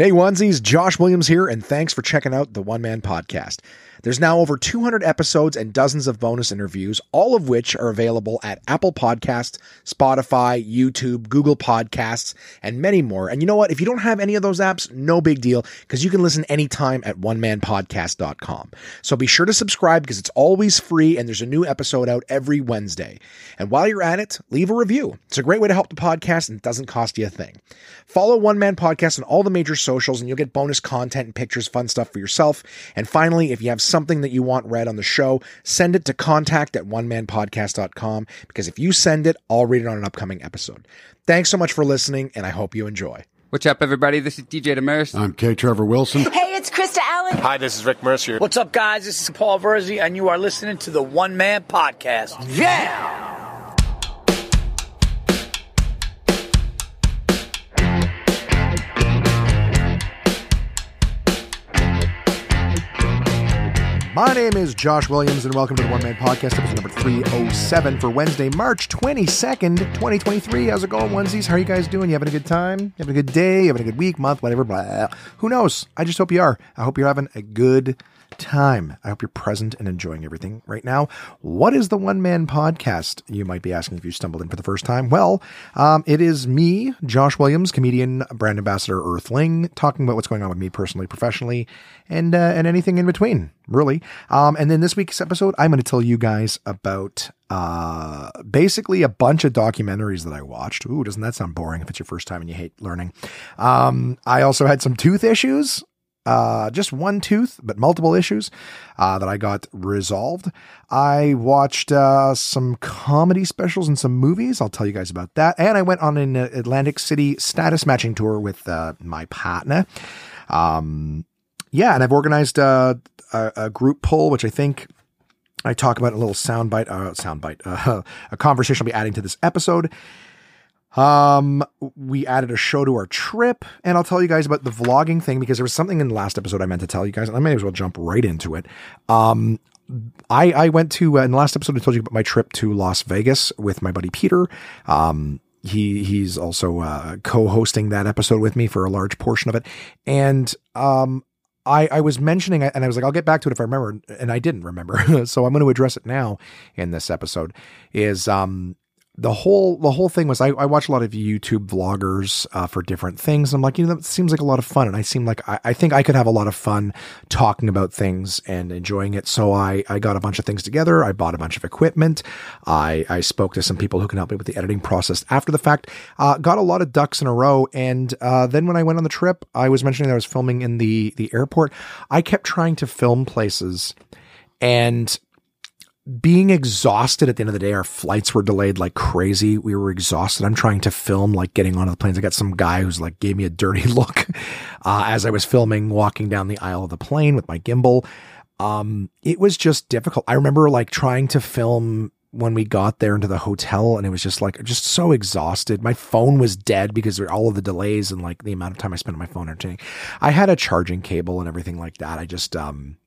Hey, onesies, Josh Williams here, and thanks for checking out the One Man Podcast. There's now over 200 episodes and dozens of bonus interviews, all of which are available at Apple Podcasts, Spotify, YouTube, Google Podcasts, and many more. And you know what? If you don't have any of those apps, no big deal, because you can listen anytime at onemanpodcast.com. So be sure to subscribe because it's always free and there's a new episode out every Wednesday. And while you're at it, leave a review. It's a great way to help the podcast and it doesn't cost you a thing. Follow One Man Podcast on all the major socials and you'll get bonus content and pictures, fun stuff for yourself. And finally, if you have something that you want read on the show, send it to contact at onemanpodcast.com because if you send it, I'll read it on an upcoming episode. Thanks so much for listening, and I hope you enjoy. What's up, everybody? This is DJ Demers. I'm K. Trevor Wilson. Hey, it's Krista Allen. Hi, this is Rick Mercer. What's up, guys? This is Paul Verzi, and you are listening to the One Man Podcast. Yeah! My name is Josh Williams, and welcome to the One Man Podcast, episode number 307 for Wednesday, March 22nd, 2023. How's it going, onesies? How are you guys doing? You having a good time? You having a good day? You having a good week, month, whatever? Blah. Who knows? I just hope you are. I hope you're having a good time. I hope you're present and enjoying everything right now. What is the One Man Podcast? You might be asking if you stumbled in for the first time. Well, um, it is me, Josh Williams, comedian, brand ambassador, Earthling, talking about what's going on with me personally, professionally, and uh, and anything in between, really. Um, and then this week's episode, I'm going to tell you guys about uh, basically a bunch of documentaries that I watched. Ooh, doesn't that sound boring if it's your first time and you hate learning? Um, I also had some tooth issues uh, just one tooth, but multiple issues uh, that I got resolved. I watched uh, some comedy specials and some movies. I'll tell you guys about that. And I went on an Atlantic City status matching tour with uh, my partner. Um, yeah, and I've organized uh, a, a group poll, which I think I talk about a little soundbite, uh, soundbite, uh, a conversation I'll be adding to this episode. Um, we added a show to our trip, and I'll tell you guys about the vlogging thing because there was something in the last episode I meant to tell you guys, and I may as well jump right into it. Um, I I went to uh, in the last episode I told you about my trip to Las Vegas with my buddy Peter. Um, he he's also uh, co-hosting that episode with me for a large portion of it, and um, I, I was mentioning and I was like, I'll get back to it if I remember, and I didn't remember. so I'm going to address it now in this episode. Is um the whole the whole thing was I, I watch a lot of YouTube vloggers uh, for different things. I'm like, you know, that seems like a lot of fun, and I seem like I, I think I could have a lot of fun talking about things and enjoying it. So I I got a bunch of things together. I bought a bunch of equipment. I I spoke to some people who can help me with the editing process after the fact. Uh, got a lot of ducks in a row, and uh, then when I went on the trip, I was mentioning that I was filming in the the airport. I kept trying to film places, and being exhausted at the end of the day, our flights were delayed like crazy. We were exhausted. I'm trying to film, like getting onto the planes. I got some guy who's like gave me a dirty look uh, as I was filming, walking down the aisle of the plane with my gimbal. Um, it was just difficult. I remember like trying to film when we got there into the hotel and it was just like just so exhausted. My phone was dead because of all of the delays and like the amount of time I spent on my phone entertaining. I had a charging cable and everything like that. I just um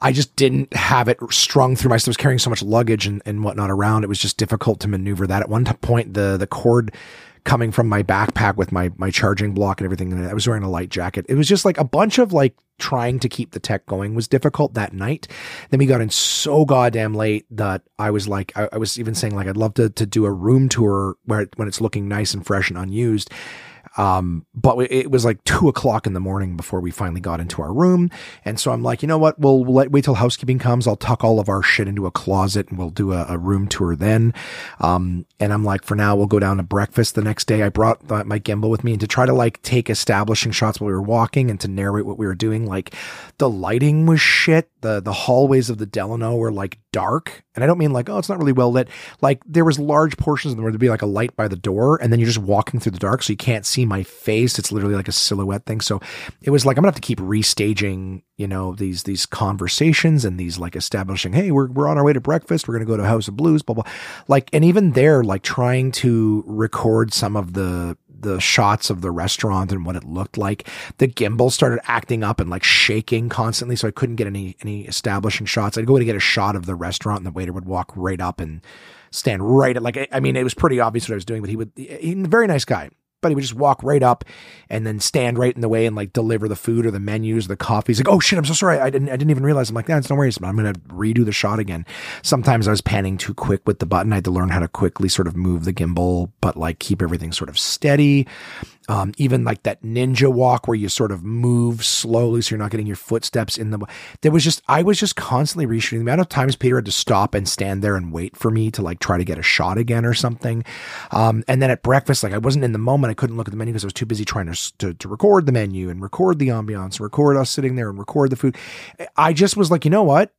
I just didn't have it strung through my. I was carrying so much luggage and, and whatnot around. It was just difficult to maneuver that. At one point, the the cord coming from my backpack with my my charging block and everything. And I was wearing a light jacket. It was just like a bunch of like trying to keep the tech going was difficult that night. Then we got in so goddamn late that I was like, I, I was even saying like I'd love to to do a room tour where when it's looking nice and fresh and unused. Um, but it was like two o'clock in the morning before we finally got into our room. And so I'm like, you know what? We'll, let, wait till housekeeping comes. I'll tuck all of our shit into a closet and we'll do a, a room tour then. Um, and I'm like, for now, we'll go down to breakfast the next day. I brought the, my gimbal with me and to try to like take establishing shots while we were walking and to narrate what we were doing. Like the lighting was shit. The, the hallways of the Delano were like dark. And I don't mean like, oh, it's not really well lit. Like there was large portions of them where there'd be like a light by the door and then you're just walking through the dark. So you can't see my face. It's literally like a silhouette thing. So it was like, I'm gonna have to keep restaging, you know, these, these conversations and these like establishing, Hey, we're, we're on our way to breakfast. We're to go to House of Blues, blah, blah. Like, and even there, like trying to record some of the, the shots of the restaurant and what it looked like. The gimbal started acting up and like shaking constantly, so I couldn't get any any establishing shots. I'd go to get a shot of the restaurant, and the waiter would walk right up and stand right at like I mean, it was pretty obvious what I was doing, but he would. He, very nice guy. Buddy would just walk right up and then stand right in the way and like deliver the food or the menus, the coffee. He's like, "Oh shit, I'm so sorry. I didn't I didn't even realize." I'm like, "That's no worries. I'm going to redo the shot again." Sometimes I was panning too quick with the button. I had to learn how to quickly sort of move the gimbal, but like keep everything sort of steady. Um, even like that ninja walk where you sort of move slowly so you're not getting your footsteps in the. There was just I was just constantly reshooting. The amount of times Peter had to stop and stand there and wait for me to like try to get a shot again or something. Um, and then at breakfast, like I wasn't in the moment. I couldn't look at the menu because I was too busy trying to, to to record the menu and record the ambiance, record us sitting there and record the food. I just was like, you know what?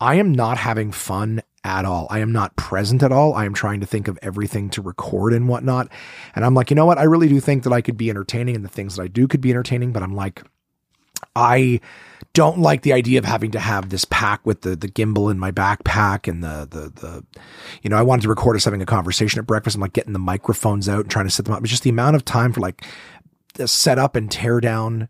I am not having fun at all. I am not present at all. I am trying to think of everything to record and whatnot. And I'm like, you know what? I really do think that I could be entertaining and the things that I do could be entertaining, but I'm like, I don't like the idea of having to have this pack with the the gimbal in my backpack and the the the you know I wanted to record us having a conversation at breakfast. I'm like getting the microphones out and trying to set them up. It's just the amount of time for like the setup and tear down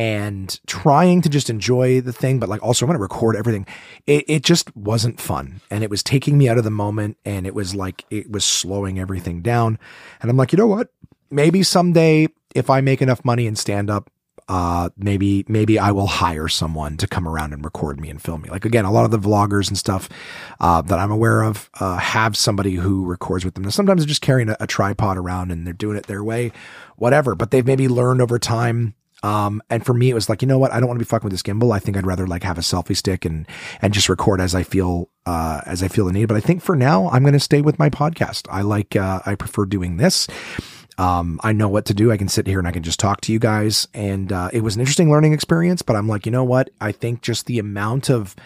and trying to just enjoy the thing, but like also I'm going to record everything. It, it just wasn't fun and it was taking me out of the moment and it was like, it was slowing everything down. And I'm like, you know what? Maybe someday if I make enough money and stand up, uh, maybe, maybe I will hire someone to come around and record me and film me. Like again, a lot of the vloggers and stuff, uh, that I'm aware of, uh, have somebody who records with them. Now, sometimes they're just carrying a, a tripod around and they're doing it their way, whatever, but they've maybe learned over time um, and for me, it was like, you know what? I don't want to be fucking with this gimbal. I think I'd rather like have a selfie stick and, and just record as I feel, uh, as I feel the need. But I think for now, I'm going to stay with my podcast. I like, uh, I prefer doing this. Um, I know what to do. I can sit here and I can just talk to you guys. And, uh, it was an interesting learning experience, but I'm like, you know what? I think just the amount of,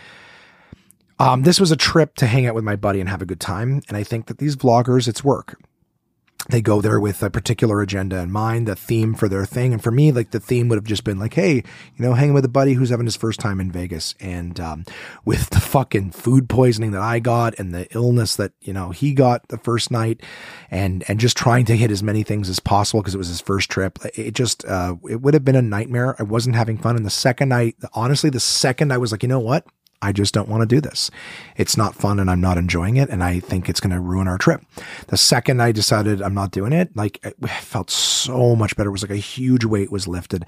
um, this was a trip to hang out with my buddy and have a good time. And I think that these vloggers, it's work they go there with a particular agenda in mind, a theme for their thing. And for me, like the theme would have just been like, hey, you know, hanging with a buddy who's having his first time in Vegas. And um, with the fucking food poisoning that I got and the illness that, you know, he got the first night and, and just trying to hit as many things as possible because it was his first trip. It just, uh, it would have been a nightmare. I wasn't having fun. And the second night, honestly, the second I was like, you know what? I just don't want to do this. It's not fun and I'm not enjoying it. And I think it's going to ruin our trip. The second I decided I'm not doing it, like it felt so much better. It was like a huge weight was lifted.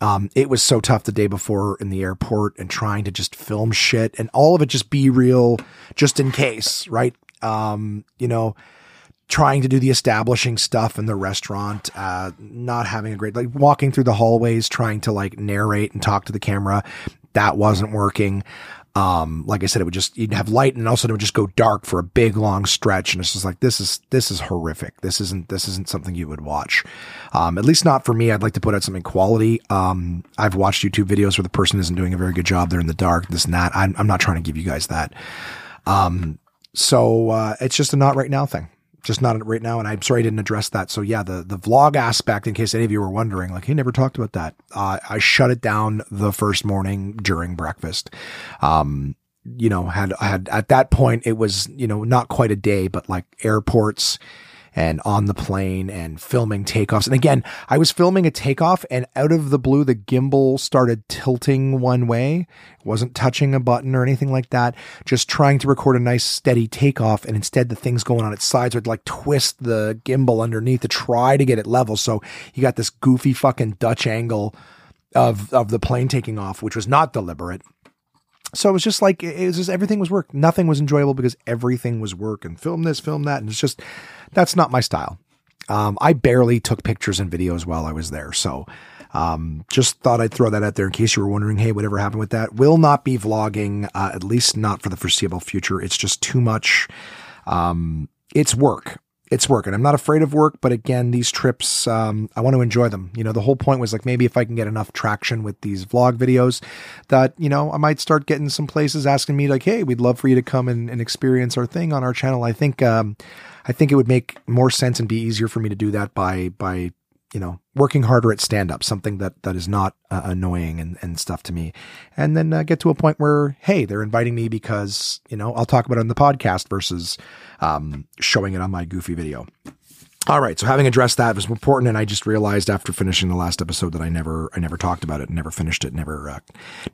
Um, it was so tough the day before in the airport and trying to just film shit and all of it just be real just in case, right? Um, you know, trying to do the establishing stuff in the restaurant, uh, not having a great, like walking through the hallways, trying to like narrate and talk to the camera. That wasn't working. Um, like I said, it would just, you'd have light and also it would just go dark for a big long stretch. And it's just like, this is, this is horrific. This isn't, this isn't something you would watch. Um, at least not for me. I'd like to put out something quality. Um, I've watched YouTube videos where the person isn't doing a very good job. They're in the dark, this and that. I'm, I'm not trying to give you guys that. Um, so, uh, it's just a not right now thing just not right now. And I'm sorry I didn't address that. So yeah, the, the vlog aspect, in case any of you were wondering, like, he never talked about that. Uh, I shut it down the first morning during breakfast. Um, you know, had, had at that point, it was, you know, not quite a day, but like airports, and on the plane and filming takeoffs. And again, I was filming a takeoff and out of the blue, the gimbal started tilting one way. It wasn't touching a button or anything like that. Just trying to record a nice steady takeoff. And instead the thing's going on its sides would like twist the gimbal underneath to try to get it level. So you got this goofy fucking Dutch angle of, of the plane taking off, which was not deliberate. So it was just like it was just everything was work. Nothing was enjoyable because everything was work and film this, film that, and it's just that's not my style. Um, I barely took pictures and videos while I was there, so um, just thought I'd throw that out there in case you were wondering. Hey, whatever happened with that? Will not be vlogging, uh, at least not for the foreseeable future. It's just too much. Um, it's work it's working. I'm not afraid of work, but again, these trips, um, I want to enjoy them. You know, the whole point was like maybe if I can get enough traction with these vlog videos that, you know, I might start getting some places asking me like, Hey, we'd love for you to come and, and experience our thing on our channel. I think, um, I think it would make more sense and be easier for me to do that by, by you know, working harder at stand up, something that, that is not uh, annoying and, and stuff to me. And then uh, get to a point where, hey, they're inviting me because, you know, I'll talk about it on the podcast versus um, showing it on my goofy video. All right. So having addressed that was important. And I just realized after finishing the last episode that I never, I never talked about it, never finished it, never, uh,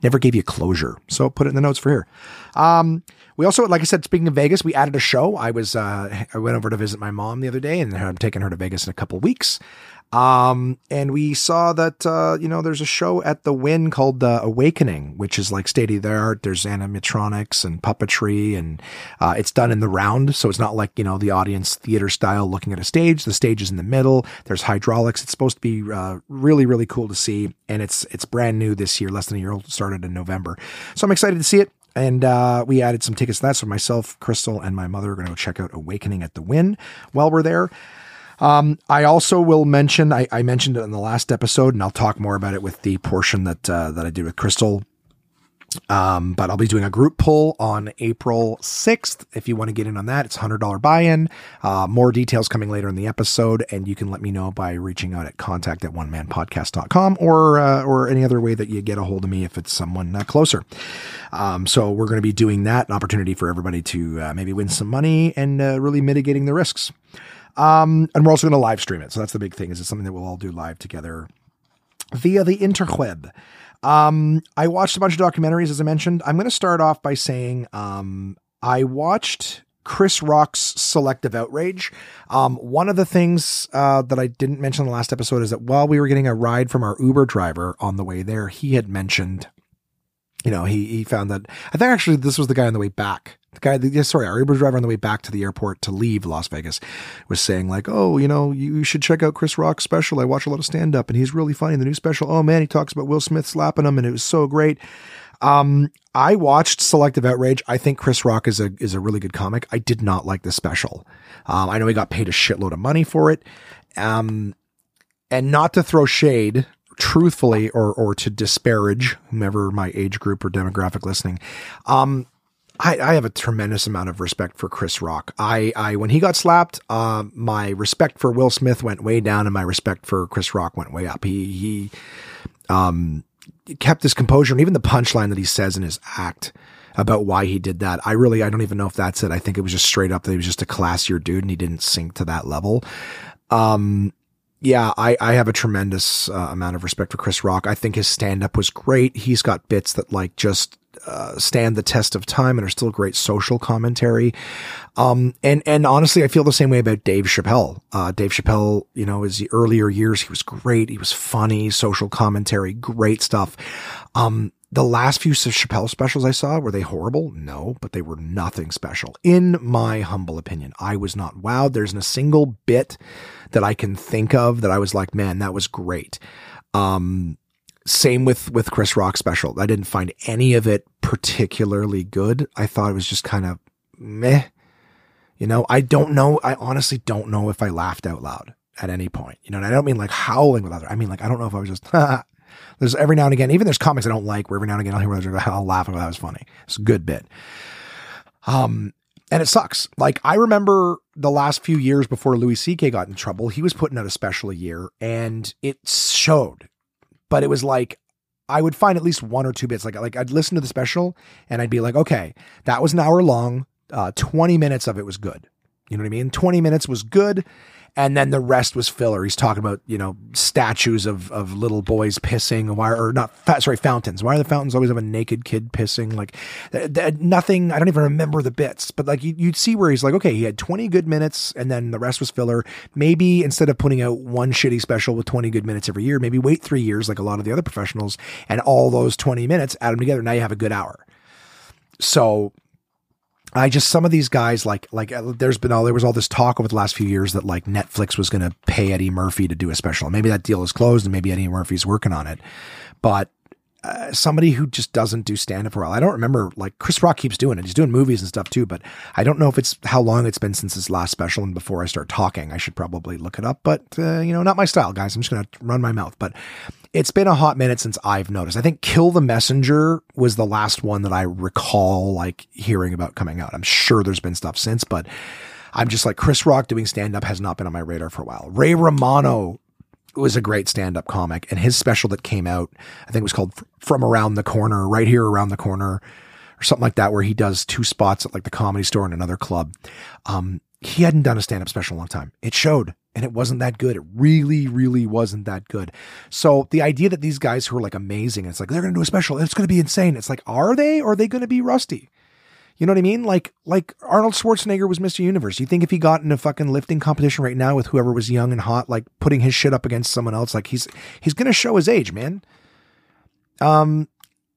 never gave you closure. So put it in the notes for here. Um, we also, like I said, speaking of Vegas, we added a show. I was, uh, I went over to visit my mom the other day and I'm taking her to Vegas in a couple weeks. Um, and we saw that, uh, you know, there's a show at the Wynn called The Awakening, which is like state of the art. There's animatronics and puppetry, and uh, it's done in the round. So it's not like, you know, the audience theater style looking at a stage. The stage is in the middle. There's hydraulics. It's supposed to be uh, really, really cool to see. And it's, it's brand new this year, less than a year old, started in November. So I'm excited to see it. And uh, we added some tickets to that. So myself, Crystal, and my mother are going to go check out Awakening at the Wynn while we're there. Um, I also will mention, I, I, mentioned it in the last episode, and I'll talk more about it with the portion that uh, that I did with Crystal. Um, but I'll be doing a group pull on April 6th. If you want to get in on that, it's $100 buy in. Uh, more details coming later in the episode, and you can let me know by reaching out at contact at one man onemanpodcast.com or, uh, or any other way that you get a hold of me if it's someone uh, closer. Um, so we're going to be doing that, an opportunity for everybody to uh, maybe win some money and uh, really mitigating the risks. Um, and we're also going to live stream it. So that's the big thing is it's something that we'll all do live together via the interweb. Um, I watched a bunch of documentaries, as I mentioned. I'm going to start off by saying, um, I watched Chris Rock's Selective Outrage. Um, one of the things uh, that I didn't mention in the last episode is that while we were getting a ride from our Uber driver on the way there, he had mentioned, you know, he he found that I think actually this was the guy on the way back the guy, the, sorry, our Uber driver on the way back to the airport to leave Las Vegas was saying like, "Oh, you know, you should check out Chris Rock's special. I watch a lot of stand up, and he's really funny. The new special. Oh man, he talks about Will Smith slapping him, and it was so great." Um, I watched Selective Outrage. I think Chris Rock is a is a really good comic. I did not like the special. Um, I know he got paid a shitload of money for it. Um, and not to throw shade, truthfully, or or to disparage whomever my age group or demographic listening. Um, I, I, have a tremendous amount of respect for Chris Rock. I, I when he got slapped, uh, my respect for Will Smith went way down, and my respect for Chris Rock went way up. He he um, kept his composure, and even the punchline that he says in his act about why he did that. I really I don't even know if that's it. I think it was just straight up that he was just a classier dude, and he didn't sink to that level. Um, yeah, I, I have a tremendous uh, amount of respect for Chris Rock. I think his stand up was great. He's got bits that like just uh, stand the test of time and are still great social commentary. Um, and, and honestly, I feel the same way about Dave Chappelle. Uh, Dave Chappelle, you know, his earlier years, he was great. He was funny, social commentary, great stuff. Um, the last few Chappelle specials I saw, were they horrible? No, but they were nothing special. In my humble opinion, I was not wowed. There's not a single bit that I can think of that I was like, man, that was great. Um, same with with Chris Rock special. I didn't find any of it particularly good. I thought it was just kind of meh. You know, I don't know. I honestly don't know if I laughed out loud at any point. You know, and I don't mean like howling with other. I mean like I don't know if I was just. there's every now and again. Even there's comics I don't like where every now and again I'll hear where I'll laugh that was funny. It's a good bit. Um, and it sucks. Like I remember the last few years before Louis C.K. got in trouble, he was putting out a special a year, and it showed but it was like I would find at least one or two bits. Like like I'd listen to the special and I'd be like, okay, that was an hour long. Uh, 20 minutes of it was good. You know what I mean? 20 minutes was good and then the rest was filler. He's talking about you know statues of of little boys pissing. Why or not? Sorry, fountains. Why are the fountains always have a naked kid pissing? Like th- th- nothing. I don't even remember the bits, but like you, would see where he's like, okay, he had twenty good minutes, and then the rest was filler. Maybe instead of putting out one shitty special with twenty good minutes every year, maybe wait three years like a lot of the other professionals, and all those twenty minutes add them together. Now you have a good hour. So I just some of these guys like like uh, there's been all there was all this talk over the last few years that like Netflix was going to pay Eddie Murphy to do a special. Maybe that deal is closed and maybe Eddie Murphy's working on it. But uh, somebody who just doesn't do stand up for a while. I don't remember like Chris Rock keeps doing it. He's doing movies and stuff too, but I don't know if it's how long it's been since his last special. And before I start talking, I should probably look it up. But uh, you know, not my style, guys. I'm just gonna run my mouth. But it's been a hot minute since I've noticed. I think Kill the Messenger was the last one that I recall like hearing about coming out. I'm sure there's been stuff since, but I'm just like Chris Rock doing stand up has not been on my radar for a while. Ray Romano was a great stand-up comic and his special that came out i think it was called from around the corner right here around the corner or something like that where he does two spots at like the comedy store and another club. Um, he hadn't done a stand-up special in a long time. It showed and it wasn't that good. It really really wasn't that good. So the idea that these guys who are like amazing it's like they're going to do a special it's going to be insane. It's like are they or are they going to be rusty You know what I mean? Like, like Arnold Schwarzenegger was Mr. Universe. You think if he got in a fucking lifting competition right now with whoever was young and hot, like putting his shit up against someone else, like he's, he's going to show his age, man. Um,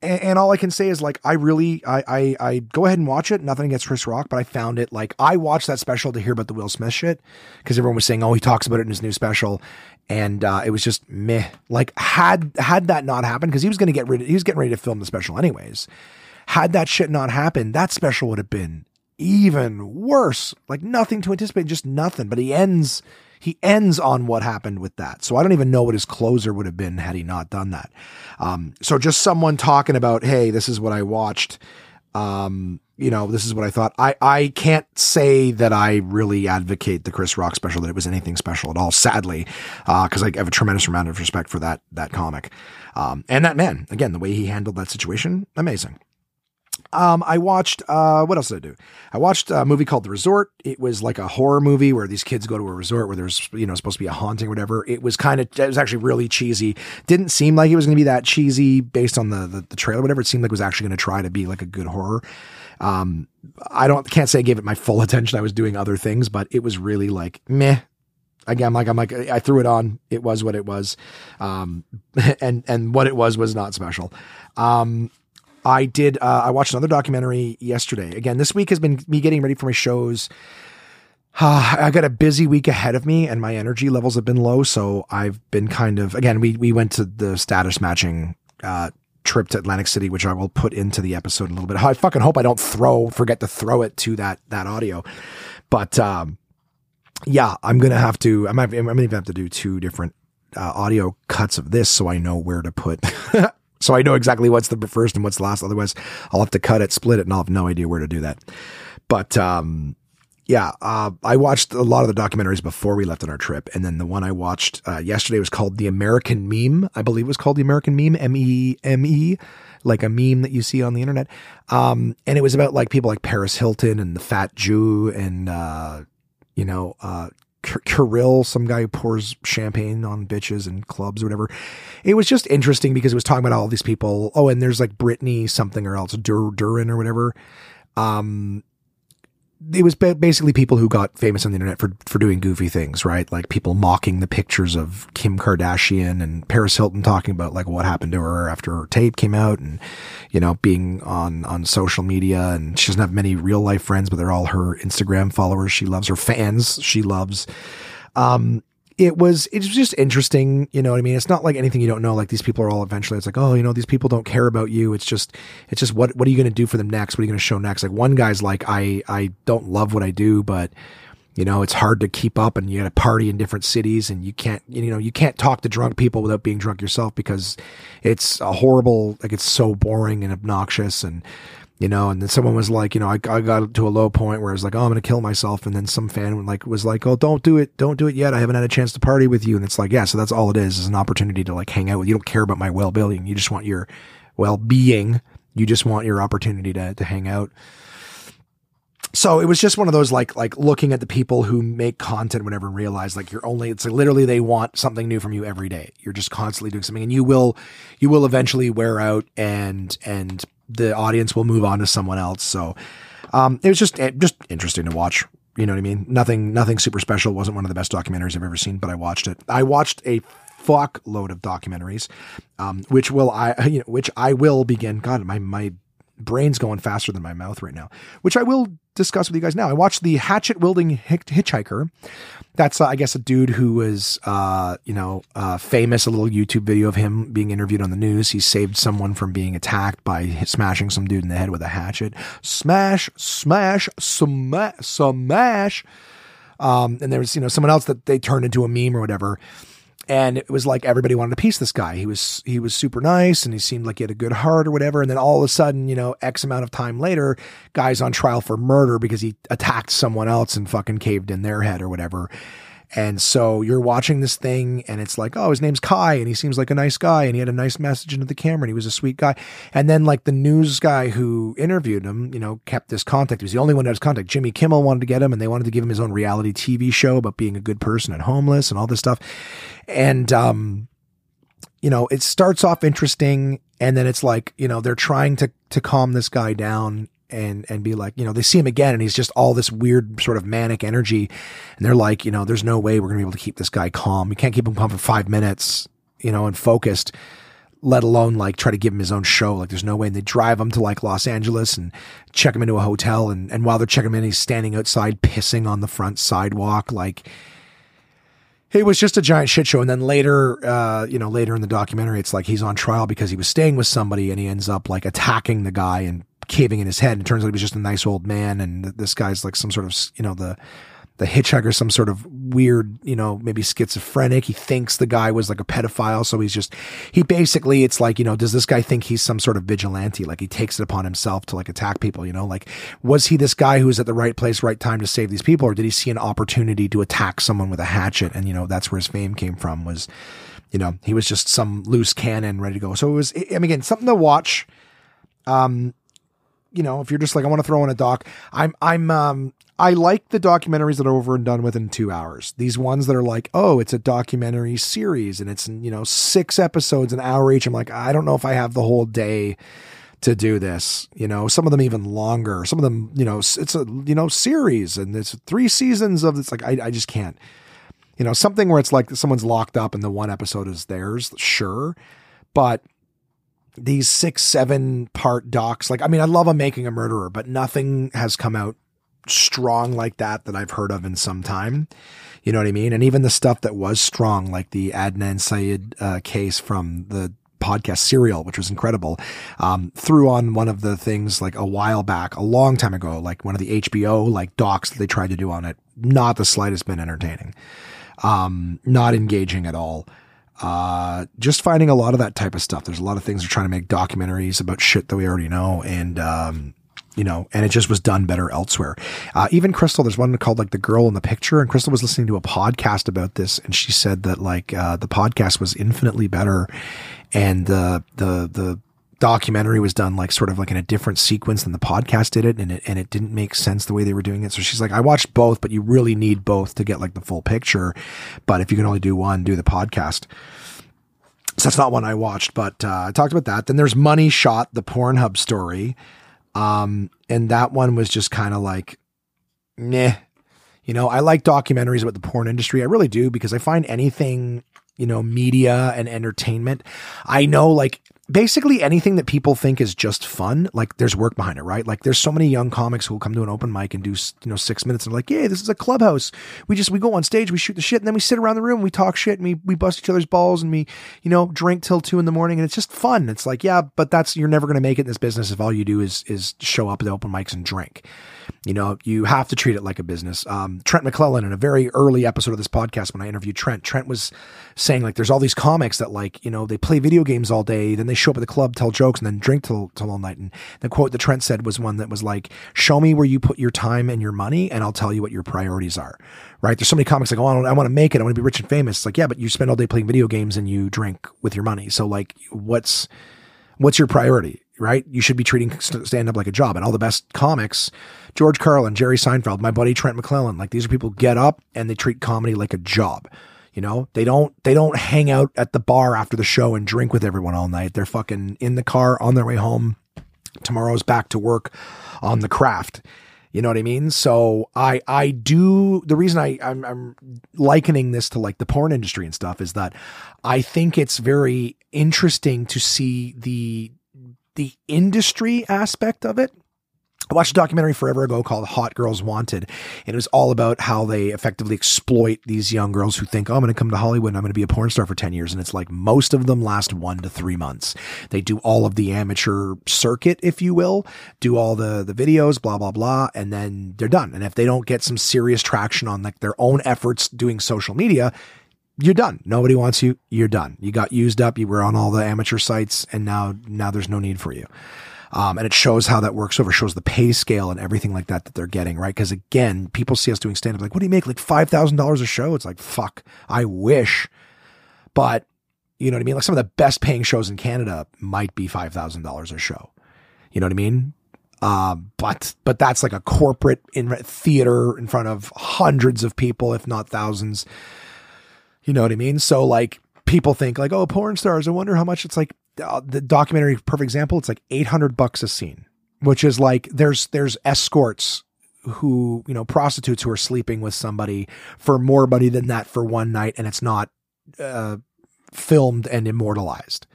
and, and, all I can say is like, I really, I, I, I go ahead and watch it. Nothing against Chris Rock, but I found it like, I watched that special to hear about the Will Smith shit because everyone was saying, oh, he talks about it in his new special. And, uh, it was just meh. Like, had, had that not happened, because he was going to get rid he was getting ready to film the special anyways had that shit not happened, that special would have been even worse. Like nothing to anticipate, just nothing. But he ends he ends on what happened with that. So I don't even know what his closer would have been had he not done that. Um, so just someone talking about, hey, this is what I watched. Um, you know, this is what I thought. I, I can't say that I really advocate the Chris Rock special, that it was anything special at all, sadly, uh, cause I have a tremendous amount of respect for that, that comic. Um, and that man, again, the way he handled that situation, amazing. Um, I watched, uh, what else did I do? I watched a movie called The Resort. It was like a horror movie where these kids go to a resort where there's, you know, supposed to be a haunting or whatever. It was kind of, it was actually really cheesy. Didn't seem like it was going to be that cheesy based on the, the, the trailer, whatever. It seemed like it was actually going to try to be like a good horror. Um, I don't, can't say I gave it my full attention. I was doing other things, but it was really like meh again, like I'm like I threw it on. It was what it was, um, and and what it was was not special. Um, I did. Uh, I watched another documentary yesterday. Again, this week has been me getting ready for my shows. Uh, I got a busy week ahead of me, and my energy levels have been low. So I've been kind of again. We we went to the status matching uh, trip to Atlantic City, which I will put into the episode a little bit. I fucking hope I don't throw forget to throw it to that that audio, but um, yeah, I'm gonna have to. I'm, I'm gonna even have to do two different uh, audio cuts of this so I know where to put So I know exactly what's the first and what's the last. Otherwise, I'll have to cut it, split it, and I'll have no idea where to do that. But um, yeah, uh, I watched a lot of the documentaries before we left on our trip, and then the one I watched uh, yesterday was called "The American Meme." I believe it was called "The American Meme," M E M E, like a meme that you see on the internet. Um, and it was about like people like Paris Hilton and the Fat Jew, and uh, you know, uh, Kirill, some guy who pours champagne on bitches and clubs or whatever. It was just interesting because it was talking about all these people. Oh, and there's like Brittany something or else, Dur- Duran or whatever. Um, it was basically people who got famous on the internet for for doing goofy things, right? Like people mocking the pictures of Kim Kardashian and Paris Hilton talking about like what happened to her after her tape came out, and you know being on on social media, and she doesn't have many real life friends, but they're all her Instagram followers. She loves her fans. She loves. Um, it was it was just interesting you know what i mean? It's not like anything you don't know like these people are all eventually it's like oh you know these people don't care about you. It's just it's just what what are you going to do for them next? What are you going to show next? Like one guy's like i i don't love what i do but you know it's hard to keep up and you got to party in different cities and you can't you know you can't talk to drunk people without being drunk yourself because it's a horrible like it's so boring and obnoxious and you know, and then someone was like, you know, I, I got to a low point where I was like, oh, I'm going to kill myself. And then some fan like was like, oh, don't do it. Don't do it yet. I haven't had a chance to party with you. And it's like, yeah, so that's all it is, is an opportunity to like hang out with you. Don't care about my well-being. You just want your well-being. You just want your opportunity to, to hang out. So it was just one of those like like looking at the people who make content whatever and realize like you're only it's like literally they want something new from you every day. You're just constantly doing something and you will you will eventually wear out and and the audience will move on to someone else. So um, it was just eh, just interesting to watch. You know what I mean? Nothing nothing super special. It wasn't one of the best documentaries I've ever seen, but I watched it. I watched a fuck load of documentaries, um, which will I you know, which I will begin. God, my my brain's going faster than my mouth right now, which I will discuss with you guys now. I watched the hatchet wielding hitchhiker. That's, uh, I guess, a dude who was, uh, you know, uh, famous. A little YouTube video of him being interviewed on the news. He saved someone from being attacked by smashing some dude in the head with a hatchet. Smash, smash, smash, smash. Um, and there was, you know, someone else that they turned into a meme or whatever and it was like everybody wanted to piece this guy. He was he was super nice and he seemed like he had a good heart or whatever. And then all of a sudden, you know, X amount of time later, guy's on trial for murder because he attacked someone else and fucking caved in their head or whatever. And so you're watching this thing and it's like, oh, his name's Kai and he seems like a nice guy and he had a nice message into the camera and he was a sweet guy. And then like the news guy who interviewed him, you know, kept this contact. He was the only one that has contact. Jimmy Kimmel wanted to get him and they wanted to give him his own reality TV show about being a good person and homeless and all this stuff. And, um, you know, it starts off interesting and then it's like, you know, they're trying to, to calm this guy down and and be like, you know, they see him again and he's just all this weird sort of manic energy and they're like, you know, there's no way we're to be able to keep this guy calm. We can't keep him calm for 5 minutes, you know, and focused let alone like try to give him his own show. Like there's no way. And they drive him to like Los Angeles and check him into a hotel. And, and while they're checking him in, he's standing outside pissing on the front sidewalk. Like it was just a giant shit show. And then later, uh, you know, later in the documentary, it's like he's on trial because he was staying with somebody and he ends up like attacking the guy and caving in his head. And it turns out he was just a nice old man. And this guy's like some sort of, you know, the, the hitchhiker some sort of weird, you know, maybe schizophrenic. He thinks the guy was like a pedophile. So he's just, he basically, it's like, you know, does this guy think he's some sort of vigilante? Like he takes it upon himself to like attack people, you know, like was he this guy who was at the right place, right time to save these people? Or did he see an opportunity to attack someone with a hatchet? And, you know, that's where his fame came from was, you know, he was just some loose cannon ready to go. So it was, I mean, again, something to watch. Um, you know, if you're just like, I want to throw in a doc, I'm, I'm, um, I like the documentaries that are over and done within two hours. These ones that are like, oh, it's a documentary series and it's, you know, six episodes, an hour each. I'm like, I don't know if I have the whole day to do this. You know, some of them even longer. Some of them, you know, it's a, you know, series and it's three seasons of it's like, I, I just can't. You know, something where it's like someone's locked up and the one episode is theirs, sure. But these six, seven part docs, like, I mean, I love a making a murderer, but nothing has come out strong like that that I've heard of in some time. You know what I mean? And even the stuff that was strong, like the Adnan Syed uh, case from the podcast Serial, which was incredible, um, threw on one of the things like a while back, a long time ago, like one of the HBO like docs that they tried to do on it. Not the slightest bit entertaining, um, not engaging at all. Uh, just finding a lot of that type of stuff. There's a lot of things they're trying to make documentaries about shit that we already know, and um, you know, and it just was done better elsewhere. Uh, even Crystal, there's one called like The Girl in the Picture, and Crystal was listening to a podcast about this, and she said that like uh, the podcast was infinitely better, and the the the documentary was done like sort of like in a different sequence than the podcast did it, and it and it didn't make sense the way they were doing it. So she's like, I watched both, but you really need both to get like the full picture. But if you can only do one, do the podcast. So that's not one I watched, but uh, I talked about that. Then there's Money Shot, the Pornhub story. Um, and that one was just kind of like, meh. You know, I like documentaries about the porn industry. I really do because I find anything, you know, media and entertainment. I know like basically anything that people think is just fun, like there's work behind it, right? Like there's so many young comics who will come to an open mic and do, you know, six minutes and like, yeah, this is a clubhouse. We just, we go on stage, we shoot the shit and then we sit around the room, we talk shit and we, we bust each other's balls and we, you know, drink till two in the morning and it's just fun. It's like, yeah, but that's, you're never going to make it in this business if all you do is, is show up at open mics and drink. You know, you have to treat it like a business. Um, Trent McClellan in a very early episode of this podcast, when I interviewed Trent, Trent was saying like, there's all these comics that like, you know, they play video games all day, then they show up at the club, tell jokes, and then drink till, till all night. And the quote that Trent said was one that was like, show me where you put your time and your money, and I'll tell you what your priorities are. Right? There's so many comics like, oh, I, want to make it. I want to be rich and famous. It's like, yeah, but you spend all day playing video games and you drink with your money. So like, what's, what's your priority? Right? You should be treating stand up like a job. And all the best comics, George Carlin, Jerry Seinfeld, my buddy Trent McClellan, like these are people get up and they treat comedy like a job. You know, they don't they don't hang out at the bar after the show and drink with everyone all night. They're fucking in the car on their way home. Tomorrow's back to work on the craft. You know what I mean? So I I do the reason I I'm, I'm likening this to like the porn industry and stuff is that I think it's very interesting to see the the industry aspect of it I watched a documentary forever ago called Hot Girls Wanted, and it was all about how they effectively exploit these young girls who think, oh, I'm going to come to Hollywood and I'm going to be a porn star for 10 years. And it's like most of them last one to three months. They do all of the amateur circuit, if you will, do all the, the videos, blah, blah, blah, and then they're done. And if they don't get some serious traction on like their own efforts doing social media, you're done. Nobody wants you. You're done. You got used up. You were on all the amateur sites and now, now there's no need for you. Um, and it shows how that works over, shows the pay scale and everything like that that they're getting, right? Because again, people see us doing stand up like, what do you make? Like $5,000 a show? It's like, fuck, I wish. But you know what I mean? Like some of the best paying shows in Canada might be $5,000 a show. You know what I mean? Uh, but but that's like a corporate in theater in front of hundreds of people, if not thousands. You know what I mean? So like people think like, oh, porn stars. I wonder how much it's like uh, the documentary perfect example it's like 800 bucks a scene which is like there's there's escorts who you know prostitutes who are sleeping with somebody for more money than that for one night, and it's not uh, filmed and immortalized.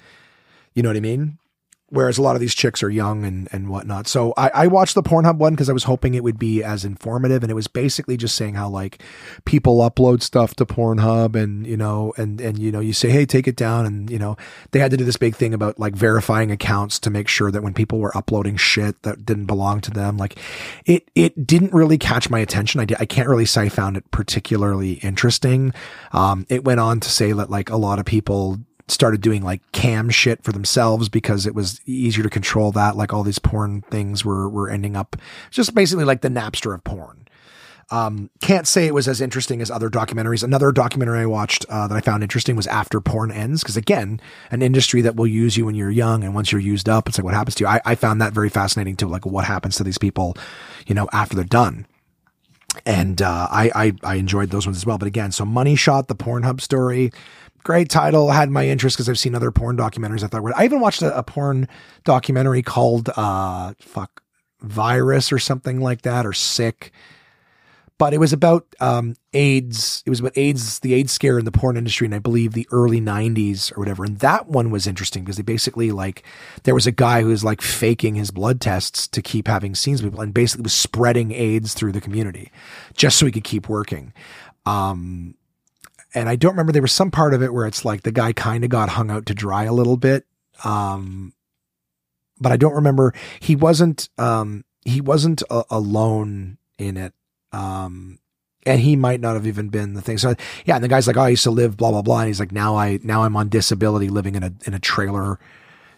You know what I mean? Whereas a lot of these chicks are young and, and whatnot. So I, I watched the Pornhub one because I was hoping it would be as informative. And it was basically just saying how like people upload stuff to Pornhub and, you know, and, and, you know, you say, Hey, take it down. And, you know, they had to do this big thing about like verifying accounts to make sure that when people were uploading shit that didn't belong to them, like it, it didn't really catch my attention. I did, I can't really say I found it particularly interesting. Um, it went on to say that like a lot of people started doing like cam shit for themselves because it was easier to control that. Like all these porn things were, were ending up just basically like the Napster of porn. Um, can't say it was as interesting as other documentaries. Another documentary I watched uh, that I found interesting was After Porn Ends, because again, an industry that will use you when you're young, and once you're used up, it's like what happens to you. I, I found that very fascinating too, like what happens to these people, you know, after they're done. And uh, I, I I enjoyed those ones as well. But again, so Money Shot, the Pornhub story, great title had my interest because I've seen other porn documentaries. I thought I even watched a, a porn documentary called uh fuck virus or something like that or sick. But it was about um, AIDS. It was about AIDS, the AIDS scare in the porn industry, and I believe the early '90s or whatever. And that one was interesting because they basically like there was a guy who was like faking his blood tests to keep having scenes with people, and basically was spreading AIDS through the community just so he could keep working. Um, and I don't remember there was some part of it where it's like the guy kind of got hung out to dry a little bit. Um, but I don't remember he wasn't um, he wasn't a- alone in it. Um, and he might not have even been the thing. So yeah, and the guy's like, "Oh, I used to live blah blah blah," and he's like, "Now I now I'm on disability, living in a in a trailer."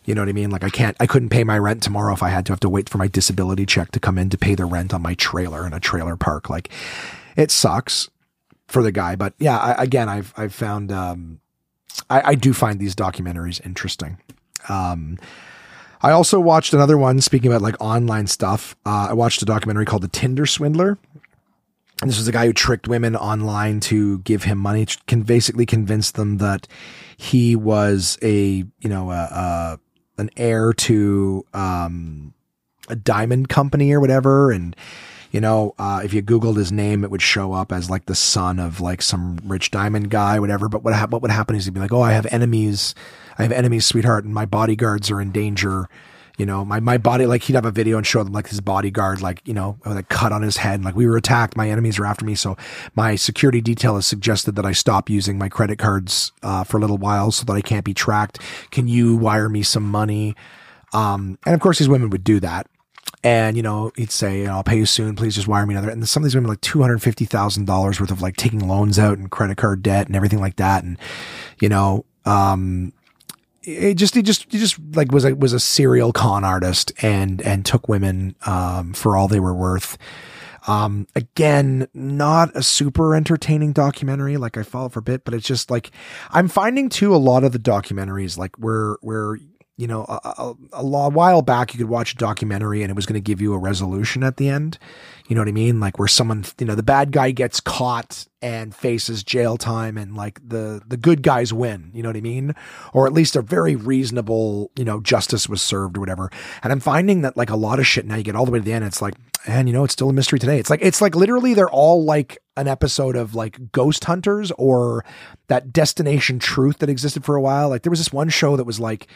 You know what I mean? Like I can't, I couldn't pay my rent tomorrow if I had to have to wait for my disability check to come in to pay the rent on my trailer in a trailer park. Like it sucks for the guy. But yeah, I, again, I've I've found um, I, I, do find these documentaries interesting. Um, I also watched another one. Speaking about like online stuff, uh, I watched a documentary called "The Tinder Swindler." And this was a guy who tricked women online to give him money, can basically convince them that he was a you know a, a an heir to um, a diamond company or whatever, and you know, uh, if you Googled his name, it would show up as like the son of like some rich diamond guy, whatever. But what, ha- what would happen is he'd be like, oh, I have enemies. I have enemies, sweetheart, and my bodyguards are in danger. You know, my, my body, like he'd have a video and show them like his bodyguard, like, you know, with a cut on his head. And, like we were attacked. My enemies are after me. So my security detail has suggested that I stop using my credit cards, uh, for a little while so that I can't be tracked. Can you wire me some money? Um, and of course these women would do that. And, you know, he'd say, I'll pay you soon. Please just wire me another. And some of these women like $250,000 worth of like taking loans out and credit card debt and everything like that. And, you know, um, it just, he just, he just like was a, was a serial con artist and, and took women, um, for all they were worth. Um, again, not a super entertaining documentary. Like I follow for a bit, but it's just like, I'm finding too, a lot of the documentaries, like where, where you know, a, a, a, while back, you could watch a documentary and it was going to give you a resolution at the end. You know what I mean? Like where someone, you know, the bad guy gets caught and faces jail time and like the, the good guys win. You know what I mean? Or at least a very reasonable, you know, justice was served or whatever. And I'm finding that like a lot of shit now you get all the way to the end. It's like, and you know, it's still a mystery today. It's like, it's like literally they're all like an episode of like Ghost Hunters or that Destination Truth that existed for a while. Like there was this one show that was like,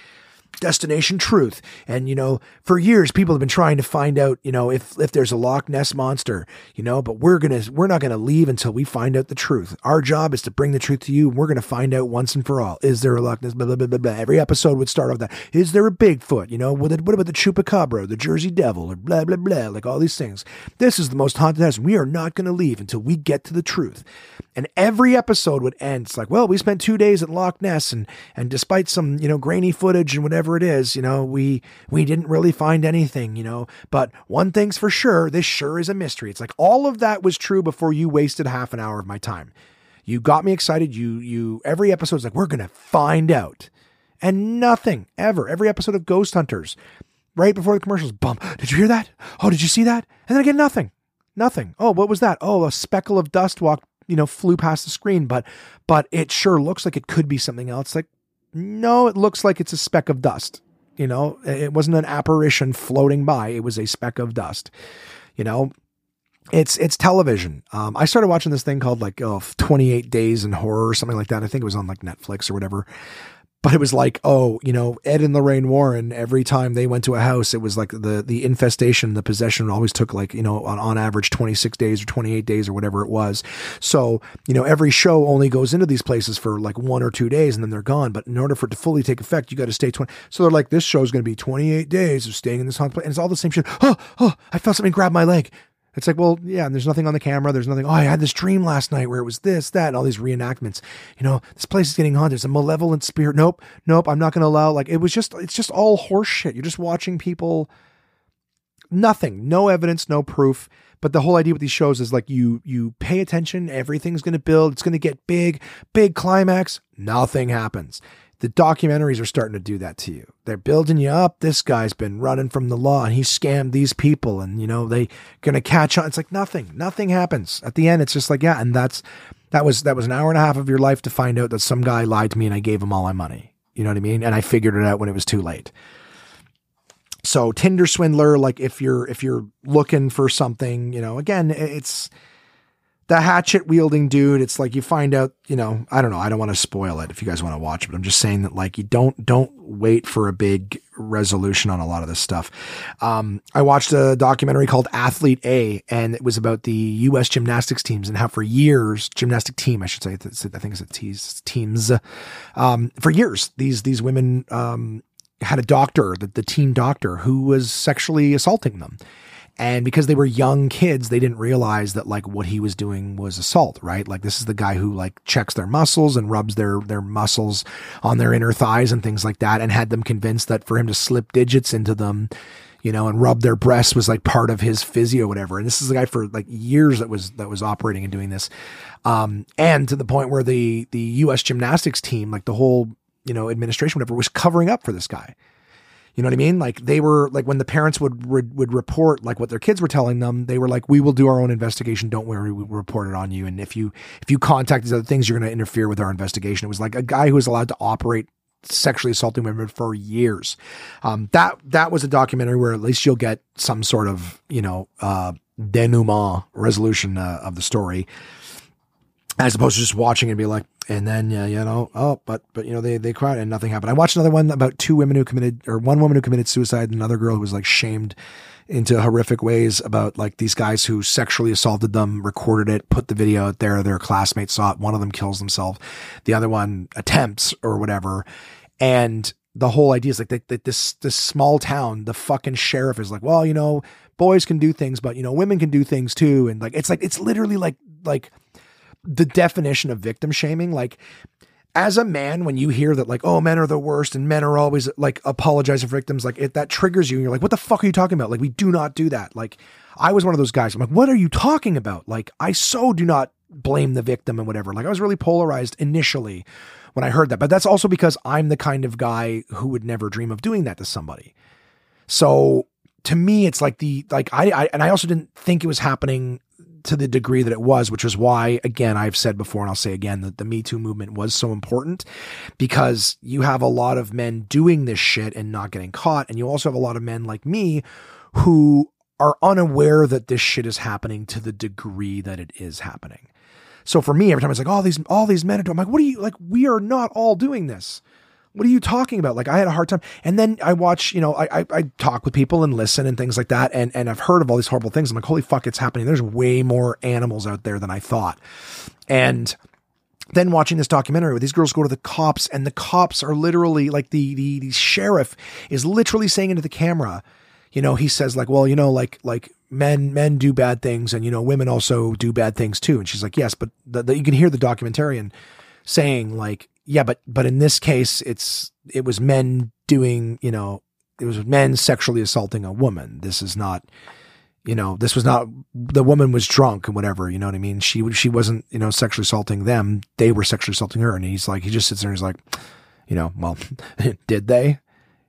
destination truth. And, you know, for years, people have been trying to find out, you know, if, if there's a Loch Ness monster, you know, but we're going to, we're not going to leave until we find out the truth. Our job is to bring the truth to you. And we're going to find out once and for all. Is there a Loch Ness? Blah, blah, blah, blah, blah. Every episode would start off that. Is there a Bigfoot? You know, what, what about the Chupacabra, the Jersey Devil, or blah, blah, blah, like all these things. This is the most haunted house. We are not going to leave until we get to the truth. And every episode would end. It's like, well, we spent two days at Loch Ness and, and despite some, you know, grainy footage and whatever it is, you know, we, we didn't really find anything, you know, but one thing's for sure. This sure is a mystery. It's like all of that was true before you wasted half an hour of my time. You got me excited. You, you, every episode's like, we're going to find out and nothing ever. Every episode of Ghost Hunters, right before the commercials, bump. Did you hear that? Oh, did you see that? And then again, nothing. Nothing. Oh, what was that? Oh, a speckle of dust walked you know flew past the screen but but it sure looks like it could be something else like no it looks like it's a speck of dust You know, it wasn't an apparition floating by. It was a speck of dust. You know, it's it's television. Um, I started watching this thing called like oh, 28 Days in Horror or something like that. I think it was on like Netflix or whatever but it was like, oh, you know, Ed and Lorraine Warren, every time they went to a house, it was like the, the infestation, the possession always took like, you know, on, on average 26 days or 28 days or whatever it was. So, you know, every show only goes into these places for like one or two days and then they're gone. But in order for it to fully take effect, you got to stay 20. So they're like, this show is going to be 28 days of staying in this haunted place. And it's all the same shit. Oh, oh, I felt something grab my leg. It's like, well, yeah, and there's nothing on the camera. There's nothing. Oh, I had this dream last night where it was this, that, and all these reenactments. You know, this place is getting haunted. There's a malevolent spirit. Nope, nope. I'm not going to allow. Like, it was just, it's just all horseshit. You're just watching people. Nothing, no evidence, no proof. But the whole idea with these shows is like you you pay attention. Everything's going to build. It's going to get big, big climax. Nothing happens the documentaries are starting to do that to you. They're building you up. This guy's been running from the law and he scammed these people and you know they gonna catch on. It's like nothing. Nothing happens. At the end, it's just like, yeah, and that's that was that was an hour and a half of your life to find out that some guy lied to me and I gave him all my money. You know what I mean? And I figured it out when it was too late. So Tinder swindler, like if you're if you're looking for something, you know, again, it's the hatchet wielding dude, it's like you find out, you know, I don't know, I don't want to spoil it if you guys want to watch it, but I'm just saying that like you don't don't wait for a big resolution on a lot of this stuff. Um, I watched a documentary called Athlete A, and it was about the U.S. gymnastics teams and how for years, gymnastic team, I should say, I think it's teams, teams. Um, for years, these these women um, had a doctor, the, the team doctor, who was sexually assaulting them and because they were young kids, they didn't realize that like what he was doing was assault, right? Like this is the guy who like checks their muscles and rubs their their muscles on their inner thighs and things like that and had them convinced that for him to slip digits into them, you know, and rub their breasts was like part of his physio whatever. And this is the guy for like years that was that was operating and doing this. Um and to the point where the the US gymnastics team, like the whole, you know, administration whatever was covering up for this guy you know what I mean? Like they were like when the parents would would report like what their kids were telling them, they were like, "We will do our own investigation. Don't worry, we will report it on you." And if you if you contact these other things, you're going to interfere with our investigation. It was like a guy who was allowed to operate sexually assaulting women for years. Um, that that was a documentary where at least you'll get some sort of you know uh, denouement resolution uh, of the story, as opposed to just watching and be like, and then uh, you know oh but but you know they they cried and nothing happened. I watched another one about two women who committed or one woman who committed suicide and another girl who was like shamed into horrific ways about like these guys who sexually assaulted them recorded it put the video out there their classmates saw it one of them kills themselves the other one attempts or whatever. And the whole idea is like that, that this this small town the fucking sheriff is like well you know boys can do things but you know women can do things too. And like it's like it's literally like like the definition of victim shaming. Like, as a man, when you hear that, like, oh, men are the worst and men are always like apologizing for victims, like it that triggers you. And you're like, what the fuck are you talking about? Like, we do not do that. Like, I was one of those guys. I'm like, what are you talking about? Like, I so do not blame the victim and whatever. Like, I was really polarized initially when I heard that, but that's also because I'm the kind of guy who would never dream of doing that to somebody. So to me, it's like the like I, I and I also didn't think it was happening to the degree that it was, which is why, again, I've said before and I'll say again that the Me Too movement was so important because you have a lot of men doing this shit and not getting caught. And you also have a lot of men like me who are unaware that this shit is happening to the degree that it is happening. So for me, every time it's like, all these, all these men are doing, I'm like, what are you, like, we are not all doing this what are you talking about? Like I had a hard time. And then I watch, you know, I, I, I talk with people and listen and things like that. And, and I've heard of all these horrible things. I'm like, holy fuck, it's happening. There's way more animals out there than I thought. And then watching this documentary where these girls go to the cops and the cops are literally like the, the, the sheriff is literally saying into the camera, you know, he says like, well, you know, like, like men, men do bad things and, you know, women also do bad things too. And she's like, yes, but the, the, you can hear the documentarian saying like, yeah, but but in this case, it's it was men doing, you know, it was men sexually assaulting a woman. This is not, you know, this was not the woman was drunk and whatever. You know what I mean? She she wasn't, you know, sexually assaulting them. They were sexually assaulting her. And he's like, he just sits there and he's like, you know, well, did they?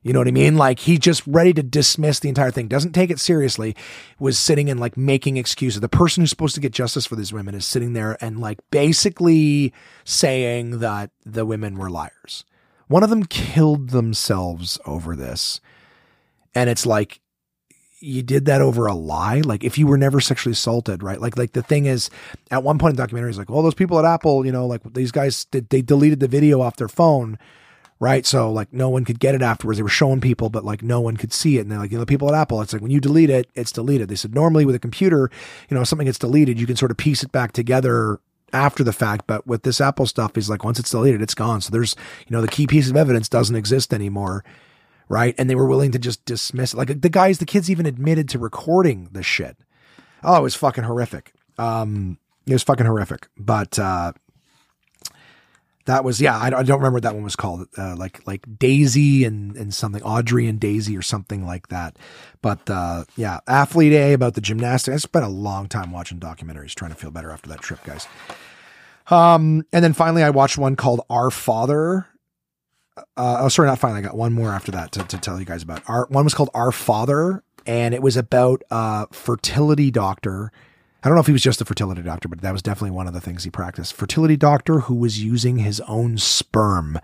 You know what I mean? Like he just ready to dismiss the entire thing, doesn't take it seriously, was sitting and like making excuses. The person who's supposed to get justice for these women is sitting there and like basically saying that the women were liars. One of them killed themselves over this. And it's like, you did that over a lie like if you were never sexually assaulted right like like the thing is at one point in the documentary is like well those people at apple you know like these guys did they deleted the video off their phone right so like no one could get it afterwards they were showing people but like no one could see it and they're like you know the people at apple it's like when you delete it it's deleted they said normally with a computer you know something gets deleted you can sort of piece it back together after the fact but with this apple stuff is like once it's deleted it's gone so there's you know the key piece of evidence doesn't exist anymore right? And they were willing to just dismiss it. Like the guys, the kids even admitted to recording the shit. Oh, it was fucking horrific. Um, it was fucking horrific. But uh, that was yeah. I, don't remember what that one was called. Uh, like like Daisy and and something Audrie and Daisy or something like that. But uh, yeah, Athlete A about the gymnastics. I spent a long time watching documentaries trying to feel better after that trip, guys. Um, and then finally, I watched one called Our Father uh, oh, sorry, not finally. I got one more after that to, to tell you guys about. Our one was called Our Father, and it was about a fertility doctor. I don't know if he was just a fertility doctor, but that was definitely one of the things he practiced. Fertility doctor who was using his own sperm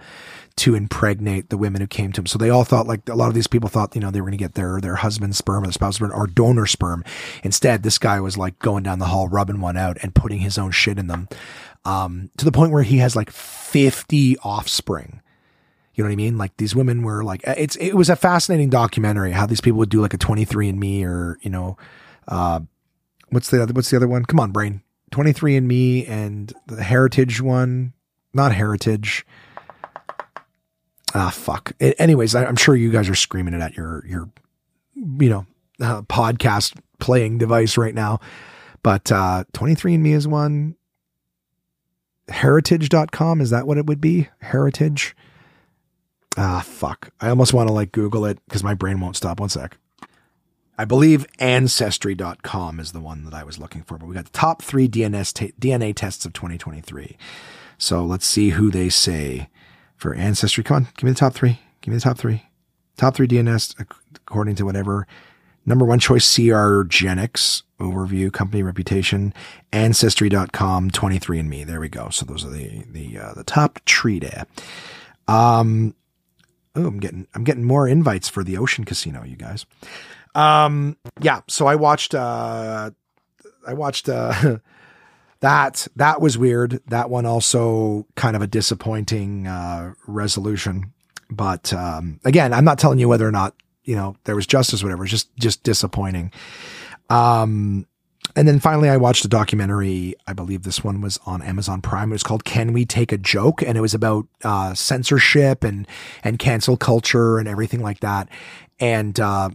to impregnate the women who came to him. So they all thought like a lot of these people thought, you know, they were going to get their their husband's sperm or the spouse sperm or donor sperm. Instead, this guy was like going down the hall, rubbing one out and putting his own shit in them. Um, to the point where he has like 50 offspring you know what I mean? Like these women were like, it's, it was a fascinating documentary how these people would do like a 23 and me or, you know, uh, what's the other, what's the other one? Come on, brain. 23 and me and the heritage one, not heritage. Ah, fuck. It, anyways, I, am sure you guys are screaming it at your, your, you know, uh, podcast playing device right now. But, uh, 23 and me is one. Heritage.com. Is that what it would be? Heritage. Ah, fuck. I almost want to like Google it because my brain won't stop. One sec. I believe ancestry.com is the one that I was looking for, but we got the top three DNS DNA tests of 2023. So let's see who they say for ancestry. Come on, give me the top three. Give me the top three. Top three DNS according to whatever. Number one choice, CR Genix overview, company reputation, ancestry.com, 23andMe. There we go. So those are the, the, uh, the top tree there. Um, oh, I'm getting I'm getting more invites for the Ocean Casino, you guys. Um, yeah. So I watched. Uh, I watched. Uh, that that was weird. That one also kind of a disappointing uh, resolution. But um, again, I'm not telling you whether or not you know there was justice, whatever. It's just just disappointing. Um, and then finally, I watched a documentary. I believe this one was on Amazon Prime. It was called "Can We Take a Joke?" and it was about uh, censorship and and cancel culture and everything like that. And uh,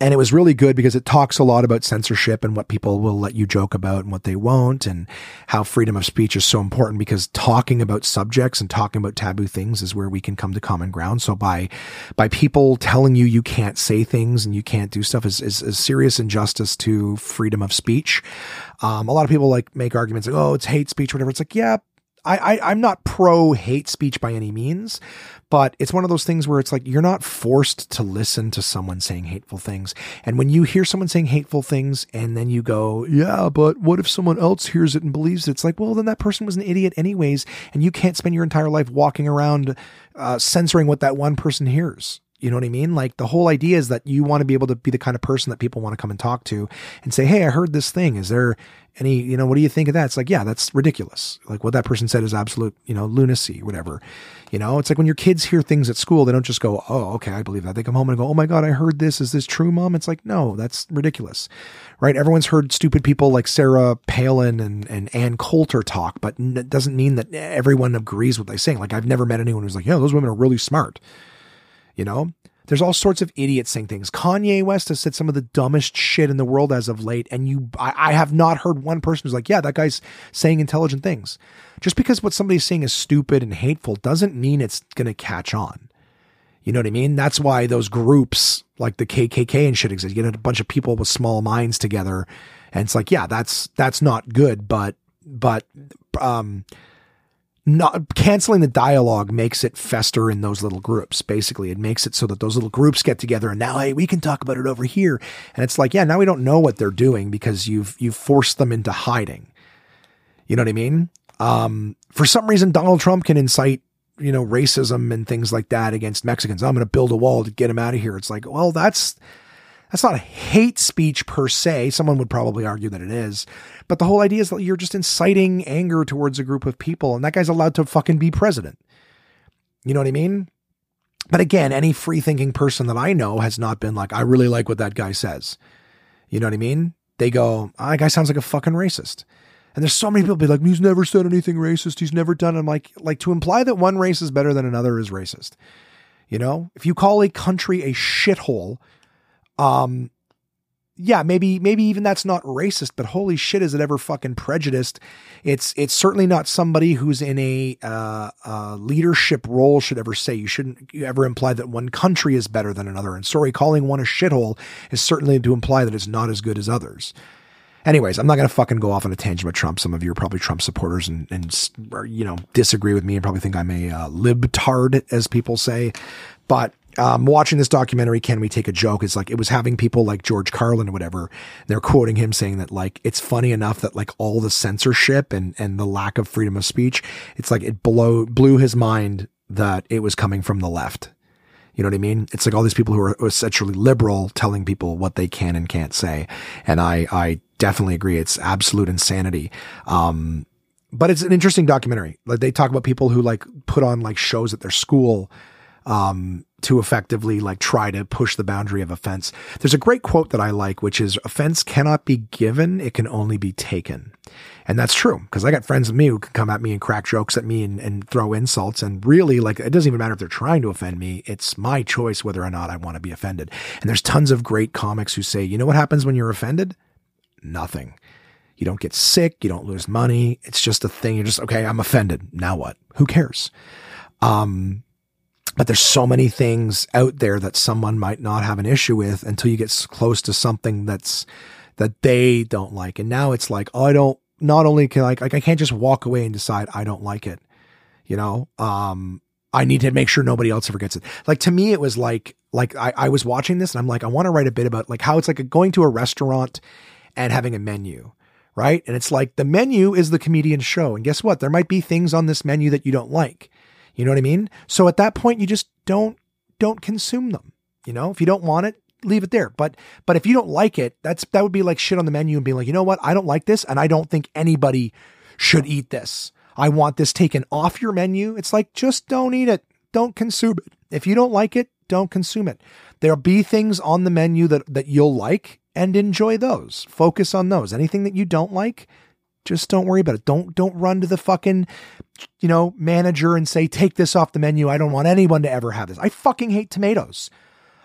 and it was really good because it talks a lot about censorship and what people will let you joke about and what they won't and how freedom of speech is so important because talking about subjects and talking about taboo things is where we can come to common ground. So by by people telling you you can't say things and you can't do stuff is is, is serious injustice to freedom of speech. Um, a lot of people like make arguments like oh it's hate speech whatever. It's like yeah I, I I'm not pro hate speech by any means, but it's one of those things where it's like you're not forced to listen to someone saying hateful things. And when you hear someone saying hateful things and then you go, yeah, but what if someone else hears it and believes it? It's like, well, then that person was an idiot anyways. And you can't spend your entire life walking around uh, censoring what that one person hears. You know what I mean? Like the whole idea is that you want to be able to be the kind of person that people want to come and talk to and say, Hey, I heard this thing. Is there any, you know, what do you think of that? It's like, yeah, that's ridiculous. Like what that person said is absolute, you know, lunacy, whatever. You know, it's like when your kids hear things at school, they don't just go, Oh, okay, I believe that. They come home and go, Oh my God, I heard this. Is this true, mom? It's like, no, that's ridiculous. Right. Everyone's heard stupid people like Sarah Palin and, and Ann Coulter talk, but it doesn't mean that everyone agrees with what they're saying. Like I've never met anyone who's like, yeah, those women are really smart. You know, there's all sorts of idiots saying things. Kanye West has said some of the dumbest shit in the world as of late, and you, I, I have not heard one person who's like, "Yeah, that guy's saying intelligent things." Just because what somebody's saying is stupid and hateful doesn't mean it's going to catch on. You know what I mean? That's why those groups like the KKK and shit exist. You get a bunch of people with small minds together, and it's like, yeah, that's that's not good, but but um not canceling the dialogue makes it fester in those little groups. Basically, it makes it so that those little groups get together and now, hey, we can talk about it over here. And it's like, yeah, now we don't know what they're doing because you've you've forced them into hiding. You know what I mean? Um, for some reason, Donald Trump can incite you know, racism and things like that against Mexicans. I'm going to build a wall to get them out of here. It's like, well, that's that's not hate speech per se. Someone would probably argue that it is. But the whole idea is that you're just inciting anger towards a group of people, and that guy's allowed to fucking be president. You know what I mean? But again, any free thinking person that I know has not been like, I really like what that guy says. You know what I mean? They go, oh, that guy sounds like a fucking racist. And there's so many people be like, he's never said anything racist. He's never done. I'm like, like to imply that one race is better than another is racist. You know, if you call a country a shithole, um, yeah, maybe maybe even that's not racist, but holy shit, is it ever fucking prejudiced? It's it's certainly not somebody who's in a uh, uh, leadership role should ever say. You shouldn't ever imply that one country is better than another. And sorry, calling one a shithole is certainly to imply that it's not as good as others. Anyways, I'm not to fucking go off on a tangent about Trump. Some of you are probably Trump supporters and, and you know, disagree with me and probably think I'm a uh, libtard, as people say. But um, watching this documentary, Can We Take a Joke? It's like it was having people like George Carlin or whatever. They're quoting him saying that like it's funny enough that like all the censorship and and the lack of freedom of speech, it's like it blow blew his mind that it was coming from the left. You know what I mean? It's like all these people who are essentially liberal telling people what they can and can't say. And I, I definitely agree. It's absolute insanity. Um, but it's an interesting documentary. Like they talk about people who like put on like shows at their school um, to effectively like try to push the boundary of offense. There's a great quote that I like, which is offense cannot be given. It can only be taken. And that's true because I got friends with me who can come at me and crack jokes at me and, and throw insults. And really, like, it doesn't even matter if they're trying to offend me. It's my choice whether or not I want to be offended. And there's tons of great comics who say, you know what happens when you're offended? Nothing. You don't get sick. You don't lose money. It's just a thing. You're just, okay, I'm offended. Now what? Who cares? Um, but there's so many things out there that someone might not have an issue with until you get close to something that's that they don't like. And now it's like, oh, I don't. Not only can I like I can't just walk away and decide I don't like it. You know, um, I need to make sure nobody else ever gets it. Like to me, it was like like I, I was watching this and I'm like, I want to write a bit about like how it's like a, going to a restaurant and having a menu, right? And it's like the menu is the comedian's show, and guess what? There might be things on this menu that you don't like. You know what I mean? So at that point, you just don't don't consume them. You know, if you don't want it, leave it there. But but if you don't like it, that's that would be like shit on the menu and being like, you know what? I don't like this, and I don't think anybody should eat this. I want this taken off your menu. It's like just don't eat it. Don't consume it. If you don't like it, don't consume it. There'll be things on the menu that that you'll like and enjoy those. Focus on those. Anything that you don't like, just don't worry about it. Don't don't run to the fucking you know manager and say take this off the menu. I don't want anyone to ever have this. I fucking hate tomatoes.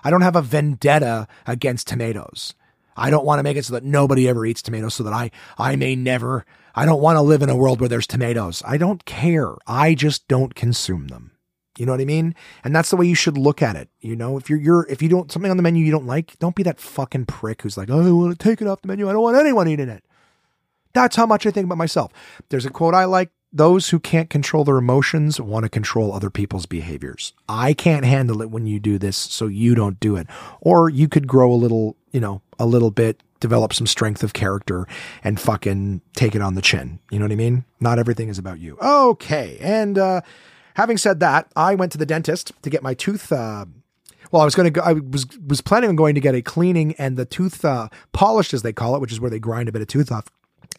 I don't have a vendetta against tomatoes. I don't want to make it so that nobody ever eats tomatoes so that I I may never I don't want to live in a world where there's tomatoes. I don't care. I just don't consume them. You know what I mean? And that's the way you should look at it. You know, if you're you're if you don't something on the menu you don't like, don't be that fucking prick who's like, oh, I want to take it off the menu. I don't want anyone eating it. That's how much I think about myself. There's a quote I like those who can't control their emotions want to control other people's behaviors. I can't handle it when you do this, so you don't do it. Or you could grow a little, you know, a little bit, develop some strength of character and fucking take it on the chin. You know what I mean? Not everything is about you. Okay. And uh having said that, I went to the dentist to get my tooth uh well, I was going to go, I was, was planning on going to get a cleaning and the tooth uh, polished, as they call it, which is where they grind a bit of tooth off.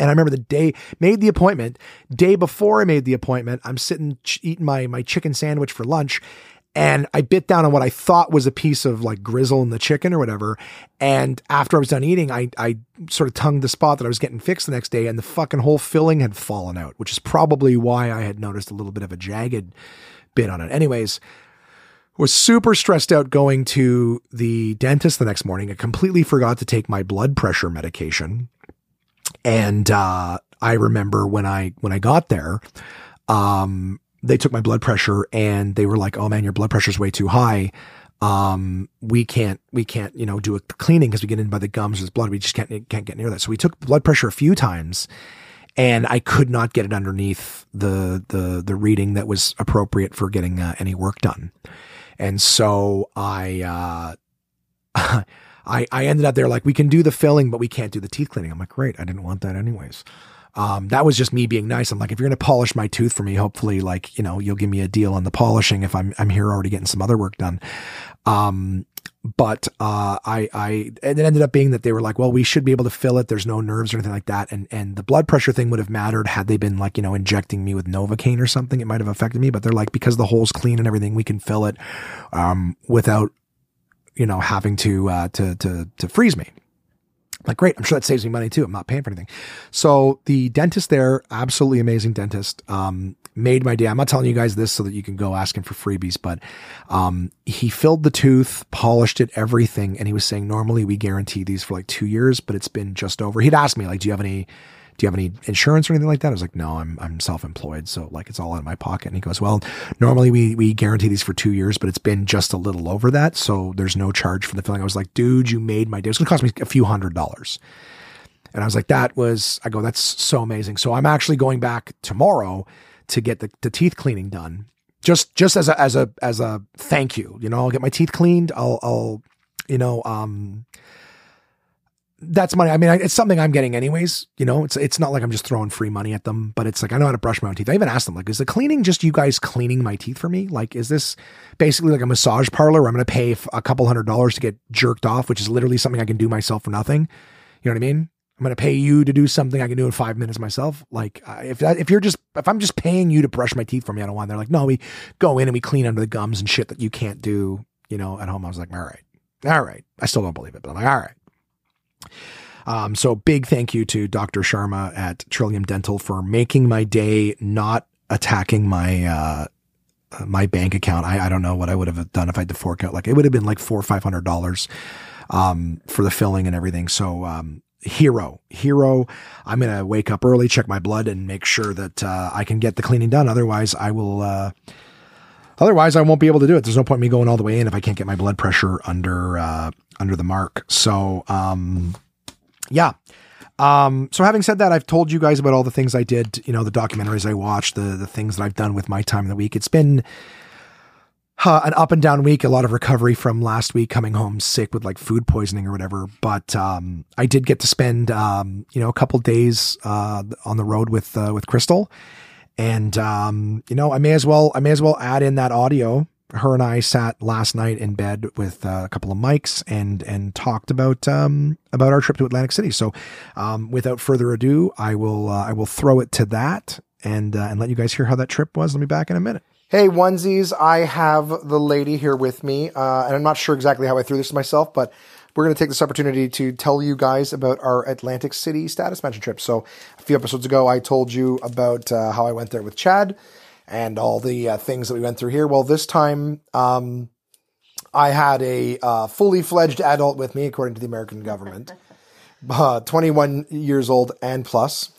And I remember the day made the appointment. Day before I made the appointment, I'm sitting ch- eating my my chicken sandwich for lunch, and I bit down on what I thought was a piece of like grizzle in the chicken or whatever. And after I was done eating, I I sort of tongued the spot that I was getting fixed the next day, and the fucking whole filling had fallen out, which is probably why I had noticed a little bit of a jagged bit on it. Anyways, was super stressed out going to the dentist the next morning. I completely forgot to take my blood pressure medication and uh, I remember when I when I got there, um, they took my blood pressure and they were like, "Oh man, your blood pressure's way too high. Um, we can't we can't you know do a cleaning because we get in by the gums with blood. We just can't can't get near that." So we took blood pressure a few times, and I could not get it underneath the the the reading that was appropriate for getting uh, any work done. And so I uh, I, I ended up there like, we can do the filling, but we can't do the teeth cleaning. I'm like, great. I didn't want that anyways. Um, that was just me being nice. I'm like, if you're going to polish my tooth for me, hopefully, like, you know, you'll give me a deal on the polishing if I'm, I'm here already getting some other work done. Um, but, uh, I, I, and it ended up being that they were like, well, we should be able to fill it. There's no nerves or anything like that. And, and the blood pressure thing would have mattered had they been like, you know, injecting me with Novocaine or something. It might have affected me, but they're like, because the hole's clean and everything, we can fill it, um, without, you know, having to, uh, to, to, to freeze me. Like, great. I'm sure that saves me money too. I'm not paying for anything. So the dentist there, absolutely amazing dentist, um, made my day. I'm not telling you guys this so that you can go ask him for freebies, but, um, he filled the tooth, polished it, everything. And he was saying, normally we guarantee these for like two years, but it's been just over. He'd asked me, like, do you have any, do you have any insurance or anything like that? I was like, no, I'm, I'm self-employed. So like it's all out of my pocket. And he goes, well, normally we, we guarantee these for two years, but it's been just a little over that. So there's no charge for the filling. I was like, dude, you made my day. It's going to cost me a few hundred dollars. And I was like, that was, I go, that's so amazing. So I'm actually going back tomorrow to get the, the teeth cleaning done. Just, just as a, as a, as a thank you, you know, I'll get my teeth cleaned. I'll, I'll, you know, um, that's money. I mean, it's something I'm getting anyways. You know, it's it's not like I'm just throwing free money at them, but it's like I know how to brush my own teeth. I even asked them, like, is the cleaning just you guys cleaning my teeth for me? Like, is this basically like a massage parlor I'm going to pay a couple hundred dollars to get jerked off, which is literally something I can do myself for nothing? You know what I mean? I'm going to pay you to do something I can do in five minutes myself. Like, if that, if you're just if I'm just paying you to brush my teeth for me, I don't want. They're like, no, we go in and we clean under the gums and shit that you can't do, you know, at home. I was like, all right, all right. I still don't believe it, but I'm like, all right. Um, so big thank you to Dr. Sharma at Trillium Dental for making my day not attacking my, uh, my bank account. I, I don't know what I would have done if I had to fork out. Like it would have been like four or five hundred dollars, um, for the filling and everything. So, um, hero, hero. I'm to wake up early, check my blood and make sure that, uh, I can get the cleaning done. Otherwise I will, uh, otherwise I won't be able to do it. There's no point me going all the way in if I can't get my blood pressure under, uh, under the mark. So, um, yeah. Um, so having said that, I've told you guys about all the things I did, you know, the documentaries I watched, the the things that I've done with my time in the week. It's been uh, an up and down week, a lot of recovery from last week coming home sick with like food poisoning or whatever. But um, I did get to spend um, you know a couple days uh, on the road with uh, with Crystal, and um, you know I may as well I may as well add in that audio her and I sat last night in bed with uh, a couple of mics and and talked about um, about our trip to Atlantic City. So, um, without further ado, I will uh, I will throw it to that and uh, and let you guys hear how that trip was. Let me back in a minute. Hey, onesies! I have the lady here with me, uh, and I'm not sure exactly how I threw this to myself, but we're going to take this opportunity to tell you guys about our Atlantic City status matching trip. So, a few episodes ago, I told you about uh, how I went there with Chad and all the uh, things that we went through here. Well, this time, um, I had a uh, fully fledged adult with me, according to the American government, uh, 21 years old and plus.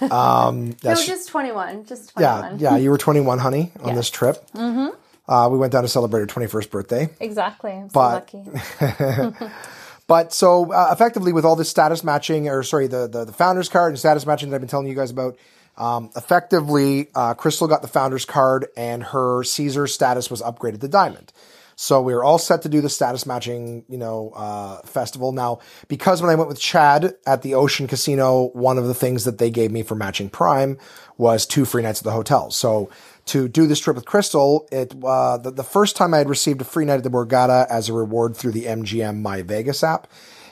Um, no, just 21. Just 21. Yeah, yeah, you were 21, honey, on yeah. this trip. Mm-hmm. Uh, we went down to celebrate her 21st birthday. Exactly. I'm but, so lucky. but so uh, effectively, with all this status matching, or sorry, the, the, the founders card and status matching that I've been telling you guys about, um, effectively, uh, Crystal got the founder's card and her Caesar status was upgraded to diamond. So we were all set to do the status matching, you know, uh, festival. Now, because when I went with Chad at the Ocean Casino, one of the things that they gave me for matching Prime was two free nights at the hotel. So to do this trip with Crystal, it uh, the, the first time I had received a free night at the Borgata as a reward through the MGM My Vegas app.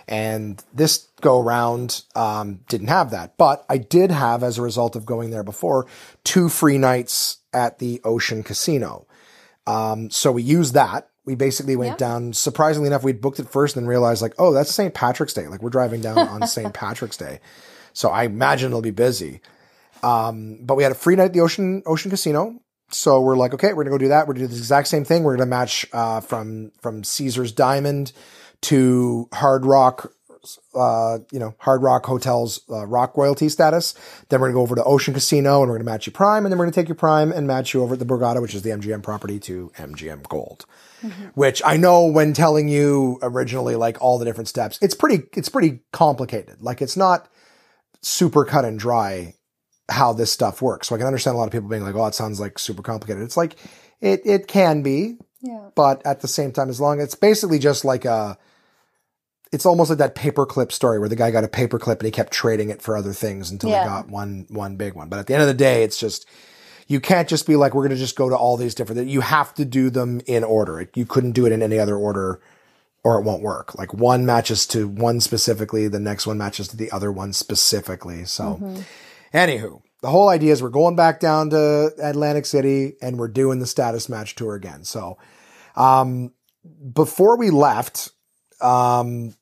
And this go around um, didn't have that. But I did have, as a result of going there before, two free nights at the Ocean Casino. Um, so we used that. We basically went down. Surprisingly enough, we'd booked it first and realized, like, oh, that's St. Patrick's Day. Like, we're driving down on St. Patrick's Day. So I imagine it'll be busy. Um, but we had a free night at the Ocean Ocean Casino. So we're like, okay, we're gonna go do that. We're gonna do the exact same thing. We're gonna match uh, from from Caesar's Diamond to Hard Rock, uh, you know, Hard Rock Hotels uh, Rock royalty status. Then we're gonna go over to Ocean Casino and we're gonna match you Prime, and then we're gonna take your Prime and match you over at the Borgata, which is the MGM property, to MGM Gold. Mm-hmm. Which I know when telling you originally, like all the different steps, it's pretty, it's pretty complicated. Like it's not super cut and dry how this stuff works. So I can understand a lot of people being like, "Oh, it sounds like super complicated." It's like it it can be, yeah. But at the same time, as long it's basically just like a it's almost like that paperclip story where the guy got a paperclip and he kept trading it for other things until yeah. he got one one big one. But at the end of the day, it's just you can't just be like we're going to just go to all these different. You have to do them in order. You couldn't do it in any other order, or it won't work. Like one matches to one specifically, the next one matches to the other one specifically. So, mm-hmm. anywho, the whole idea is we're going back down to Atlantic City and we're doing the status match tour again. So, um, before we left, um,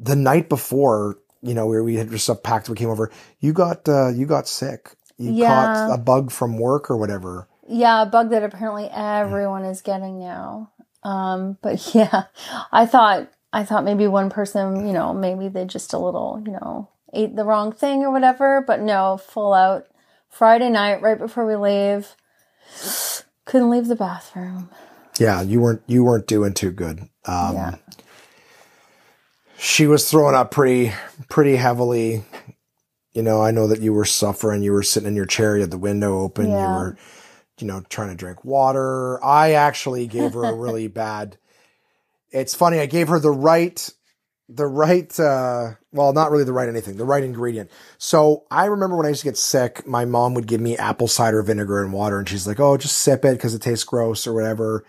the night before, you know, where we had just stuff packed, we came over. You got uh, you got sick. You yeah. caught a bug from work or whatever. Yeah, a bug that apparently everyone is getting now. Um, but yeah, I thought I thought maybe one person, you know, maybe they just a little, you know, ate the wrong thing or whatever. But no, full out Friday night, right before we leave, couldn't leave the bathroom. Yeah, you weren't you weren't doing too good. Um, yeah she was throwing up pretty pretty heavily. You know, I know that you were suffering. You were sitting in your chair, you had the window open, yeah. you were, you know, trying to drink water. I actually gave her a really bad. It's funny, I gave her the right the right uh well not really the right anything the right ingredient so i remember when i used to get sick my mom would give me apple cider vinegar and water and she's like oh just sip it because it tastes gross or whatever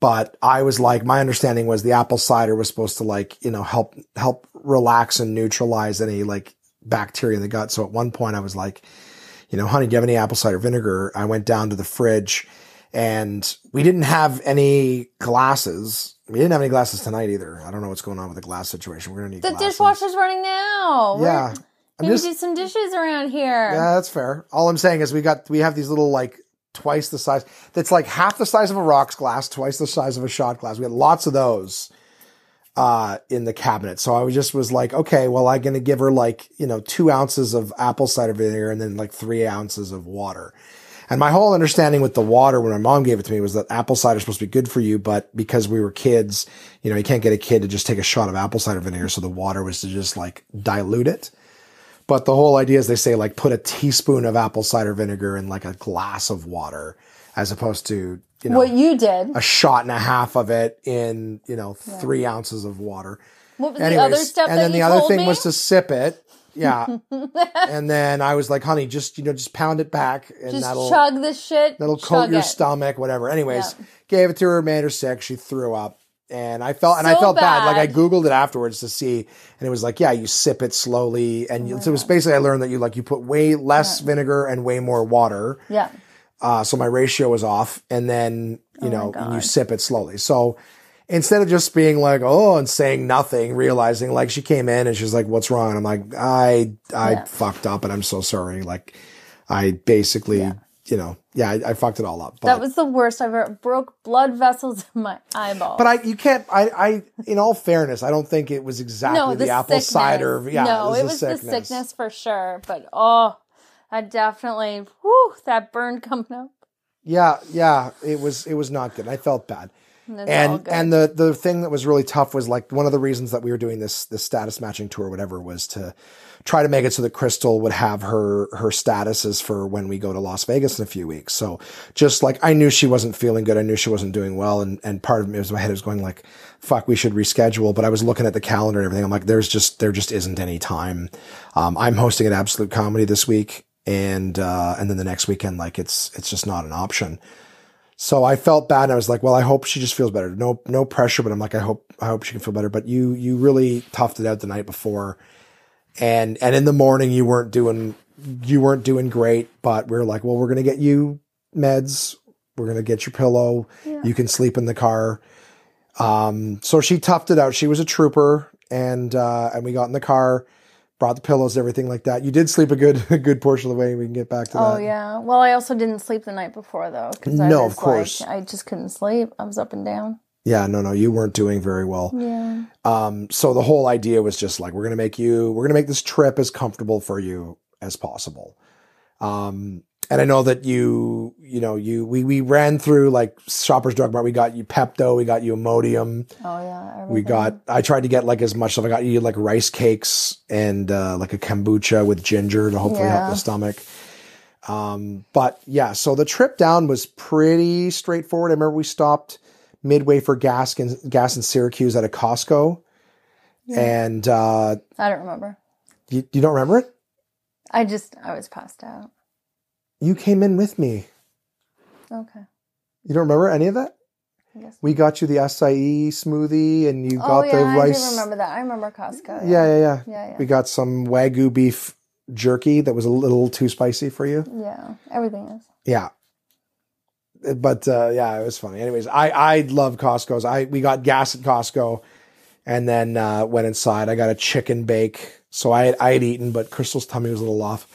but I was like, my understanding was the apple cider was supposed to like, you know, help, help relax and neutralize any like bacteria in the gut. So at one point I was like, you know, honey, do you have any apple cider vinegar? I went down to the fridge and we didn't have any glasses. We didn't have any glasses tonight either. I don't know what's going on with the glass situation. We're gonna need the glasses. dishwasher's running now. Yeah. We're, Maybe do some dishes around here. Yeah, that's fair. All I'm saying is we got we have these little like twice the size. That's like half the size of a rocks glass, twice the size of a shot glass. We had lots of those uh, in the cabinet. So I just was like, okay, well, I'm going to give her like, you know, two ounces of apple cider vinegar and then like three ounces of water. And my whole understanding with the water when my mom gave it to me was that apple cider is supposed to be good for you, but because we were kids, you know, you can't get a kid to just take a shot of apple cider vinegar. So the water was to just like dilute it. But the whole idea is they say like put a teaspoon of apple cider vinegar in like a glass of water as opposed to, you know, what you did, a shot and a half of it in, you know, yeah. three ounces of water. What was Anyways, the other stuff? And then the other thing me? was to sip it. Yeah. and then I was like, honey, just, you know, just pound it back and just that'll chug this shit. That'll coat your it. stomach, whatever. Anyways, yeah. gave it to her, made her sick. She threw up and I felt and I felt bad. bad. Like I googled it afterwards to see, and it was like, yeah, you sip it slowly, and oh so it was basically I learned that you like you put way less yeah. vinegar and way more water. Yeah. Uh, so my ratio was off, and then you oh know you sip it slowly. So instead of just being like oh and saying nothing, realizing like she came in and she's like, "What's wrong?" And I'm like, "I I yeah. fucked up, and I'm so sorry." Like I basically. Yeah you know, yeah, I, I fucked it all up. But, that was the worst I've ever broke blood vessels in my eyeball. But I, you can't. I, I, in all fairness, I don't think it was exactly no, the, the apple sickness. cider. Yeah, no, it was, it was the, sickness. the sickness for sure. But oh, I definitely, whew, that burn coming up. Yeah, yeah, it was, it was not good. I felt bad. And and the the thing that was really tough was like one of the reasons that we were doing this this status matching tour, or whatever, was to try to make it so that Crystal would have her her statuses for when we go to Las Vegas in a few weeks. So just like I knew she wasn't feeling good, I knew she wasn't doing well, and and part of me was my head was going like, "Fuck, we should reschedule." But I was looking at the calendar and everything. I'm like, "There's just there just isn't any time." Um, I'm hosting an Absolute Comedy this week, and uh, and then the next weekend, like it's it's just not an option. So I felt bad. And I was like, well, I hope she just feels better. No, no pressure, but I'm like, I hope, I hope she can feel better. But you, you really toughed it out the night before and and in the morning you weren't doing you weren't doing great, but we are like, well, we're gonna get you meds, we're gonna get your pillow, yeah. you can sleep in the car. Um, so she toughed it out. She was a trooper, and uh, and we got in the car, brought the pillows, everything like that. You did sleep a good a good portion of the way. We can get back to oh, that. Oh yeah. Well, I also didn't sleep the night before though. No, of course. Like, I just couldn't sleep. I was up and down. Yeah, no, no, you weren't doing very well. Yeah. Um, so the whole idea was just like, we're going to make you, we're going to make this trip as comfortable for you as possible. Um, and I know that you, you know, you, we, we ran through like Shoppers Drug Mart. We got you Pepto, we got you Imodium. Oh yeah. Everything. We got, I tried to get like as much stuff. I got you like rice cakes and, uh, like a kombucha with ginger to hopefully yeah. help the stomach. Um, but yeah, so the trip down was pretty straightforward. I remember we stopped, midway for gas in, gas in Syracuse at a Costco. And uh, I don't remember. you, you don't remember it? I just I was passed out. You came in with me. Okay. You don't remember any of that? Guess. We got you the acai smoothie, and you Oh got yeah, the rice. I do remember that. I remember Costco. Yeah, yeah, yeah. Yeah, yeah. We got some wagyu beef jerky that was a little too spicy for you. Yeah. Everything is. Yeah. But uh, yeah, it was funny. Anyways, I I love Costco's. I we got gas at Costco, and then uh, went inside. I got a chicken bake. So I had, I had eaten, but Crystal's tummy was a little off.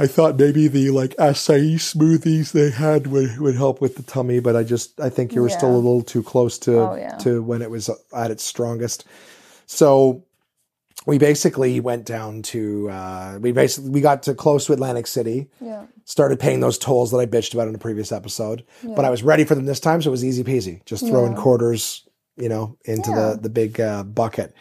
I thought maybe the like acai smoothies they had would, would help with the tummy, but I just I think you were still a little too close to Oh, yeah. to when it was at its strongest. So we basically went down to uh, we basically we got to close to Atlantic City Yeah. started paying those tolls that I bitched about in a previous episode. But I was ready for them this time, so it was easy peasy. Just throwing Yeah. quarters, you know, into Yeah. the the big uh, bucket.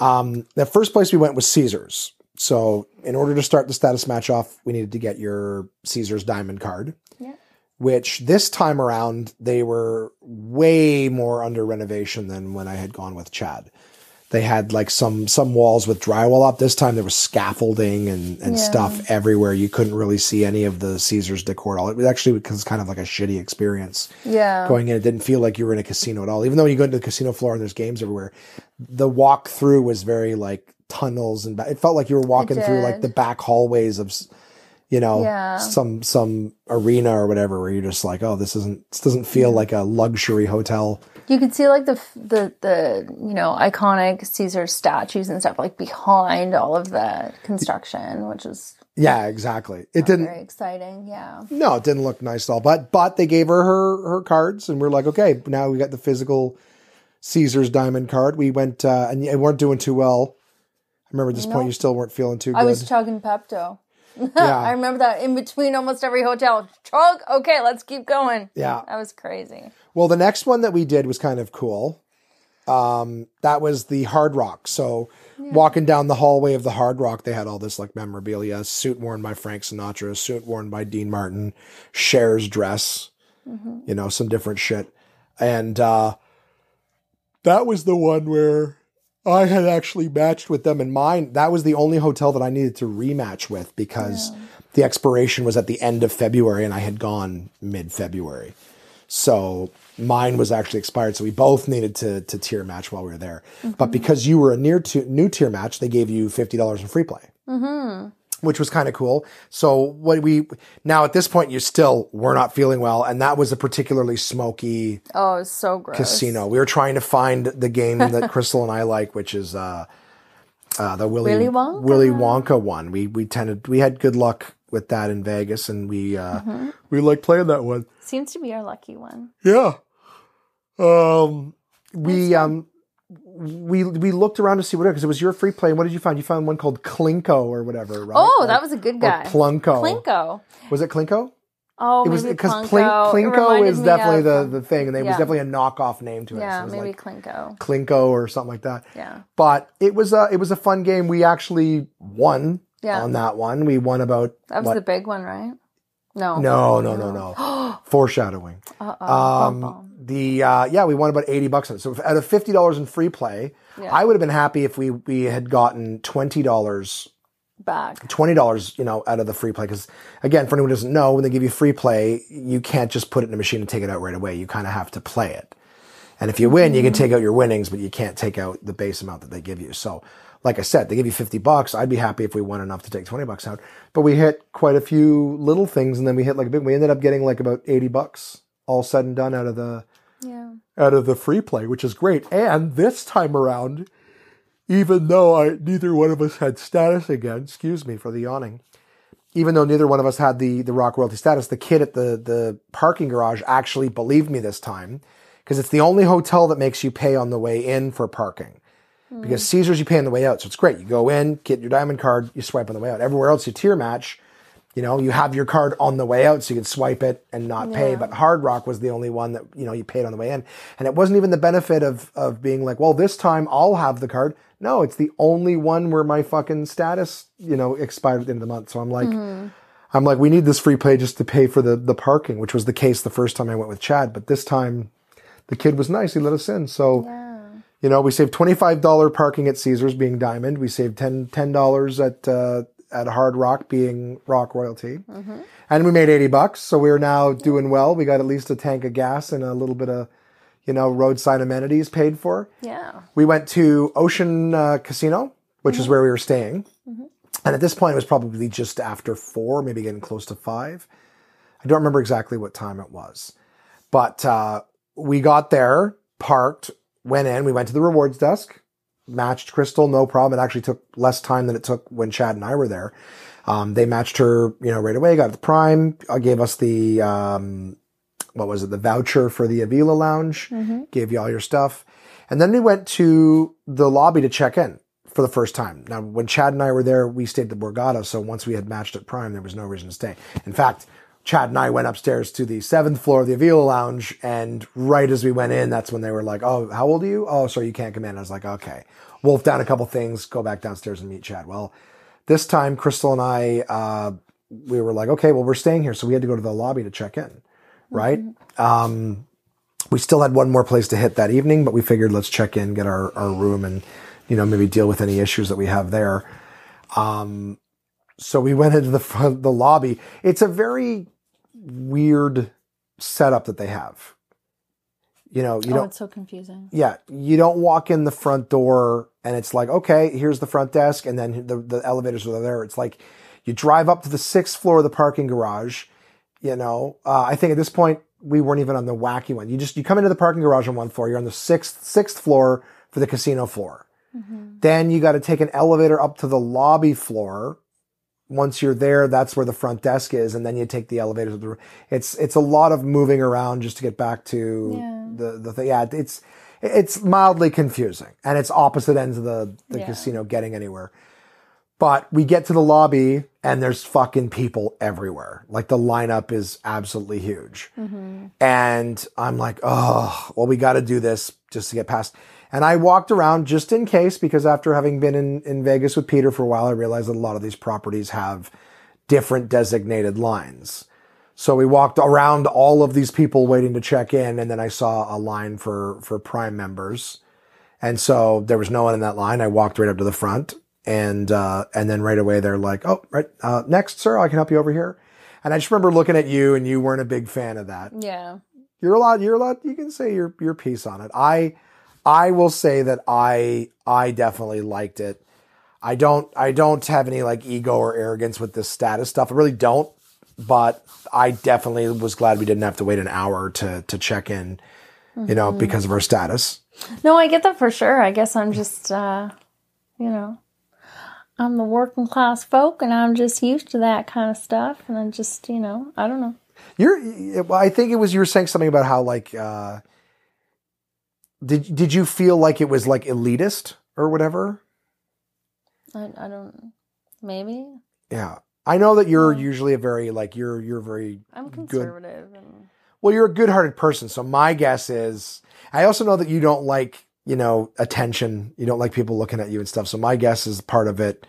Um, the first place we went was Caesars. So in order to start the status match off, we needed to get your Caesars diamond card. Yeah. Which this time around they were way more under renovation than when I had gone with Chad. They had like some some walls with drywall up. This time there was scaffolding and, and Yeah. stuff everywhere. You couldn't really see any of the Caesars decor at all. It was actually because kind of like a shitty experience Yeah. going in. It didn't feel like you were in a casino at all. Even though you go into the casino floor and there's games everywhere, the walk through was very like tunnels and ba- it felt like you were walking through like the back hallways of, you know, Yeah. some some arena or whatever. Where you're just like, oh, this isn't this doesn't feel like a luxury hotel. You could see like the the the you know iconic Caesar statues and stuff like behind all of the construction, which is Yeah, exactly. It didn't. very exciting. Yeah. No, it didn't look nice at all. But but they gave her her her cards, and we're like, okay, now we got the physical Caesar's diamond card. We went uh, and you weren't doing too well. Remember at this point you still weren't feeling too good. I was chugging Pepto. yeah. I remember that in between almost every hotel. Chug. Okay, let's keep going. yeah. That was crazy. Well, the next one that we did was kind of cool. Um, that was the Hard Rock. So walking down the hallway of the Hard Rock, they had all this like memorabilia: suit worn by Frank Sinatra, suit worn by Dean Martin, Cher's dress, you know, some different shit. And uh, that was the one where I had actually matched with them in mine. That was the only hotel that I needed to rematch with because the expiration was at the end of February and I had gone mid February. So mine was actually expired. So we both needed to to tier match while we were there. But mm-hmm. because you were a near to new tier match, they gave you fifty dollars in free play, mm-hmm. Which was kind of cool. So what we now at this point, you still were not feeling well, and that was a particularly smoky Oh, it was so gross. casino. We were trying to find the game that Crystal and I like, which is uh, uh, the Willy Willy Wonka? Willy Wonka one. We we tended we had good luck with that in Vegas, and we uh, Mm-hmm. we like playing that one. Seems to be our lucky one. Yeah. Um, we um, we we looked around to see what because it was your free play. What did you find? You found one called Klinko or whatever, right? Oh, Like- that was a good guy. Plunko. Plinko. Was it Klinko? Oh, It was because Plinko. It Klinko is definitely of, the the thing, and it was definitely a knockoff name to it. Yeah, so it was maybe like Klinko. Klinko or something like that. Yeah. But it was a it was a fun game. We actually won Yeah. on that one. We won about That was what? the big one, right? No. no no no no foreshadowing. Uh-oh. Um, the uh, yeah, we won about eighty bucks on it. So out of fifty dollars in free play, Yeah. I would have been happy if we we had gotten twenty dollars Back. twenty dollars, you know, out of the free play. Because again, for anyone who doesn't know, when they give you free play, you can't just put it in a machine and take it out right away. You kind of have to play it. And if you win, you can take out your winnings, but you can't take out the base amount that they give you. So, like I said, they give you fifty bucks. I'd be happy if we won enough to take twenty bucks out. But we hit quite a few little things, and then we hit like a big. We ended up getting like about eighty bucks, all said and done, out of the Yeah. out of the free play, which is great. And this time around, even though I, neither one of us had status again, excuse me for the yawning, even though neither one of us had the, the rock royalty status, the kid at the, the parking garage actually believed me this time because it's the only hotel that makes you pay on the way in for parking. Because Caesars, you pay on the way out. So it's great. You go in, get your diamond card, you swipe on the way out. Everywhere else, you tier match. You know, you have your card on the way out so you can swipe it and not pay. But Hard Rock was the only one that, you know, you paid on the way in. And it wasn't even the benefit of, of being like, well, this time I'll have the card. No, it's the only one where my fucking status, you know, expired at the end of the month. So I'm like, mm-hmm. I'm like, we need this free play just to pay for the, the parking, which was the case the first time I went with Chad. But this time the kid was nice. He let us in. So, Yeah. You know, we saved $25 parking at Caesars being Diamond. We saved 10 $10 at uh, at Hard Rock being Rock Royalty. And we made 80 bucks, so we're now doing well. We got at least a tank of gas and a little bit of, you know, roadside amenities paid for. Yeah. We went to Ocean uh, Casino, which is where we were staying. And at this point, it was probably just after four, maybe getting close to five. I don't remember exactly what time it was. But uh, we got there, parked, went in, we went to the rewards desk, matched Crystal, no problem. It actually took less time than it took when Chad and I were there. Um, they matched her, you know, right away, got the prime, uh, gave us the, um, what was it, the voucher for the Avila Lounge, gave you all your stuff. And then we went to the lobby to check in for the first time. Now, when Chad and I were there, we stayed at the Borgata, so once we had matched at Prime, there was no reason to stay. In fact, Chad and I went upstairs to the seventh floor of the Avila Lounge, and right as we went in, that's when they were like, "Oh, how old are you? Oh, sorry, you can't come in." I was like, "Okay." Wolf down a couple things, go back downstairs and meet Chad. Well, this time, Crystal and I, uh, we were like, "Okay, well, we're staying here," so we had to go to the lobby to check in, right? Um, we still had one more place to hit that evening, but we figured let's check in, get our, our room, and you know maybe deal with any issues that we have there. Um, so we went into the front, the lobby. It's a very weird setup that they have. You know, you oh, don't. it's so confusing. Yeah, you don't walk in the front door and it's like, okay, here's the front desk, and then the, the elevators are there. It's like you drive up to the sixth floor of the parking garage. You know, uh, I think at this point we weren't even on the wacky one. You just you come into the parking garage on one floor. You're on the sixth sixth floor for the casino floor. Then you got to take an elevator up to the lobby floor. Once you're there, that's where the front desk is, and then you take the elevator to the. It's it's a lot of moving around just to get back to Yeah. the the thing. Yeah, it's it's mildly confusing, and it's opposite ends of the the Yeah. casino getting anywhere. But we get to the lobby, and there's fucking people everywhere. Like the lineup is absolutely huge, mm-hmm. and I'm like, oh, well, we got to do this just to get past. And I walked around just in case, because after having been in, in Vegas with Peter for a while, I realized that a lot of these properties have different designated lines. So we walked around all of these people waiting to check in, and then I saw a line for for Prime members, and so there was no one in that line. I walked right up to the front, and uh, and then right away they're like, "Oh, right, uh, next, sir, I can help you over here." And I just remember looking at you, and you weren't a big fan of that Yeah. you're allowed you're allowed you can say your your piece on it i i will say that i i definitely liked it i don't i don't have any like ego or arrogance with this status stuff i really don't but i definitely was glad we didn't have to wait an hour to to check in you know because of our status No, I get that for sure. I guess I'm just, uh, you know, I'm the working class folk and I'm just used to that kind of stuff. And I'm just, you know, I don't know. you're well, i think it was you were saying something about how like uh did did you feel like it was like elitist or whatever I, I don't, maybe. yeah i know that you're mm. usually a very like you're you're very I'm good conservative. And, Well, you're a good-hearted person, so my guess is I also know that you don't like, you know, attention. You don't like people looking at you and stuff. So my guess is part of it.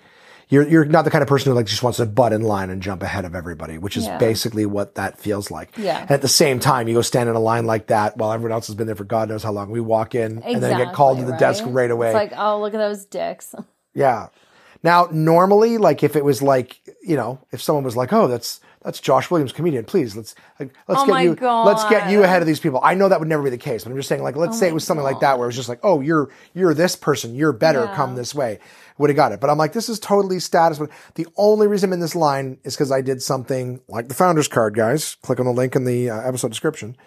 You're you're not the kind of person who like just wants to butt in line and jump ahead of everybody, which is Yeah. basically what that feels like. Yeah. And at the same time, you go stand in a line like that while everyone else has been there for God knows how long. We walk in and then get called to the Exactly, desk right away. It's like, oh, look at those dicks. Yeah. Now, normally, like if it was like, you know, if someone was like, "Oh, that's that's Josh Williams, comedian. Please, let's like, let's Oh get you let's get you ahead of these people." I know that would never be the case, but I'm just saying, like, let's Oh say it was something like that where it was just like, "Oh, you're you're this person. You're better. Yeah. Come this way." Would have got it, but I'm like, this is totally status. But the only reason I'm in this line is because I did something like the founder's card, guys. Click on the link in the uh, episode description.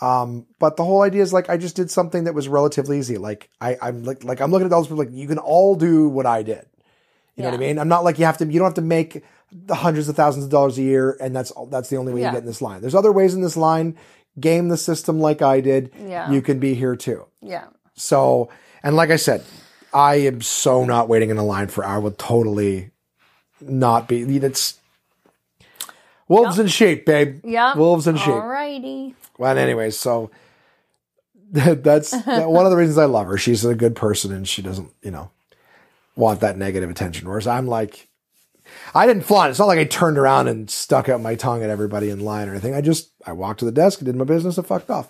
Um, but the whole idea is like I just did something that was relatively easy. Like I, I'm like like I'm looking at all those people like you can all do what I did. You know what I mean? I'm not like you have to. You don't have to make the hundreds of thousands of dollars a year, and that's that's the only way you Yeah. get in this line. There's other ways in this line. Game the system like I did. Yeah. You can be here too. Yeah. So, and like I said, I am so not waiting in a line for. I would totally not be. It's wolves in shape, babe. Yeah. Wolves in shape. Alrighty. Well, anyways, so that's that- one of the reasons I love her. She's a good person, and she doesn't, you know, want that negative attention. Whereas I'm like, I didn't flaunt. It's not like I turned around and stuck out my tongue at everybody in line or anything. I just I walked to the desk, did my business, and fucked off.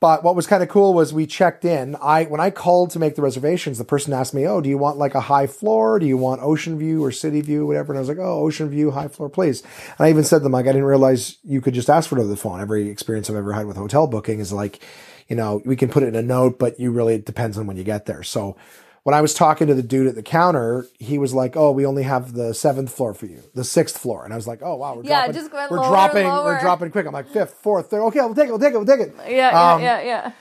But what was kind of cool was we checked in. I when I called to make the reservations, the person asked me, "Oh, do you want like a high floor? Do you want ocean view or city view, whatever?" And I was like, "Oh, ocean view, high floor, please." And I even said to them like, "I didn't realize you could just ask for it over the phone." Every experience I've ever had with hotel booking is like, you know, we can put it in a note, but you really it depends on when you get there. So when I was talking to the dude at the counter, he was like, "Oh, we only have the seventh floor for you, the sixth floor," and I was like, "Oh wow, we're Yeah, dropping, just went we're lower, dropping, lower. we're dropping quick." I'm like, fifth, fourth, third. Okay, we'll take it, we'll take it, we'll take it. Yeah, yeah, Um, yeah, yeah.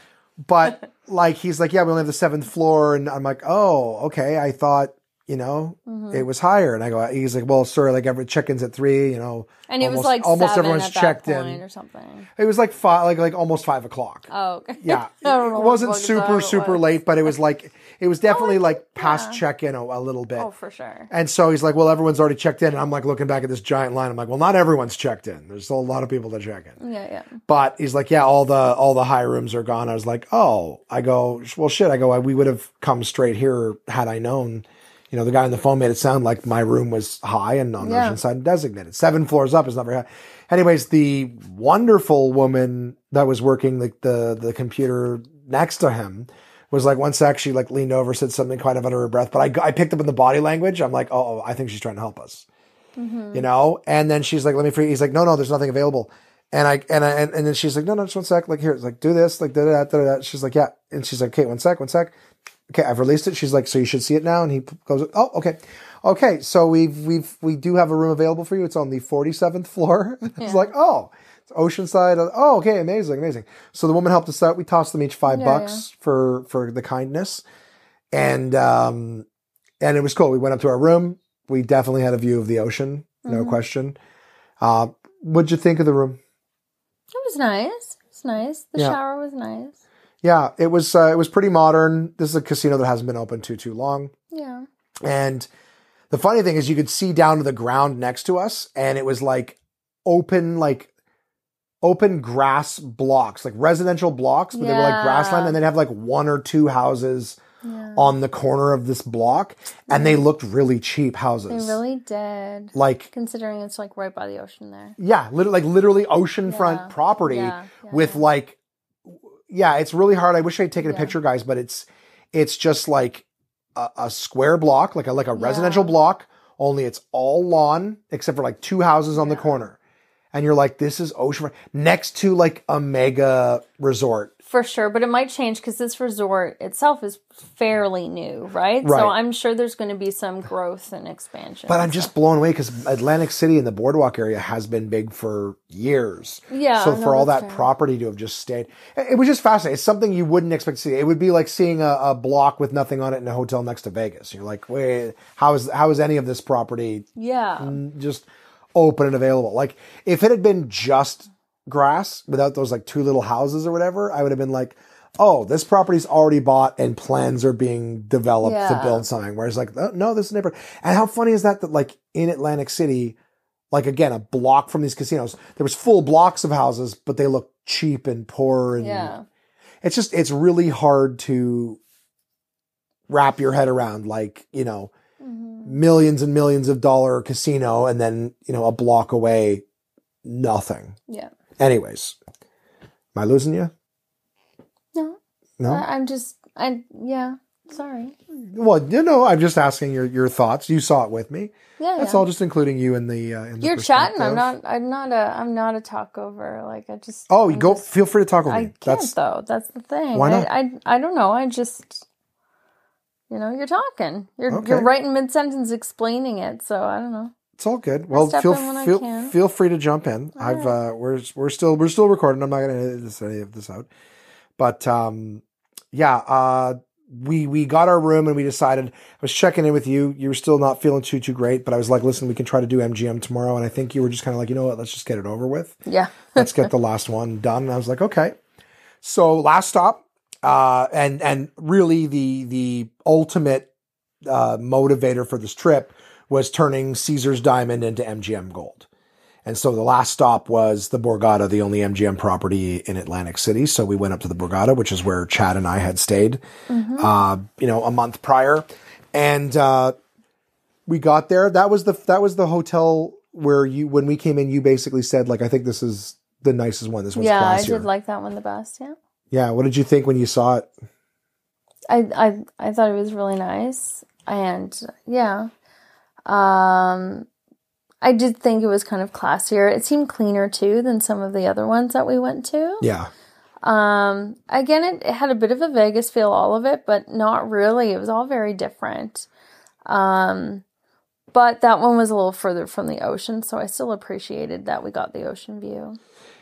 But like, he's like, "Yeah, we only have the seventh floor," and I'm like, "Oh, okay." I thought, you know, Mm-hmm. it was higher, and I go, "He's like, well, sir, like every check-ins at three, you know." And it was like almost everyone's checked in. or something. It was like five, like like almost five o'clock. Oh, okay. Yeah, I it wasn't super super was. late, but it was like it was definitely think- like past yeah. check in a, a little bit. Oh, for sure. And so he's like, "Well, everyone's already checked in." And I'm like looking back at this giant line. I'm like, "Well, not everyone's checked in. There's still a lot of people to check in." Yeah, yeah. But he's like, "Yeah, all the all the high rooms are gone." I was like, "Oh." I go, "Well, shit." I go, "We would have come straight here had I known." You know, the guy on the phone made it sound like my room was high and on the Yeah. ocean side designated. Seven floors up is not very high. Anyways, the wonderful woman that was working the the, the computer next to him was like one sec she like leaned over said something kind of under her breath but I, I picked up in the body language. I'm like oh i think she's trying to help us. Mm-hmm. You know? And then she's like let me free he's like no no there's nothing available. And i and i and, and then she's like no no just one sec like here it's like do this like da da da da da. She's like yeah. And she's like okay one sec one sec okay i've released it. She's like so you should see it now. And he goes oh okay. Okay so we've we've we do have a room available for you. It's on the 47th floor. It's like oh it's oceanside. Oh okay amazing amazing. So the woman helped us out. We tossed them each five Yeah, bucks for for the kindness. And um and it was cool. We went up to our room. We definitely had a view of the ocean no Mm-hmm. question. Uh what'd you think of the room? It was nice. It was nice. The Yeah. shower was nice. Yeah it was uh, it was pretty modern this is a casino that hasn't been open too too long Yeah. And the funny thing is, you could see down to the ground next to us, and it was like open, like open grass blocks, like residential blocks, but they were like grassland, and they'd have like one or two houses Yeah. on the corner of this block, and they looked really cheap houses. They really did. like Considering it's like right by the ocean there. yeah, literally, like literally oceanfront Yeah. property Yeah, yeah. with like, yeah, it's really hard. I wish I'd taken a picture, guys, but it's it's just like a, a square block, like a like a residential block. Only it's all lawn except for like two houses on the corner, and you're like, this is ocean next to like a mega resort. For sure, but it might change because this resort itself is fairly new, right? Right. So I'm sure there's going to be some growth and expansion. But I'm just blown away because Atlantic City and the boardwalk area has been big for years. Yeah, So no, for all that fair. property to have just stayed, it was just fascinating. It's something you wouldn't expect to see. It would be like seeing a, a block with nothing on it in a hotel next to Vegas. You're like, wait, how is how is any of this property yeah, just open and available? Like if it had been just grass without those like two little houses or whatever, I would have been like. Oh, this property's already bought and plans are being developed to build something. Whereas like, oh, no, this is neighborhood. And how funny is that? That like in Atlantic City, like again, a block from these casinos, there was full blocks of houses, but they look cheap and poor. And yeah, it's just, it's really hard to wrap your head around like, you know, Mm-hmm. millions and millions of dollar casino and then, you know, a block away, nothing. yeah. Anyways, am I losing you? No, No? I, I'm just, I yeah. Sorry. well, you know, I'm just asking your, your thoughts. You saw it with me. Yeah, That's yeah. all just including you in the, uh, in the You're chatting. I'm not. I'm not a. I'm not a talkover. Like I just. Oh, you I'm go. just- feel free to talk over I me. can't That's though. That's the thing. Why not? I, I I don't know. I just you know, you're talking. You're Okay. you're right in mid sentence explaining it, so I don't know. It's all good. Well, feel in when I feel feel free to jump in. I've uh, we're we're still we're still recording. I'm not going to edit this, any of this out, but um, yeah. Uh, we we got our room and we decided. I was checking in with you. You were still not feeling too too great, but I was like, listen, we can try to do MGM tomorrow. And I think you were just kind of like, you know what? Let's just get it over with. Yeah. let's get the last one done. And I was like, okay. So last stop, uh, and and really the the ultimate uh, motivator for this trip was turning Caesar's Diamond into MGM Gold. And so the last stop was the Borgata, the only MGM property in Atlantic City. So we went up to the Borgata, which is where Chad and I had stayed, uh, you know, a month prior. And uh, we got there. That was the that was the hotel where you when we came in, you basically said like, I think this is the nicest one. This one's yeah, I did like that one the best. Yeah. Yeah. What did you think when you saw it? I I I thought it was really nice, and yeah, um, I did think it was kind of classier. It seemed cleaner too than some of the other ones that we went to. Yeah. Um, again, it, it had a bit of a Vegas feel, all of it, but not really. It was all very different. Um, but that one was a little further from the ocean, so I still appreciated that we got the ocean view.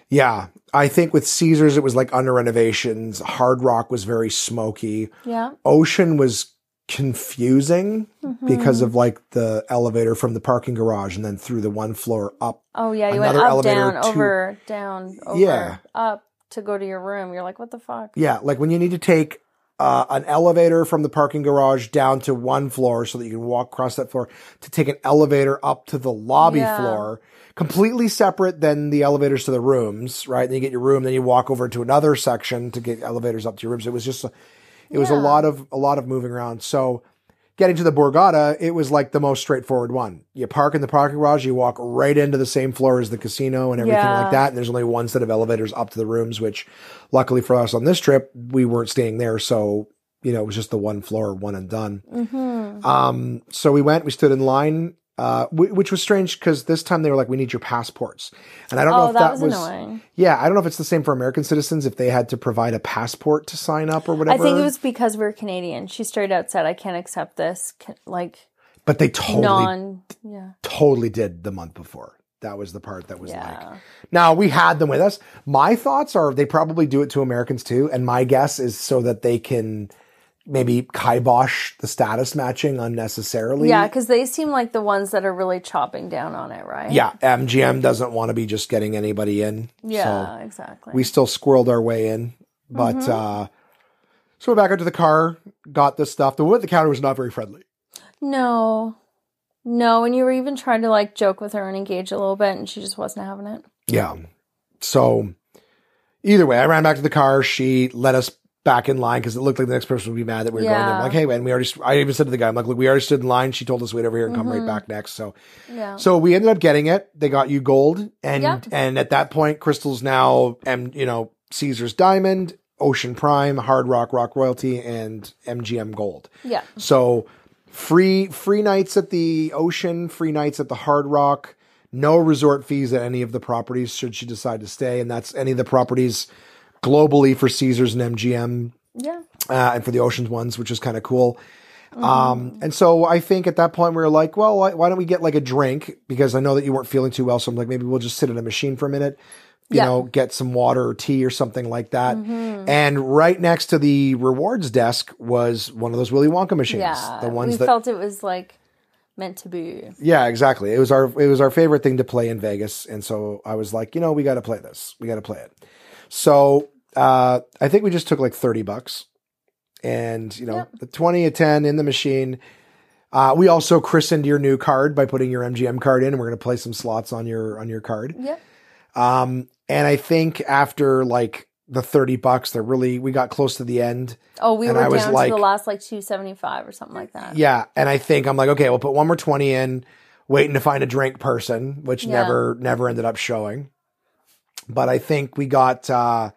Yeah. I think with Caesars, it was like under renovations. Hard Rock was very smoky. Yeah. Ocean was confusing Mm-hmm. because of like the elevator from the parking garage and then through the one floor up. Oh yeah, you went up, down, to- over, down, over, Yeah. up to go to your room. You're like, what the fuck? Yeah. Like when you need to take uh, an elevator from the parking garage down to one floor so that you can walk across that floor to take an elevator up to the lobby Yeah. floor, completely separate than the elevators to the rooms, right? Then you get your room, then you walk over to another section to get elevators up to your rooms. It was just, it was a lot of, a lot of moving around. So getting to the Borgata, it was like the most straightforward one. You park in the parking garage, you walk right into the same floor as the casino and everything Yeah. like that. And there's only one set of elevators up to the rooms, which luckily for us on this trip, we weren't staying there. So, you know, it was just the one floor, one and done. Mm-hmm. Um, so we went, we stood in line, uh, wh- which was strange because this time they were like, we need your passports. And I don't know Oh, if that, that, was, was, annoying. yeah, I don't know if it's the same for American citizens, if they had to provide a passport to sign up or whatever. I think it was because we're Canadian. She straight out said, "I can't accept this." Like but they totally, non, yeah, totally did the month before. That was the part that was like, Now we had them with us. My thoughts are they probably do it to Americans too, and my guess is so that they can maybe kibosh the status matching unnecessarily. yeah, because they seem like the ones that are really chopping down on it, right? yeah. MGM doesn't want to be just getting anybody in. yeah, so exactly. we still squirreled our way in, but Mm-hmm. uh, so we're back out to the car, got this stuff. The woman at the counter was not very friendly. no, no, and you were even trying to like joke with her and engage a little bit, and she just wasn't having it. Yeah. So either way, I ran back to the car. She let us back in line because it looked like the next person would be mad that we were going there. I'm like, hey, man, we already, I even said to the guy, I'm like, look, we already stood in line. She told us to wait over here and come Mm-hmm. right back next. So, Yeah, so we ended up getting it. They got you gold. And, and at that point, Crystal's now, and you know, Caesar's Diamond, Ocean Prime, Hard Rock, Rock Royalty, and MGM Gold. yeah, So free free nights at the ocean, free nights at the Hard Rock, no resort fees at any of the properties should she decide to stay, and that's any of the properties globally for Caesars and MGM yeah. uh, and for the oceans ones, which is kind of cool. Um, and so I think at that point we were like, well, why, why don't we get like a drink? Because I know that you weren't feeling too well. So I'm like, maybe we'll just sit in a machine for a minute, you Yeah. know, get some water or tea or something like that. And right next to the rewards desk was one of those Willy Wonka machines. Yeah, The ones we that, felt it was like meant to be. yeah, exactly. It was our, it was our favorite thing to play in Vegas. And so I was like, you know, we got to play this. We got to play it. So, uh, I think we just took like 30 bucks and you know Yep. the 20 a 10 in the machine uh, we also christened your new card by putting your mgm card in and we're going to play some slots on your on your card Yeah. um, and i think after like the 30 bucks they're really we got close to the end Oh, we were I was down like- to the last like two seventy five or something like that. yeah and i think i'm like okay we'll put one more 20 in waiting to find a drink person which Yeah. never never ended up showing but i think we got uh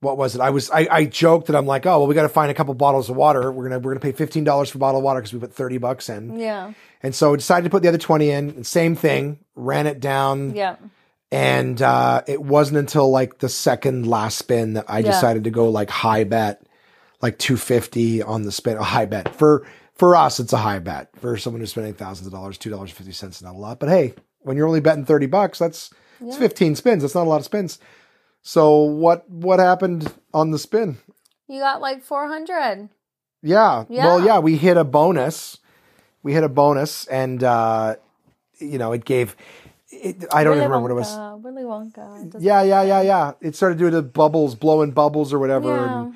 what was it? I was I, I joked that I'm like, oh well, we got to find a couple bottles of water. We're gonna we're gonna pay fifteen dollars for a bottle of water because we put thirty bucks in, Yeah. and so decided to put the other twenty in. And same thing, ran it down, Yeah. and uh, it wasn't until like the second last spin that I Yeah. decided to go like high bet, like two fifty on the spin. A high bet for for us, it's a high bet. For someone who's spending thousands of dollars, two dollars fifty cents is not a lot. But hey, when you're only betting thirty bucks, that's it's fifteen spins. That's not a lot of spins. So what what happened on the spin? You got like four hundred. Yeah. Yeah. Well, yeah, we hit a bonus. We hit a bonus, and uh, you know, it gave. It, I don't even remember what it was. Willy Wonka. It Yeah, yeah, yeah, yeah. It started doing the bubbles, blowing bubbles or whatever. Yeah. And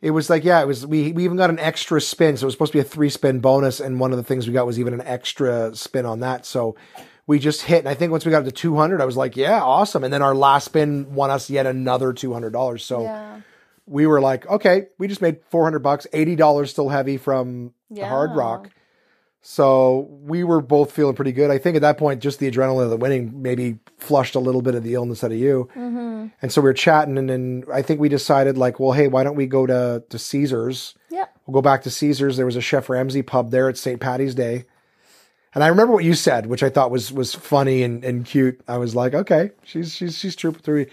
it was like, yeah, it was. We we even got an extra spin, so it was supposed to be a three spin bonus, and one of the things we got was even an extra spin on that. So we just hit, and I think once we got up to two hundred, I was like, yeah, awesome. And then our last spin won us yet another two hundred dollars. So Yeah. we were like, okay, we just made four hundred bucks, eighty dollars still heavy from the Hard Rock. So we were both feeling pretty good. I think at that point, just the adrenaline of the winning maybe flushed a little bit of the illness out of you. Mm-hmm. And so we were chatting, and then I think we decided, like, well, hey, why don't we go to, to Caesars? Yeah. We'll go back to Caesars. There was a Chef Ramsay pub there at St. Patty's Day. And I remember what you said, which I thought was was funny and, and cute. I was like, okay, she's she's she's trooping through.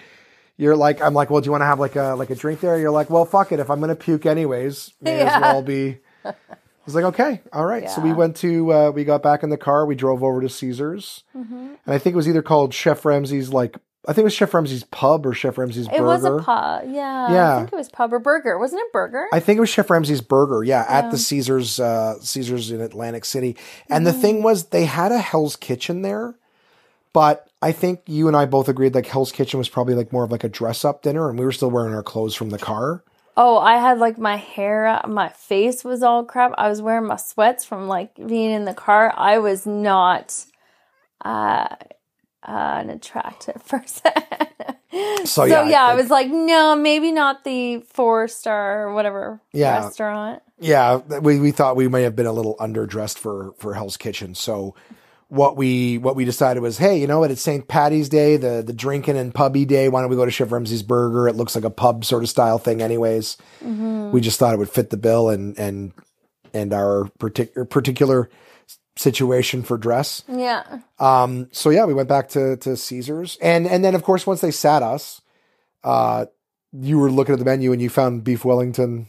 You're like, I'm like, well, do you want to have like a like a drink there? You're like, well, fuck it. If I'm gonna puke anyways, may as well be. I was like, okay, all right. So we went to uh, we got back in the car. We drove over to Caesars, Mm-hmm. and I think it was either called Chef Ramsay's like I think it was Chef Ramsay's pub or Chef Ramsay's It burger. was a pub. Yeah. Yeah. I think it was pub or burger. Wasn't it burger? I think it was Chef Ramsay's Burger, yeah, at the Caesars uh, Caesars in Atlantic City. And the thing was, they had a Hell's Kitchen there, but I think you and I both agreed like Hell's Kitchen was probably like more of like a dress up dinner, and we were still wearing our clothes from the car. oh, I had like my hair, my face was all crap. I was wearing my sweats from like being in the car. I was not uh, uh, an attractive person. So, so yeah, yeah, I like- was like, no, maybe not the four star or whatever Yeah. restaurant. Yeah, we we thought we may have been a little underdressed for for Hell's Kitchen. So what we what we decided was, hey, you know what? It's St. Patty's Day, the the drinking and pubby day. Why don't we go to Chef Ramsay's Burger? It looks like a pub sort of style thing, anyways. We just thought it would fit the bill and and and our particular particular situation for dress. Yeah. Um, so yeah, we went back to to Caesars, and and then of course once they sat us, uh, you were looking at the menu and you found beef Wellington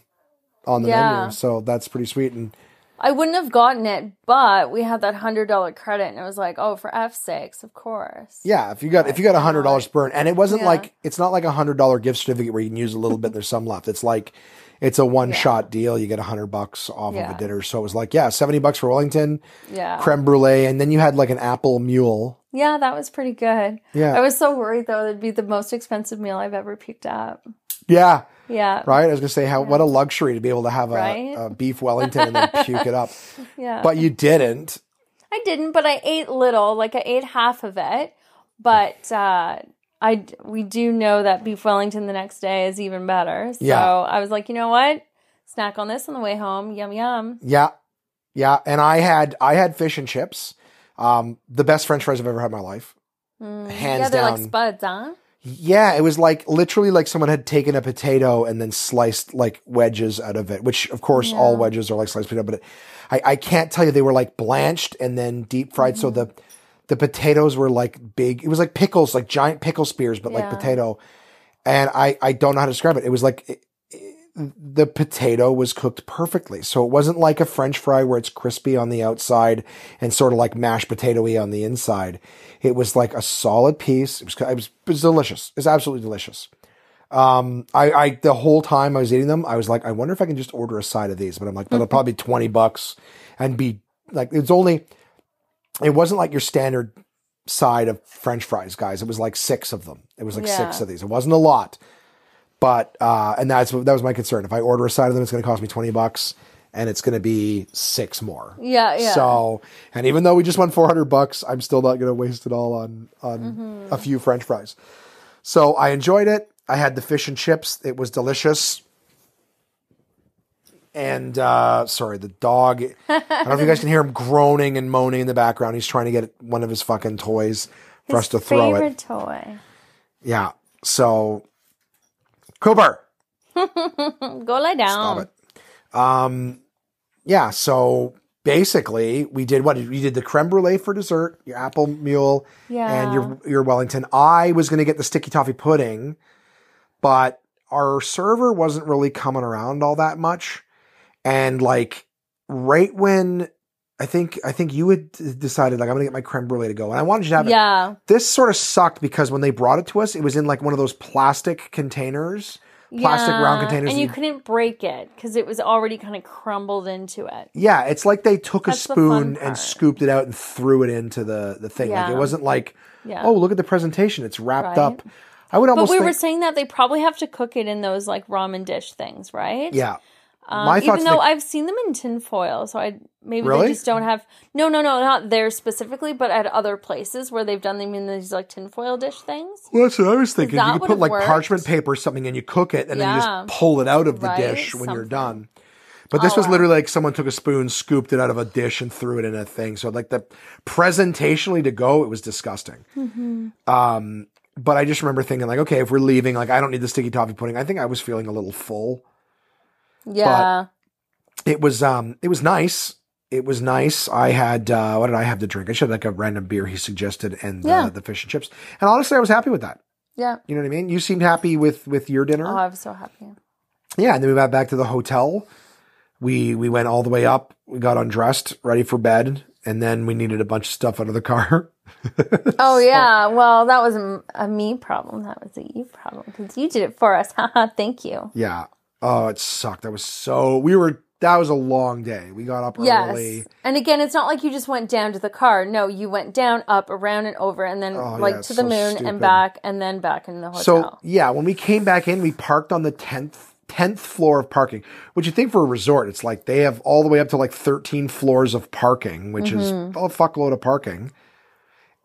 on the Yeah. menu, so that's pretty sweet. And I wouldn't have gotten it, but we had that hundred dollar credit, and it was like, oh, for F sakes, of course. yeah, if you got if you got a hundred dollars burn, and it wasn't Yeah. like it's not like a hundred dollar gift certificate where you can use a little bit. There's some left. It's like it's a one shot deal. You get a hundred bucks off of a dinner. So it was like yeah, seventy bucks for Wellington, Yeah. creme brulee, and then you had like an apple mule. Yeah, that was pretty good. Yeah. I was so worried though it'd be the most expensive meal I've ever picked up. Yeah, Yeah. right. I was gonna say how what a luxury to be able to have a, Right? a beef Wellington and then puke it up. Yeah. But you didn't. I didn't, but I ate little, like I ate half of it. But uh I we do know that beef Wellington the next day is even better. So Yeah. I was like, you know what? Snack on this on the way home. Yum yum. Yeah, yeah. And I had I had fish and chips. Um, the best French fries I've ever had in my life. Hands Mm. yeah, they're down. like spuds, huh? Yeah, it was like literally like someone had taken a potato and then sliced like wedges out of it, which of course all wedges are like sliced potato, but it, I, I can't tell you they were like blanched and then deep fried. So Mm-hmm. the the potatoes were like big. It was like pickles, like giant pickle spears, but like potato. And I I don't know how to describe it. It was like it- it- the potato was cooked perfectly. So it wasn't like a French fry where it's crispy on the outside and sort of like mashed potatoy on the inside. It was like a solid piece. It was it was, it was delicious. It's absolutely delicious. Um, I, I the whole time I was eating them, I was like, I wonder if I can just order a side of these. But I'm like, that'll probably be twenty bucks and be like, it's only. It wasn't like your standard side of French fries, guys. It was like six of them. It was like six of these. It wasn't a lot, but uh, and that's that was my concern. If I order a side of them, it's going to cost me twenty bucks, and it's going to be six more. Yeah, yeah. So, and even though we just won 400 bucks, I'm still not going to waste it all on on Mm-hmm. a few french fries. So, I enjoyed it. I had the fish and chips. It was delicious. And uh sorry, the dog. I don't know if you guys can hear him groaning and moaning in the background. He's trying to get one of his fucking toys for us to His throw favorite it. toy. Yeah. So, Cooper, Go lie down. Stop it. Um, yeah. So basically, we did what we did the creme brulee for dessert, your apple mule, yeah. and your your Wellington. I was going to get the sticky toffee pudding, but our server wasn't really coming around all that much, and like right when. I think I think you had decided like I'm gonna get my creme brulee to go, and I wanted you to have it. Yeah. This sort of sucked because when they brought it to us, it was in like one of those plastic containers, plastic round containers. And you that couldn't break it because it was already kind of crumbled into it. Yeah, it's like they took a That's the spoon and scooped it out and threw it into the the thing. Like it wasn't like, Yeah. oh, look at the presentation; it's wrapped Right. up. I would almost. But we think, were saying that they probably have to cook it in those like ramen dish things, right? yeah. Um, My even though I've seen them in tinfoil, so I maybe Really? they just don't have. No, no, no, not there specifically, but at other places where they've done them in these like tinfoil dish things. Well, that's what I was thinking. You could put like worked. parchment paper or something, and you cook it, and then you just pull it out of the Right, dish when you're done. But this Oh, was wow. literally like someone took a spoon, scooped it out of a dish, and threw it in a thing. So like the presentationally to go, it was disgusting. Mm-hmm. Um, but I just remember thinking like, okay, if we're leaving, like I don't need the sticky toffee pudding. I think I was feeling a little full. Yeah. It was um, it was nice. It was nice. I had uh, what did I have to drink? I should had like a random beer he suggested and the, Yeah. the fish and chips. And honestly, I was happy with that. yeah. You know what I mean? You seemed happy with with your dinner. Oh, I was so happy. Yeah, and then we went back to the hotel. We we went all the way up. We got undressed, ready for bed, and then we needed a bunch of stuff out of the car. Oh yeah. Well, that wasn't a me problem. That was a you problem because you did it for us. Haha. Thank you. yeah. Oh, it sucked. That was so. We were. That was a long day. We got up Yes. early. And again, it's not like you just went down to the car. No, you went down, up, around, and over, and then Oh, like yeah, to the so moon stupid. and back, and then back in the hotel. So yeah, when we came back in, we parked on the tenth tenth floor of parking. Which you think for a resort, it's like they have all the way up to like thirteen floors of parking, which is Mm-hmm. a fuckload of parking.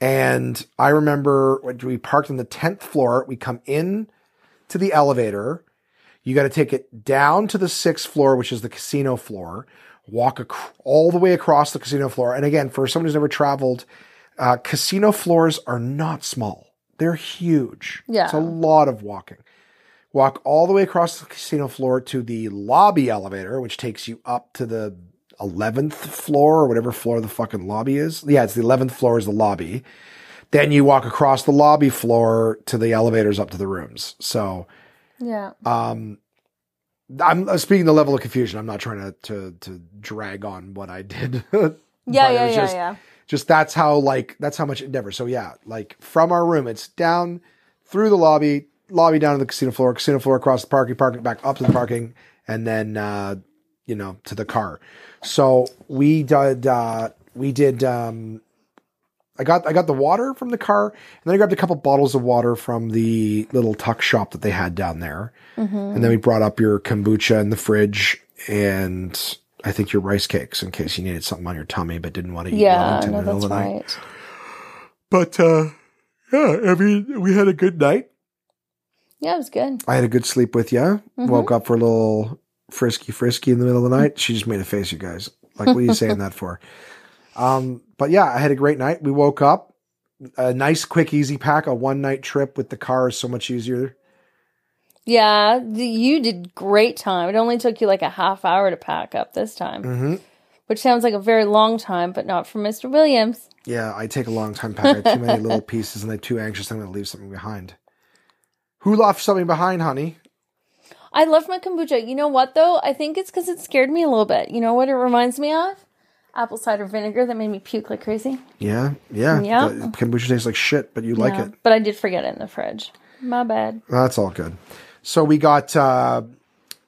And I remember when we parked on the tenth floor, we come in to the elevator. You got to take it down to the sixth floor, which is the casino floor. Walk ac- all the way across the casino floor. And again, for someone who's never traveled, uh, casino floors are not small. They're huge. Yeah. It's a lot of walking. Walk all the way across the casino floor to the lobby elevator, which takes you up to the 11th floor or whatever floor the fucking lobby is. Yeah, it's the 11th floor is the lobby. Then you walk across the lobby floor to the elevators up to the rooms. So, yeah. um, I'm uh, speaking the level of confusion. I'm not trying to to, to drag on what I did. Yeah, yeah, yeah, just, yeah. Just that's how like that's how much endeavor. So yeah, like from our room, it's down through the lobby, lobby down to the casino floor, casino floor across the parking, parking back up to the parking, and then uh, you know to the car. So we did uh, we did um, I got I got the water from the car, and then I grabbed a couple bottles of water from the little tuck shop that they had down there, Mm-hmm. and then we brought up your kombucha in the fridge and I think your rice cakes in case you needed something on your tummy but didn't want to eat Yeah, no, in the middle that's of the night. right. But uh, yeah, I mean, we had a good night. Yeah, it was good. I had a good sleep with you. Mm-hmm. Woke up for a little frisky, frisky in the middle of the night. She just made a face, you guys. Like, what are you saying that for? Um, but yeah, I had a great night. We woke up. A nice, quick, easy pack. A one night trip with the car is so much easier. Yeah, the, you did great time. It only took you like a half hour to pack up this time, Mm-hmm. which sounds like a very long time, but not for Mr. Williams. Yeah, I take a long time packing. Too many little pieces and I'm too anxious I'm going to leave something behind. Who left something behind, honey? I left my kombucha. You know what though? I think it's because it scared me a little bit. You know what it reminds me of? Apple cider vinegar that made me puke like crazy. Yeah, yeah. Yeah. The kombucha tastes like shit, but you like Yeah, it. But I did forget it in the fridge. My bad. That's all good. So we got uh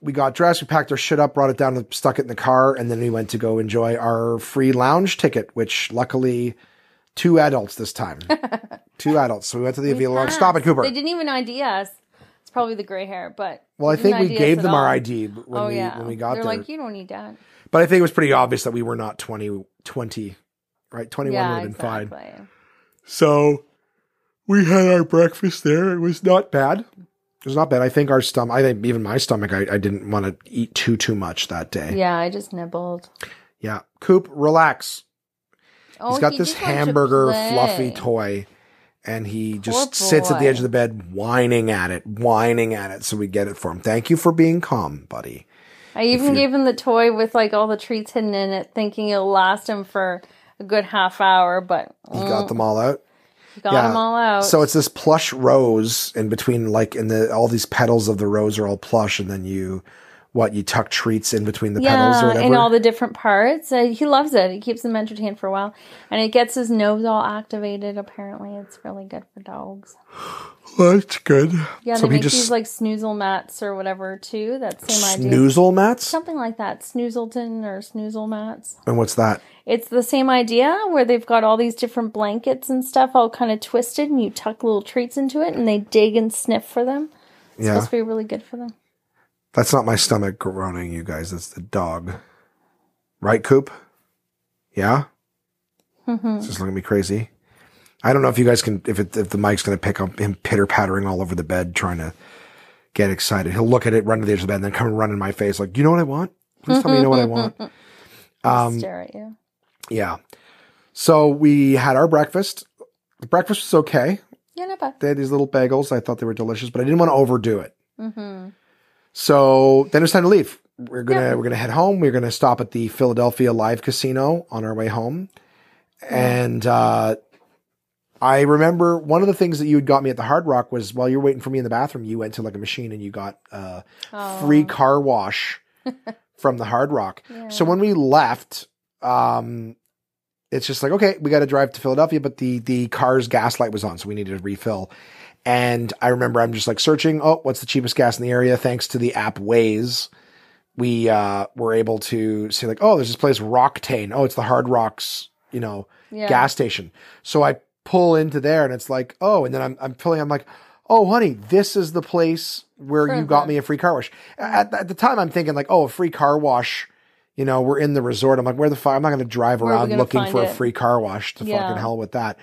we got dressed, we packed our shit up, brought it down, and stuck it in the car, and then we went to go enjoy our free lounge ticket, which luckily two adults this time. two adults. So we went to the Avila Lounge. Stop it, Cooper. They didn't even ID us. It's probably the gray hair, but well, I they didn't think we ID us gave at them our. ID when oh we yeah, when we got They're there. like, you don't need that. But I think it was pretty obvious that we were not 20, 20 right? 21 Yeah, would have been fine. So we had our breakfast there. It was not bad. It was not bad. I think our stomach, I think even my stomach, I, I didn't want to eat too, too much that day. Yeah, I just nibbled. Yeah. Coop, relax. Oh, He's got he this just hamburger fluffy toy and he just Poor sits at the edge of the bed whining at it, whining at it. So we get it for him. Thank you for being calm, buddy. I even gave him the toy with like all the treats hidden in it, thinking it'll last him for a good half hour. But He got mm. them all out. got them all out. So it's this plush rose in between, like, in the all these petals of the rose are all plush, and then you, what you tuck treats in between the petals or whatever. and all the different parts. Uh, he loves it. He keeps them entertained for a while, and it gets his nose all activated. Apparently, it's really good for dogs. That's good. Yeah, so they make just these like snoozle mats or whatever too. That same idea. snoozle mats. Something like that, snoozleton or snoozle mats. And what's that? It's the same idea where they've got all these different blankets and stuff all kind of twisted, and you tuck little treats into it, and they dig and sniff for them. It's Yeah, supposed to be really good for them. That's not my stomach groaning, you guys. That's the dog. Right, Coop? Yeah. Mm-hmm. It's just looking at me crazy. I don't know if you guys can, if it, if the mic's going to pick up him pitter pattering all over the bed, trying to get excited. He'll look at it, run to the edge of the bed, and then come and run in my face like, "You know what I want? Please tell me you know what I want. Um, Stare at you. yeah. So we had our breakfast. The breakfast was okay. Yeah, not bad. They had these little bagels. I thought they were delicious, but I didn't want to overdo it. Mm-hmm. So then it's time to leave. We're gonna we're gonna head home. We're gonna stop at the Philadelphia Live Casino on our way home, and uh, I remember one of the things that you had got me at the Hard Rock was while you were waiting for me in the bathroom, you went to like a machine and you got a free car wash from the Hard Rock. So when we left, um, it's just like okay, we got to drive to Philadelphia, but the the car's gas light was on, so we needed to refill. And I remember I'm just like searching, oh, what's the cheapest gas in the area? Thanks to the app Waze, we uh, were able to see like, oh, there's this place Rocktane. Oh, it's the Hard Rocks, you know, Yeah. gas station. So I pull into there, and it's like, oh, and then I'm I'm pulling. I'm like, oh, honey, this is the place where you got me a free car wash. At, at the time, I'm thinking like, oh, a free car wash. You know, we're in the resort. I'm like, where the fuck? I'm not going to drive Where around looking for a free car wash. To Yeah. fucking hell with that.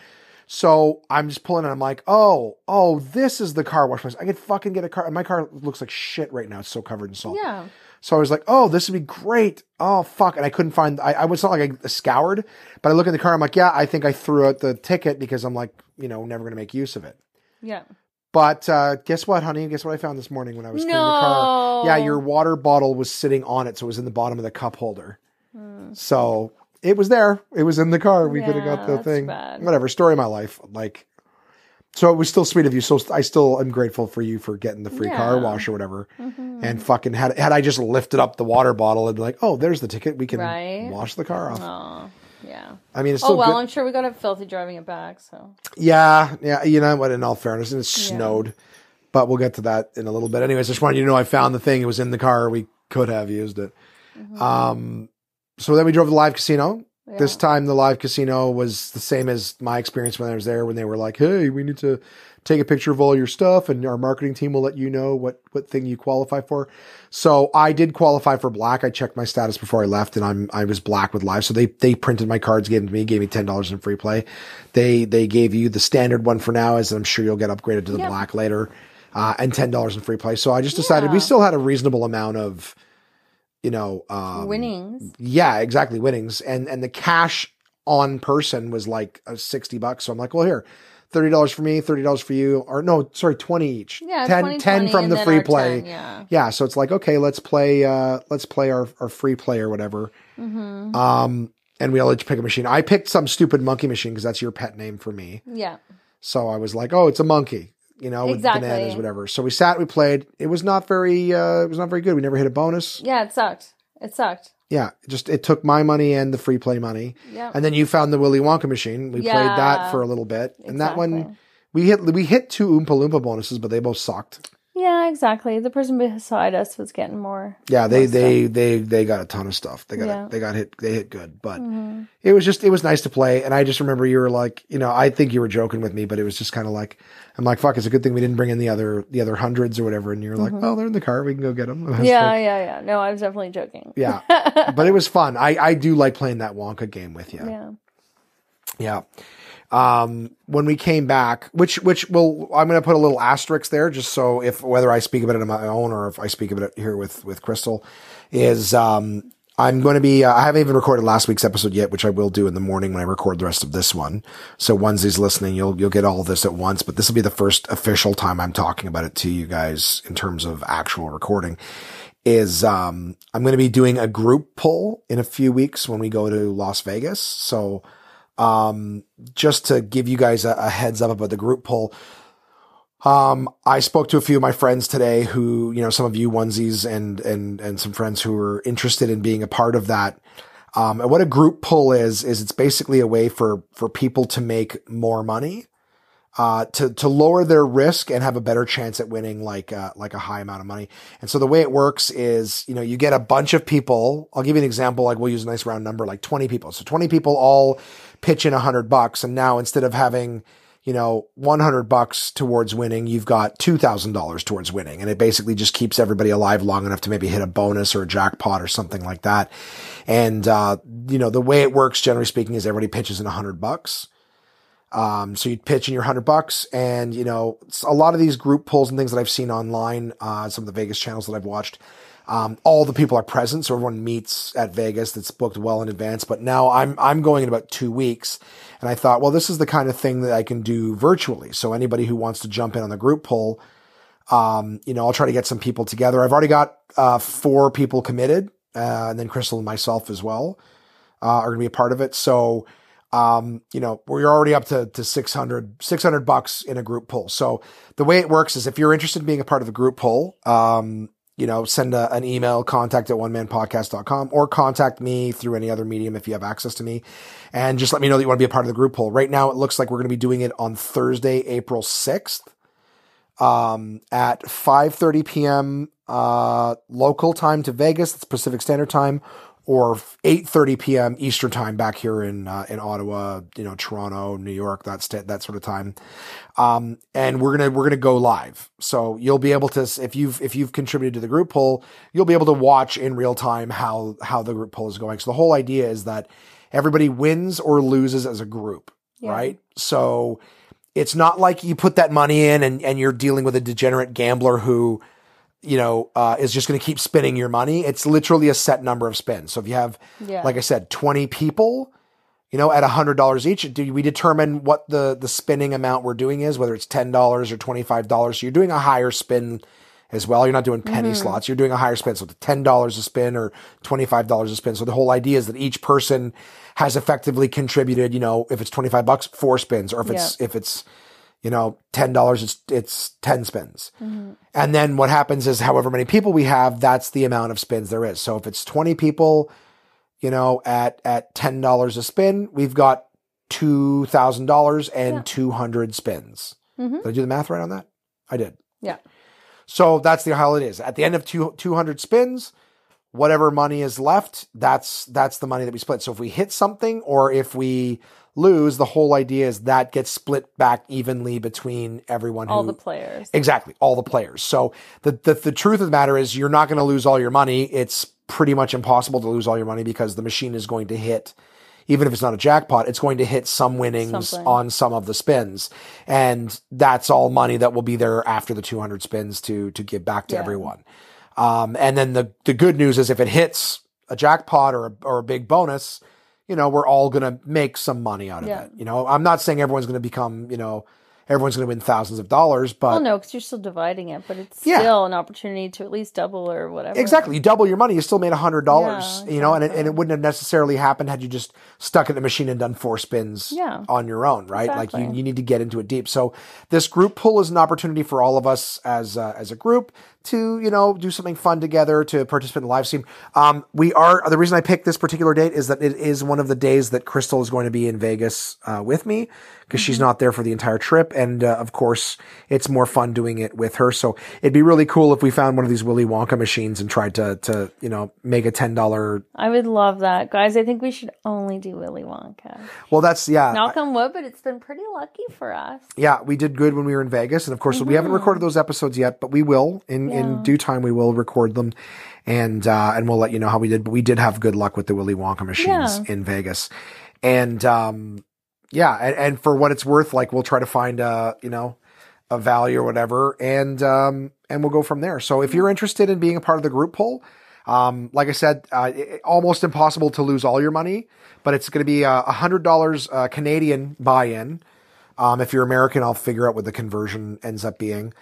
So I'm just pulling and I'm like, oh, oh, this is the car wash place. I could fucking get a car. My car looks like shit right now. It's so covered in salt. Yeah. So I was like, oh, this would be great. Oh, fuck. And I couldn't find, I, I was not like I scoured, but I look in the car. I'm like, yeah, I think I threw out the ticket because I'm like, you know, never going to make use of it. Yeah. But uh, guess what, honey? Guess what I found this morning when I was cleaning the car? Yeah, your water bottle was sitting on it. So it was in the bottom of the cup holder. So it was there. It was in the car. We could have got. The thing. bad. Whatever. Story of my life. Like, so it was still sweet of you. So I still am grateful for you for getting the free car Yeah. Mm-hmm. wash or whatever. And fucking had had I just lifted up the water bottle and like, oh, there's the ticket. We can Right. wash the car off. Oh, yeah. I mean, it's Oh well, good. I'm sure we got it filthy driving it back. So Yeah, yeah. You know what? In all fairness, and it snowed, but we'll get to that in a little bit. Anyways, I just wanted you to know I found the thing. It was in the car. We could have used it. Mm-hmm. Um, so then we drove to the live casino. Yeah. This time, the live casino was the same as my experience when I was there. When they were like, "Hey, we need to take a picture of all your stuff, and our marketing team will let you know what what thing you qualify for." So I did qualify for black. I checked my status before I left, and I'm I was black with live. So they they printed my cards, gave them to me, gave me ten dollars in free play. They they gave you the standard one for now, as I'm sure you'll get upgraded to the Yep. black later, uh, and ten dollars in free play. So I just decided we still had a reasonable amount of, you know, um, winnings. yeah, exactly. Winnings and and the cash on person was like uh, sixty bucks. So I'm like, well, here, thirty dollars for me, thirty dollars for you, or no, sorry, twenty each. Yeah, 10, 20, 10 from the free play. 10, yeah. Yeah, so it's like okay, let's play. uh Let's play our our free play or whatever. Mm-hmm. Um, and we all each pick a machine. I picked some stupid monkey machine because that's your pet name for me. Yeah. So I was like, oh, it's a monkey, you know, with Exactly. bananas, whatever. So we sat, we played. It was not very, uh it was not very good. We never hit a bonus. Yeah, it sucked. It sucked. Yeah, it just it took my money and the free play money. Yeah. And then you found the Willy Wonka machine. We played that for a little bit, and that one we hit we hit two Oompa Loompa bonuses, but they both sucked. Yeah, exactly. The person beside us was getting more. Yeah, they they they they got a ton of stuff. They got Yeah. Mm-hmm. they got hit they hit good, but it was just it was nice to play. And I just remember you were like, you know, I think you were joking with me, but it was just kind of like, I'm like, fuck, it's a good thing we didn't bring in the other the other hundreds or whatever. And you're like, oh, they're in the car, we can go get them. stuff. Yeah, yeah, yeah. No, I was definitely joking. yeah, but it was fun. I I do like playing that Wonka game with you. Yeah. Yeah. Um, when we came back, which which will I'm going to put a little asterisk there, just so if whether I speak about it on my own or if I speak about it here with with Crystal, is um, I'm going to be. Uh, I haven't even recorded last week's episode yet, which I will do in the morning when I record the rest of this one. So onesies listening, you'll you'll get all of this at once. But this will be the first official time I'm talking about it to you guys in terms of actual recording. Is um, I'm going to be doing a group pull in a few weeks when we go to Las Vegas. So um, just to give you guys a, a heads up about the group pull. Um, I spoke to a few of my friends today who, you know, some of you onesies and, and, and some friends who are interested in being a part of that. Um, and what a group pull is, is it's basically a way for, for people to make more money, uh, to, to lower their risk and have a better chance at winning like, uh, like a high amount of money. And so the way it works is, you know, you get a bunch of people. I'll give you an example. Like we'll use a nice round number, like 20 people. So 20 people all pitch in a hundred bucks. And now instead of having, you know, 100 bucks towards winning, you've got $2,000 towards winning. And it basically just keeps everybody alive long enough to maybe hit a bonus or a jackpot or something like that. And, uh, you know, the way it works, generally speaking, is everybody pitches in a hundred bucks. Um, so you pitch in your hundred bucks and, you know, a lot of these group pulls and things that I've seen online, uh, some of the Vegas channels that I've watched, Um, all the people are present, so everyone meets at Vegas. That's booked well in advance. But now I'm I'm going in about two weeks, and I thought, well, this is the kind of thing that I can do virtually. So anybody who wants to jump in on the group pull, um, you know, I'll try to get some people together. I've already got uh, four people committed, uh, and then Crystal and myself as well uh, are going to be a part of it. So, um, you know, we're already up to, to 600, 600 bucks in a group pull. So the way it works is if you're interested in being a part of the group pull, um, you know, send a, an email, contact at onemanpodcast.com or contact me through any other medium if you have access to me. And just let me know that you want to be a part of the group pull. Right now, it looks like we're going to be doing it on Thursday, April 6th um, at 5.30 p.m. Uh, local time to Vegas, that's Pacific Standard Time, or 8.30 p.m. Eastern Time back here in uh, in Ottawa, you know, Toronto, New York, that st- that sort of time. Um, and we're gonna we're gonna go live, so you'll be able to if you've if you've contributed to the group pull, you'll be able to watch in real time how how the group pull is going. So the whole idea is that everybody wins or loses as a group, Yeah. right? So it's not like you put that money in and, and you're dealing with a degenerate gambler who, you know, uh, is just going to keep spinning your money. It's literally a set number of spins. So if you have, Yeah. like I said, 20 people, you know, at $100 each, do we determine what the, the spinning amount we're doing is, whether it's $10 or $25. So you're doing a higher spin as well. You're not doing penny slots. You're doing a higher spin. So the $10 a spin or $25 a spin. So the whole idea is that each person has effectively contributed, you know, if it's 25 bucks, four spins, or if it's, if it's, you know, $10, it's, it's 10 spins. Mm-hmm. And then what happens is however many people we have, that's the amount of spins there is. So if it's 20 people, you know, at, at $10 a spin, we've got $2,000 and 200 spins. Mm-hmm. Did I do the math right on that? I did. Yeah. So that's the how it is. At the end of two, 200 spins, whatever money is left, that's that's the money that we split. So if we hit something or if we lose, the whole idea is that gets split back evenly between everyone All who the players. Exactly, all the players. So the the, the truth of the matter is you're not going to lose all your money. It's pretty much impossible to lose all your money because the machine is going to hit even if it's not a jackpot, it's going to hit some winnings Something. on some of the spins. And that's all money that will be there after the 200 spins to to give back to Yeah. everyone. Um, and then the the good news is if it hits a jackpot or a, or a big bonus, you know, we're all going to make some money out of Yeah. it. You know, I'm not saying everyone's going to become, you know, everyone's going to win thousands of dollars, but Well, no, because you're still dividing it, but it's Yeah. still an opportunity to at least double or whatever. Exactly. You double your money, you still made a hundred dollars. Yeah, you know, and it, and it wouldn't have necessarily happened had you just stuck in the machine and done four spins Yeah. on your own, right? Like you, you need to get into it deep. So this group pull is an opportunity for all of us as uh, as a group to you know do something fun together to participate in the live stream. Um, we are the reason I picked this particular date is that it is one of the days that Crystal is going to be in Vegas uh, with me because she's Mm-hmm. not there for the entire trip, and uh, of course it's more fun doing it with her. So it'd be really cool if we found one of these Willy Wonka machines and tried to to you know make a ten dollar. I would love that, guys. I think we should only do Willy Wonka. Well, that's yeah. Knock on wood, but it's been pretty lucky for us. Yeah, we did good when we were in Vegas, and of course we haven't recorded those episodes yet, but we will in in Mm-hmm. Due time. We will record them, and uh, and we'll let you know how we did. But we did have good luck with the Willy Wonka machines Yeah. in Vegas, and um, yeah, and, and for what it's worth, like we'll try to find a you know a value or whatever, and um, and we'll go from there. So if you're interested in being a part of the group pull. Um, like I said, uh, it- almost impossible to lose all your money, but it's going to be a hundred dollars uh, Canadian buy-in. Um, if you're American, I'll figure out what the conversion ends up being.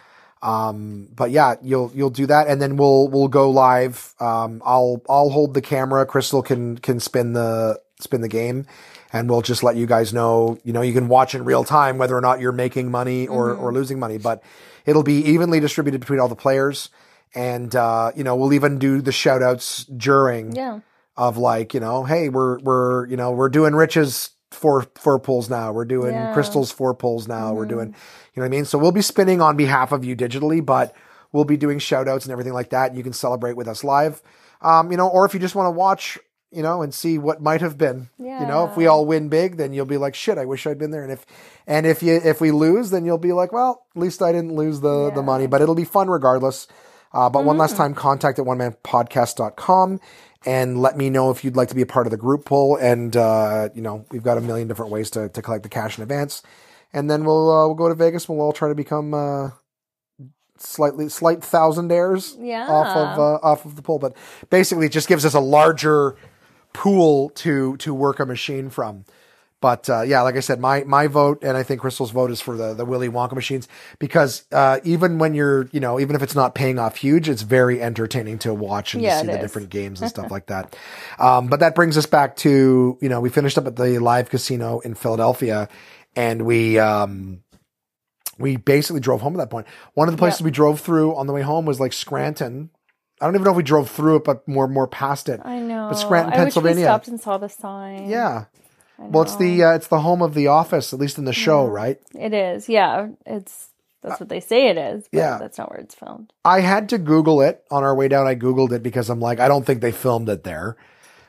Um, but yeah, you'll you'll do that, and then we'll we'll go live. Um, I'll I'll hold the camera. Crystal can can spin the spin the game, and we'll just let you guys know. You know, you can watch in real time whether or not you're making money or or losing money, but it'll be evenly distributed between all the players. And uh, you know, we'll even do the shout outs during Yeah. of like, you know, hey, we're we're you know, we're doing Rich's four four pulls now. We're doing Yeah. Crystal's four pulls now. We're doing you know what I mean? So we'll be spinning on behalf of you digitally, but we'll be doing shout outs and everything like that. You can celebrate with us live. Um, you know, or if you just want to watch, you know, and see what might have been. You know, if we all win big, then you'll be like, shit, I wish I'd been there. And if and if you if we lose, then you'll be like, well, at least I didn't lose the the money. But it'll be fun regardless. Uh, but one last time, contact at onemanpodcast.com and let me know if you'd like to be a part of the group pull. And, uh, you know, we've got a million different ways to, to collect the cash in advance. And then we'll, uh, we'll go to Vegas we'll all try to become, uh, slightly slight thousandaires Yeah. off of uh, off of the pool, but basically it just gives us a larger pool to to work a machine from. But uh, yeah, like I said, my my vote and I think Crystal's vote is for the the Willy Wonka machines because uh, even when you're you know even if it's not paying off huge, it's very entertaining to watch and Yeah, to see the is. different games and stuff like that. Um, but that brings us back to you know we finished up at the live casino in Philadelphia, and we um, we basically drove home at that point. One of the places Yeah. we drove through on the way home was like Scranton. I don't even know if we drove through it, but more more past it. I know. But Scranton, I wish Pennsylvania. we stopped and saw the sign. Yeah. Well, it's the uh, it's the home of the office, at least in the show, right? It is. Yeah. It's that's what they say it is. But yeah. That's not where it's filmed. I had to Google it on our way down. I Googled it because I'm like, I don't think they filmed it there.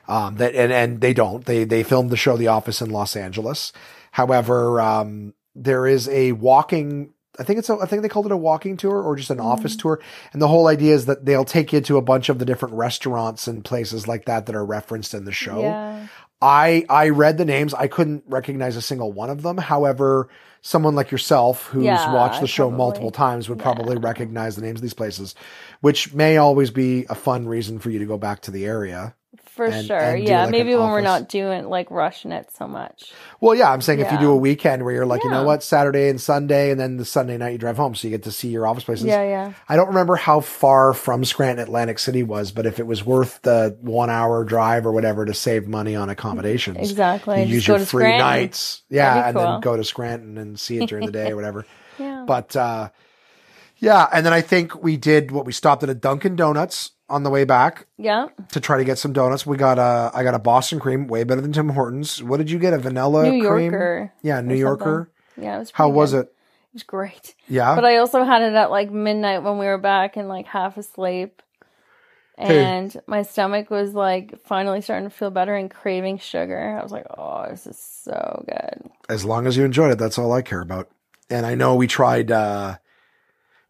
Um, that and and they don't. They they filmed the show The Office in Los Angeles. However, um, there is a walking. I think it's a, I think they called it a walking tour or just an mm-hmm. office tour. And the whole idea is that they'll take you to a bunch of the different restaurants and places like that that are referenced in the show. Yeah. I I read the names. I couldn't recognize a single one of them. However, someone like yourself who's Yeah, watched the show probably. multiple times would probably recognize the names of these places, which may always be a fun reason for you to go back to the area. For and- sure. and yeah. like, Maybe when we're not doing like rushing it so much. Well, yeah, I'm saying if you do a weekend where you're like, you know what, Saturday and Sunday, and then the Sunday night you drive home, so you get to see your office places. Yeah. Yeah. I don't remember how far from Scranton Atlantic City was, but if it was worth the one hour drive or whatever to save money on accommodations, Exactly. you use your free Scranton. nights, yeah, and then go to Scranton and see it during the day or whatever. Yeah. But uh, yeah, and then I think we did what we stopped at a Dunkin' Donuts on the way back Yeah. to try to get some donuts. We got a I got a Boston cream, way better than Tim Hortons. What did you get? A vanilla New cream? Yorker. Yeah, New Yorker. something. Yeah. It was. How pretty was it? It was great. Yeah. But I also had it at like midnight when we were back and like half asleep. And my stomach was like finally starting to feel better and craving sugar. I was like, oh, this is so good. as long as you enjoyed it, that's all I care about. And I know we tried uh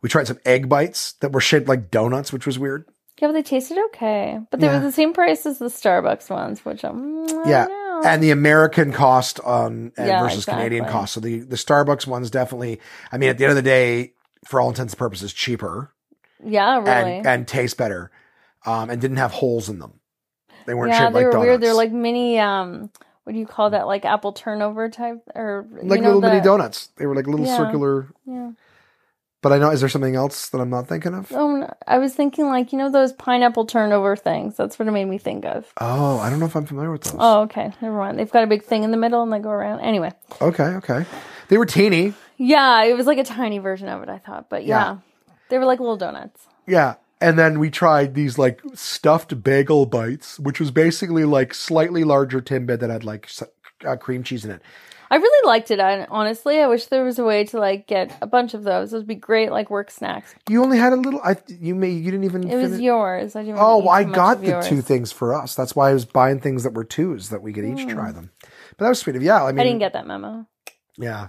we tried some egg bites that were shaped like donuts, which was weird. Yeah, but they tasted okay. But they Yeah. were the same price as the Starbucks ones, which I'm, I yeah. don't know. And the American cost on and Yeah, versus Canadian exactly. cost. So the the Starbucks ones definitely I mean at the end of the day, for all intents and purposes, cheaper yeah, really. and and taste better. Um and didn't have holes in them. They weren't yeah, shaped they like were donuts. weird. They're like mini, um, what do you call that? Like apple turnover type or like you know, little mini the- donuts. They were like little Yeah. circular Yeah. But I know is there something else that I'm not thinking of? Oh, no, I was thinking like you know those pineapple turnover things. That's what it made me think of. Oh, I don't know if I'm familiar with those. Oh, okay. Never mind. They've got a big thing in the middle and they go around. Anyway. Okay, okay. They were teeny. Yeah, it was like a tiny version of it, I thought. But yeah, Yeah. they were like little donuts. Yeah. And then we tried these like stuffed bagel bites, which was basically like slightly larger Timbit that had like uh, cream cheese in it. I really liked it. I, honestly, I wish there was a way to like get a bunch of those. Those would be great, like work snacks. You only had a little. I you may you didn't even. It was finish- yours. I didn't. oh, I got the yours. two things for us. That's why I was buying things that were twos that we could each try them. But that was sweet of yeah. I mean, Hmm. I didn't get that memo. Yeah.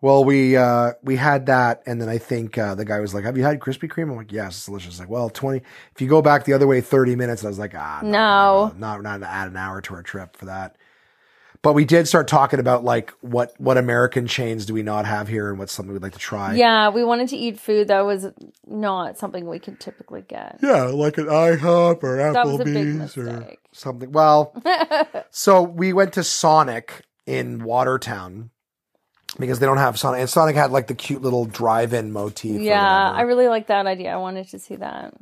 Well, we uh we had that, and then I think uh, the guy was like, "Have you had Krispy Kreme?" I'm like, "Yes, it's delicious." Like, well, twenty. If you go back the other way, thirty minutes. I was like, "Ah, No. not not not add an hour to our trip for that." But we did start talking about like what what American chains do we not have here, and what's something we'd like to try. Yeah, we wanted to eat food that was not something we could typically get. yeah, like an IHOP or That was a big Applebee's or something. Well, so we went to Sonic in Watertown because they don't have Sonic, and Sonic had like the cute little drive-in motif. Yeah. I really like that idea. I wanted to see that.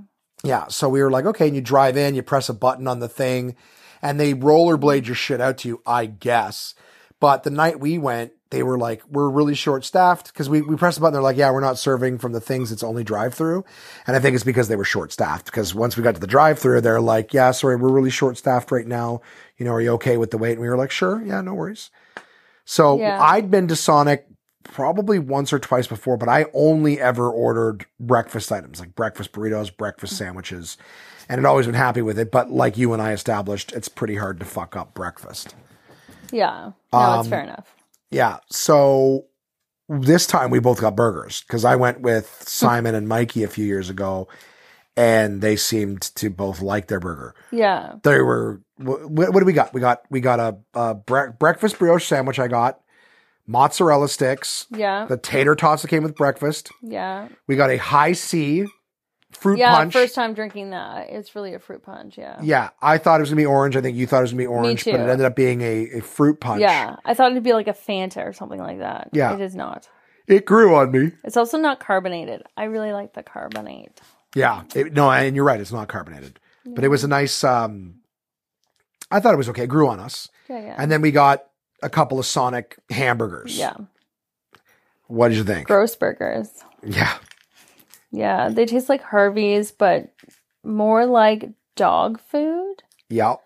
Yeah. So we were like, okay, and you drive in, you press a button on the thing, and they rollerblade your shit out to you, I guess. But the night we went, they were like, we're really short staffed because we, we pressed the button. They're like, yeah, we're not serving from the things. It's only drive through. And I think it's because they were short staffed because once we got to the drive through, they're like, yeah, sorry, we're really short staffed right now. You know, are you okay with the wait? And we were like, sure. Yeah, no worries. So Yeah. I'd been to Sonic probably once or twice before, but I only ever ordered breakfast items like breakfast burritos, breakfast sandwiches, and had always been happy with it. But like you and I established, it's pretty hard to fuck up breakfast. Yeah, no, Um, it's fair enough. Yeah. So this time we both got burgers because I went with Simon and Mikey a few years ago, and they seemed to both like their burger. Yeah, They were. What, what do we got? We got we got a, a bre- breakfast brioche sandwich. I got mozzarella sticks, Yeah. the tater tots that came with breakfast. Yeah. We got a Hi-C fruit Yeah. punch. First time drinking that. It's really a fruit punch. Yeah. Yeah, I thought it was gonna be orange. I think you thought it was gonna be orange, but it ended up being a, a fruit punch. Yeah. I thought it'd be like a Fanta or something like that. Yeah. It is not. it grew on me. It's also not carbonated. I really like the carbonate. Yeah, it, no, and you're right. It's not carbonated, but it was a nice. um I thought it was okay. It grew on us, Yeah. Yeah. and then we got a couple of Sonic hamburgers. yeah. What did you think? Gross burgers. Yeah, Yeah. They taste like Harvey's, but more like dog food. yeah.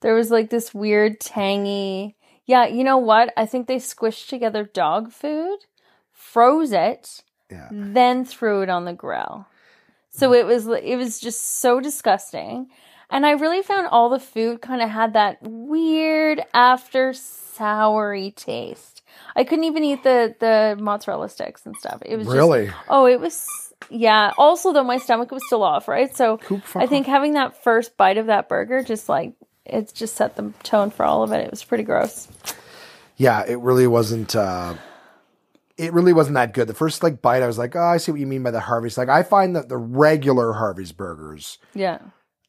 There was like this weird tangy. Yeah, you know what? I think they squished together dog food, froze it, Yeah. then threw it on the grill. So mm. it was it was just so disgusting. And I really found all the food kind of had that weird after soury taste. I couldn't even eat the the mozzarella sticks and stuff. It was just- Really? oh, it was yeah. Also though my stomach was still off, right? So I think having that first bite of that burger just like it just set the tone for all of it. It was pretty gross. Yeah, it really wasn't. uh It really wasn't that good. The first like bite, I was like, "Oh, I see what you mean by the Harvey's." Like, I find that the regular Harvey's burgers Yeah.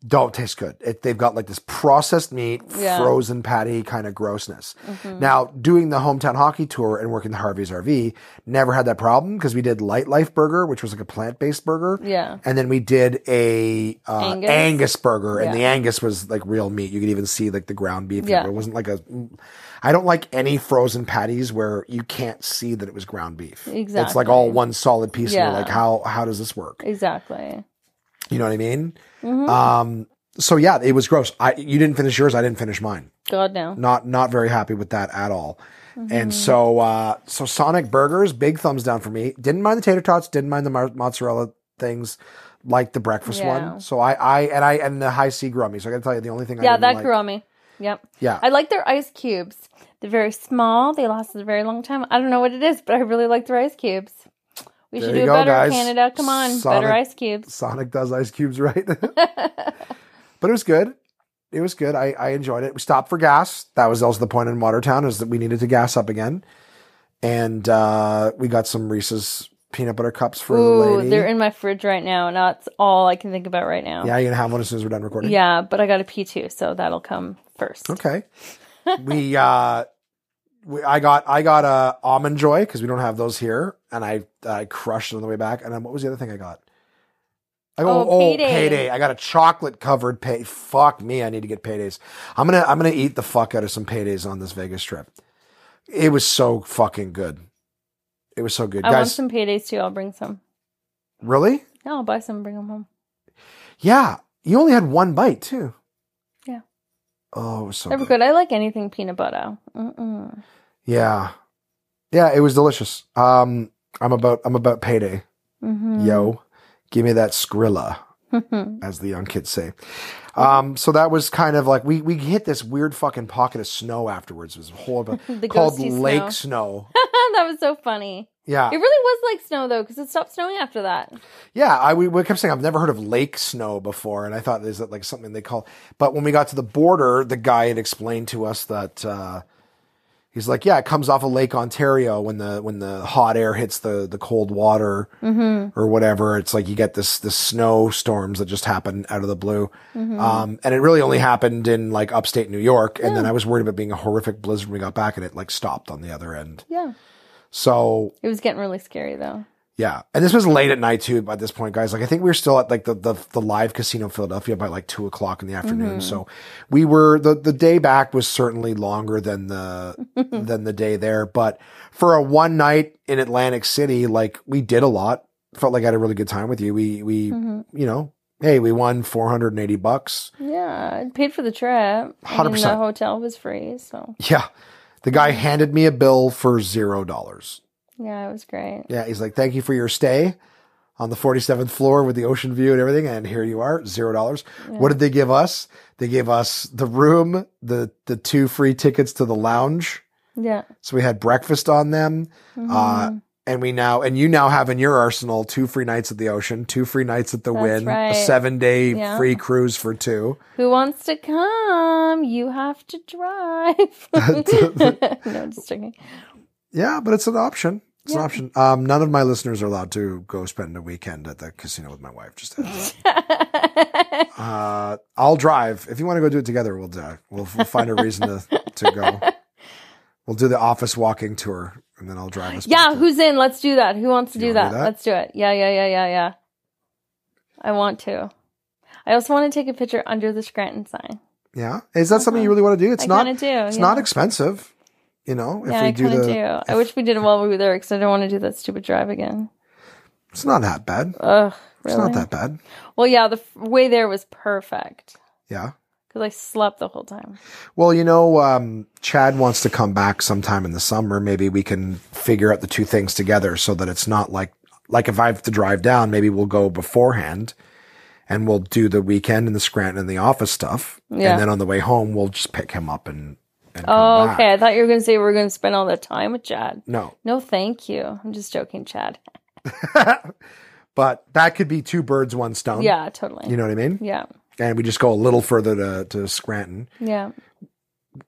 Don't taste good. It, they've got like this processed meat, Yeah. frozen patty kind of grossness. Mm-hmm. Now, doing the hometown hockey tour and working the Harvey's RV, never had that problem because we did Lightlife Burger, which was like a plant based burger. Yeah. And then we did a uh, Angus? Angus? burger, and Yeah. the Angus was like real meat. You could even see like the ground beef. Yeah. It wasn't like a. I don't like any frozen patties where you can't see that it was ground beef. Exactly. It's like all one solid piece. And Yeah. you're like, how how does this work? Exactly. You know what I mean? Mm-hmm. Um. So yeah, it was gross. I you didn't finish yours. I didn't finish mine. God no. Not not very happy with that at all. Mm-hmm. And so uh so Sonic Burgers, big thumbs down for me. Didn't mind the tater tots. Didn't mind the mar- mozzarella things. Like the breakfast Yeah. one. So I I and I and the Hi-C me. So I got to tell you, the only thing I Yeah, didn't that like, grew on me. Yep. Yeah. I like their ice cubes. They're very small. They lasted a very long time. I don't know what it is, but I really like their ice cubes. We There should do go, better, guys. Canada. Come on, Sonic- better ice cubes. Sonic does ice cubes right. but it was good. It was good. I, I enjoyed it. We stopped for gas. That was also the point in Watertown is that we needed to gas up again. And uh, we got some Reese's peanut butter cups for the Ooh, lady. they're in my fridge right now, and that's all I can think about right now. yeah, you're gonna have one as soon as we're done recording. Yeah, but I got a P two, so that'll come first. Okay. we uh we, I got I got a almond joy because we don't have those here, and I I crushed it on the way back. And then what was the other thing I got? I go Oh, oh, Payday. payday. I got a chocolate covered pay. Fuck me, I need to get paydays. I'm gonna I'm gonna eat the fuck out of some paydays on this Vegas trip. It was so fucking good. It was so good, I want guys. some paydays too. I'll bring some. really? Yeah, I'll buy some and bring them home. Yeah. You only had one bite too. Oh, it was so good. good. I like anything peanut butter. Mm-mm. Yeah. Yeah, it was delicious. Um I'm about I'm about payday. Mm-hmm. Yo. Give me that Skrilla, as the young kids say. Um so that was kind of like we we hit this weird fucking pocket of snow afterwards. It was a whole called Lake snow. Snow. that was so funny. Yeah. It really was like snow though, because it stopped snowing after that. Yeah, I we, we kept saying I've never heard of lake snow before, and I thought is that like something they call. But when we got to the border, the guy had explained to us that uh, he's like, yeah, it comes off of Lake Ontario when the when the hot air hits the the cold water or whatever. It's like you get this this snowstorms that just happen out of the blue, um, and it really only happened in like upstate New York. And then I was worried about being a horrific blizzard when we got back, and it like stopped on the other end. Yeah. So It was getting really scary though. yeah, and this was late at night too. By this point, guys, like I think we were still at like the the, the live casino in Philadelphia by like two o'clock in the afternoon. Mm-hmm. So we were the the day back was certainly longer than the than the day there. But for a one night in Atlantic City, like we did a lot. Felt like I had a really good time with you. We we mm-hmm. you know, hey, we won four hundred and eighty bucks. Yeah, paid for the trip. Mean, 100%. the hotel was free, so Yeah, the guy handed me a bill for zero dollars. yeah, it was great. Yeah, he's like, thank you for your stay on the 47th floor with the ocean view and everything. And here you are, zero dollars. What did they give us? They gave us the room, the, the two free tickets to the lounge. Yeah, So we had breakfast on them. Mm-hmm. Uh, and we now, and you now have in your arsenal two free nights at the ocean, two free nights at the That's Wynn, a seven day Yeah. free cruise for two. who wants to come? You have to drive. no, just joking. Yeah, but it's an option. It's an option. Um, none of my listeners are allowed to go spend a weekend at the casino with my wife. Just uh, I'll drive. If you want to go do it together, we'll do. We'll, we'll find a reason to to go. We'll do the office walking tour, and then I'll drive us. yeah, who's in? Let's do that. Who wants to do that? do that? Let's do it. Yeah, yeah, yeah, yeah, yeah. I want to. I also want to take a picture under the Scranton sign. Yeah, is that something you really want to do? It's I not. do, It's yeah. not expensive. You know, if yeah, we I do the, do. I wish we did it while we were there because I don't want to do that stupid drive again. it's not that bad. Ugh, It's not that bad. Well, yeah, the f- way there was perfect Yeah. Because I slept the whole time. Well, you know, um, Chad wants to come back sometime in the summer. Maybe we can figure out the two things together so that it's not like, like if I have to drive down, maybe we'll go beforehand and we'll do the weekend and the Scranton and the office stuff. Yeah. And then on the way home, we'll just pick him up and, Oh, back. okay. I thought you were going to say we are going to spend all that time with Chad. No, No, thank you. I'm just joking, Chad. but that could be two birds, one stone. Yeah, totally. You know what I mean? Yeah, And we just go a little further to, to Scranton. yeah.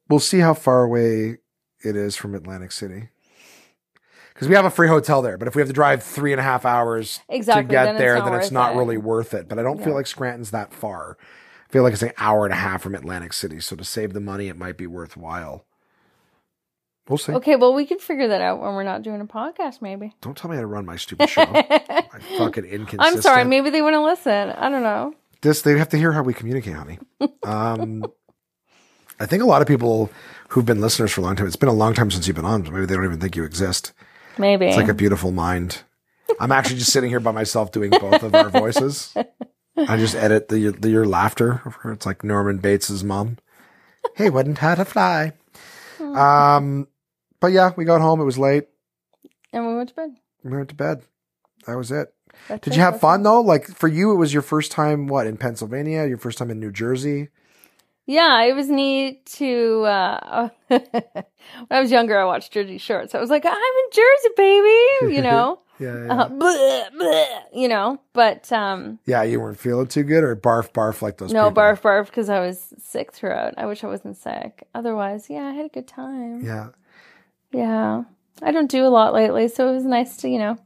We'll see how far away it is from Atlantic City. Because we have a free hotel there, but if we have to drive three and a half hours Exactly, to get then there, not then it's not it. really worth it. But I don't feel like Scranton's that far. I feel like it's an hour and a half from Atlantic City. So to save the money, it might be worthwhile. We'll see. Okay, well, we can figure that out when we're not doing a podcast, maybe. Don't tell me how to run my stupid show. I fucking inconsistent. I'm sorry. Maybe they want to listen. I don't know. This they have to hear how we communicate, honey. Um, I think a lot of people who've been listeners for a long time. It's been a long time since you've been on. So maybe they don't even think you exist. Maybe. It's like a beautiful mind. I'm actually just sitting here by myself doing both of our voices. I just edit the, the your laughter. It's like Norman Bates's mom. Hey, wasn't how to fly. Um, but yeah, we got home. It was late. and we went to bed. We went to bed. That was it. That's Did you have fun though? Like for you, it was your first time. What in Pennsylvania? Your first time in New Jersey? Yeah, it was neat to. Uh, when I was younger, I watched Jersey Shore, so I was like, "I'm in Jersey, baby," you know, Yeah, yeah. uh, bleh, bleh, you know. But um, yeah. You weren't feeling too good, or barf, barf like those. no, people? barf, barf, because I was sick throughout. I wish I wasn't sick. Otherwise, yeah, I had a good time. Yeah, Yeah, I don't do a lot lately, so it was nice to you know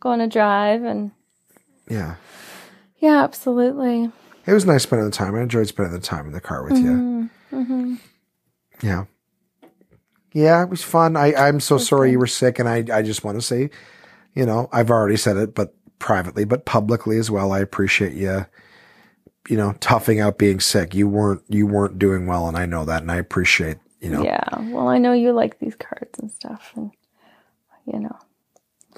go on a drive and yeah. yeah, absolutely. It was nice spending the time. I enjoyed spending the time in the car with you. Mm-hmm. Yeah. Yeah, it was fun. I, I'm so sorry you were sick, and I, I just want to say, you know, I've already said it, but privately, but publicly as well. I appreciate you, you know, toughing out being sick. You weren't, you weren't doing well, and I know that, and I appreciate, you know, Yeah, well, I know you like these cards and stuff, and you know.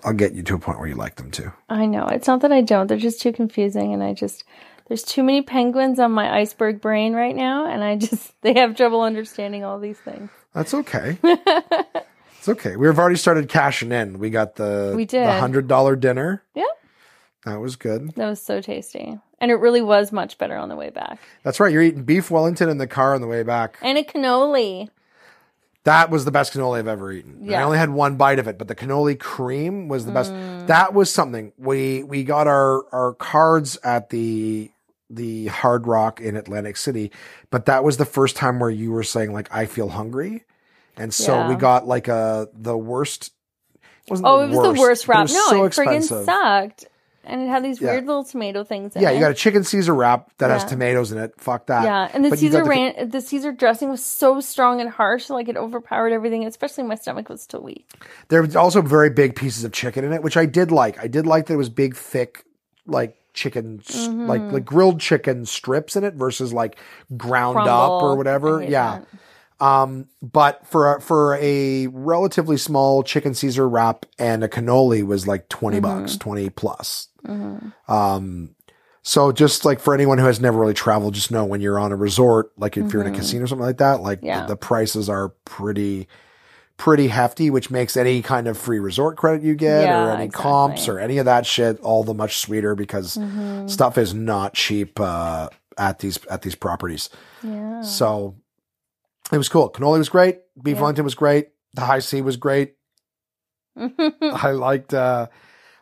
I'll get you to a point where you like them too. I know. It's not that I don't. They're just too confusing and I just there's too many penguins on my iceberg brain right now and I just they have trouble understanding all these things. That's okay. it's okay. We've already started cashing in. We got the We did. the hundred dollar dinner. Yeah. That was good. That was so tasty. And it really was much better on the way back. That's right. You're eating beef Wellington in the car on the way back. And a cannoli. That was the best cannoli I've ever eaten. Yeah. I only had one bite of it, but the cannoli cream was the best. Mm. That was something. We we got our our cards at the the Hard Rock in Atlantic City, but that was the first time where you were saying like I feel hungry. And so Yeah. we got like a the worst Oh, it was the worst wrap. It no, so it friggin' sucked. And it had these Yeah. weird little tomato things in Yeah, it. you got a chicken Caesar wrap that has tomatoes in it. Fuck that. Yeah, and the But Caesar the- ran the Caesar dressing was so strong and harsh, like it overpowered everything, especially my stomach was still weak. There was also very big pieces of chicken in it, which I did like. I did like that it was big, thick, like chicken, Mm-hmm. like like grilled chicken strips in it versus like ground up or whatever. Yeah. that. Um, but for a, for a relatively small chicken Caesar wrap and a cannoli was like 20 Mm-hmm. bucks, 20 plus. Um, so just like for anyone who has never really traveled, just know when you're on a resort, like if you're in a casino or something like that, like Mm-hmm. Yeah. the, the prices are pretty, pretty hefty, which makes any kind of free resort credit you get Yeah, or any comps or any of that shit all the much sweeter because Mm-hmm. stuff is not cheap, uh, at these, at these properties. Yeah. So it was cool. Cannoli was great. Beef Yeah. Wellington was great. The Hi-C was great. I liked, uh,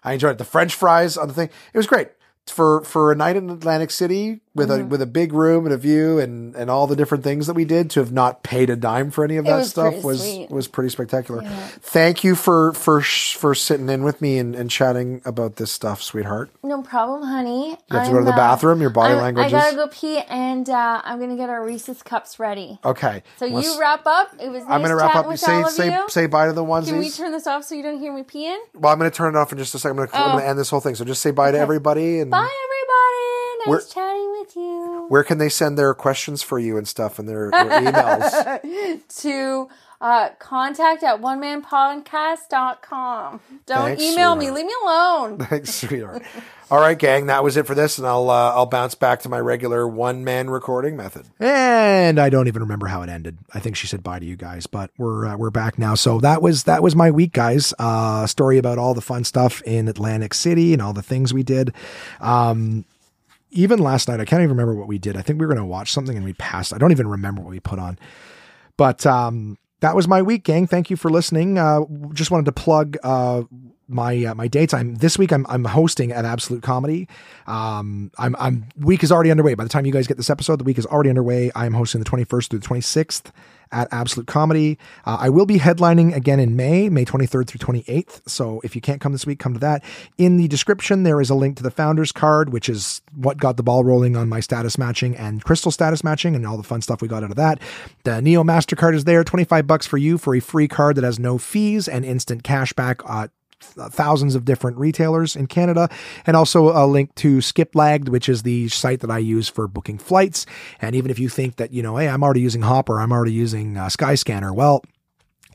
I enjoyed it. The French fries on the thing. It was great. For, for a night in Atlantic City, with Mm-hmm. a with a big room and a view and and all the different things that we did to have not paid a dime for any of It that was stuff was sweet. was pretty spectacular. Thank you for for for sitting in with me and, and chatting about this stuff, sweetheart. No problem, honey. You have to go to the bathroom, your body I'm- language I gotta is- go pee, and uh, I'm gonna get our Reese's cups ready. Okay. So let's- you wrap up. It was nice I'm gonna wrap up. with Say say you. say bye to the onesies. Can we turn this off so you don't hear me peeing? well, I'm going to turn it off in just a second. I'm going to, I'm Oh. going to end this whole thing. So just say bye to everybody and Bye, everybody. Nice We're- chatting with you. where can they send their questions for you and stuff and their, their emails? to uh, contact at one man onemanpodcast.com. Don't Thanks, email me. Leave me alone. Thanks, sweetheart. All right, gang, that was it for this, and I'll uh, I'll bounce back to my regular one man recording method. And I don't even remember how it ended. I think she said bye to you guys, but we're uh, we're back now. So that was that was my week, guys. Uh, story about all the fun stuff in Atlantic City and all the things we did. Um, even last night, I can't even remember what we did. I think we were going to watch something and we passed. I don't even remember what we put on. But um, that was my week, gang. Thank you for listening. Uh, just wanted to plug uh, my uh, my dates. I'm this week. I'm I'm hosting at Absolute Comedy. Um, I'm I'm week is already underway. By the time you guys get this episode, the week is already underway. I'm hosting the 21st through the 26th at Absolute Comedy. Uh, I will be headlining again in May, May 23rd through 28th. So if you can't come this week, come to that. In the description, there is a link to the founders card, which is what got the ball rolling on my status matching and crystal status matching and all the fun stuff we got out of that. The Neo MasterCard is there, 25 bucks for you for a free card that has no fees and instant cash back. Uh, thousands of different retailers in Canada, and also a link to Skiplagged, which is the site that I use for booking flights. And even if you think that, you know, hey, I'm already using Hopper, I'm already using uh, Skyscanner, well,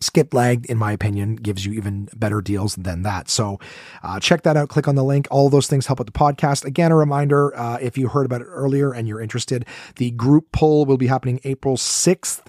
Skiplagged, in my opinion, gives you even better deals than that. So uh, check that out. Click on the link. All those things help with the podcast. Again, a reminder uh, if you heard about it earlier and you're interested, the group pull will be happening April 6th.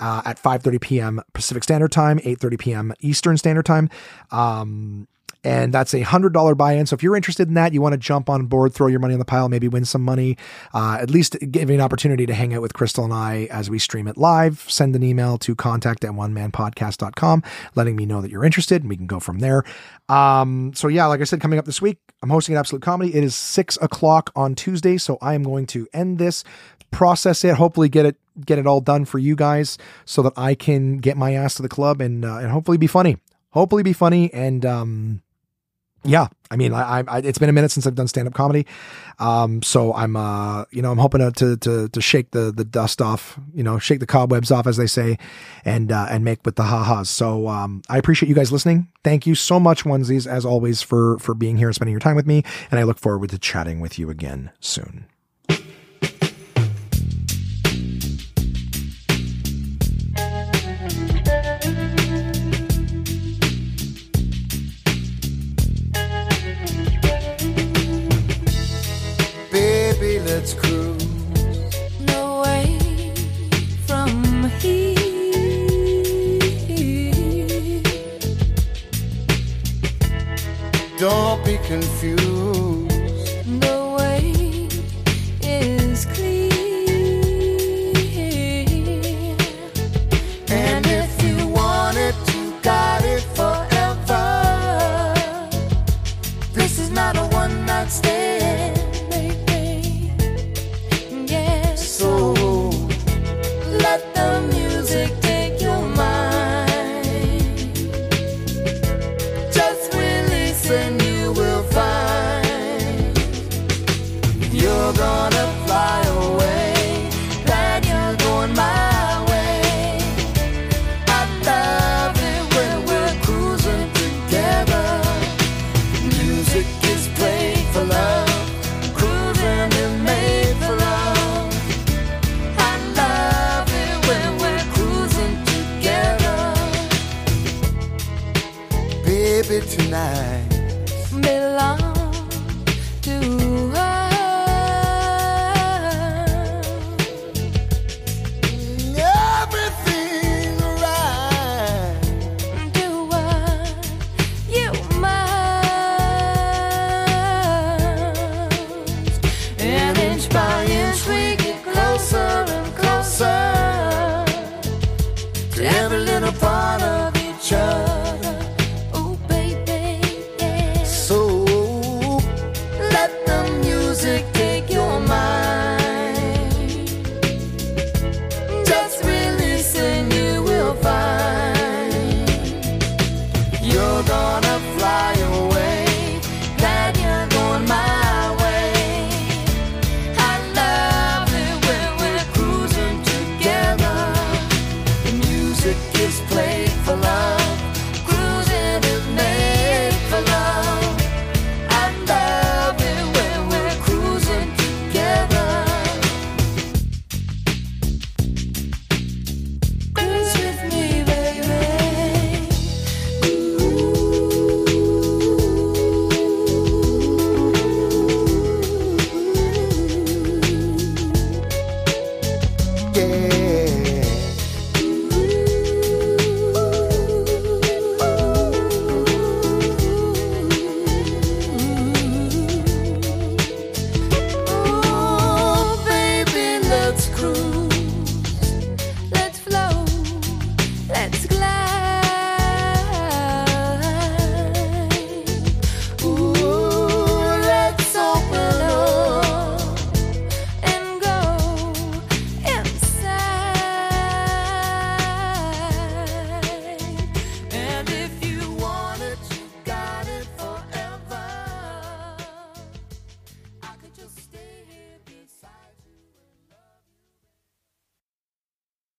Uh, at 5:30 p.m. Pacific Standard Time, 8:30 p.m. Eastern Standard Time. Um, and that's a hundred dollar buy-in. So if you're interested in that, you want to jump on board, throw your money on the pile, maybe win some money, uh, at least give you an opportunity to hang out with Crystal and I as we stream it live. Send an email to contact at one man onemanpodcast.com, letting me know that you're interested, and we can go from there. Um, so yeah, like I said, coming up this week, I'm hosting an Absolute Comedy. It is six o'clock on Tuesday, so I am going to end this, process it, hopefully get it get it all done for you guys, so that I can get my ass to the club and uh, and hopefully be funny. Hopefully be funny and um yeah, I mean, I, I, it's been a minute since I've done stand up comedy, um, so I'm, uh, you know, I'm hoping to, to to shake the the dust off, you know, shake the cobwebs off, as they say, and uh, and make with the ha-has. So um, I appreciate you guys listening. Thank you so much, onesies, as always, for for being here and spending your time with me, and I look forward to chatting with you again soon. Let's cruise. No way from here. Don't be confused.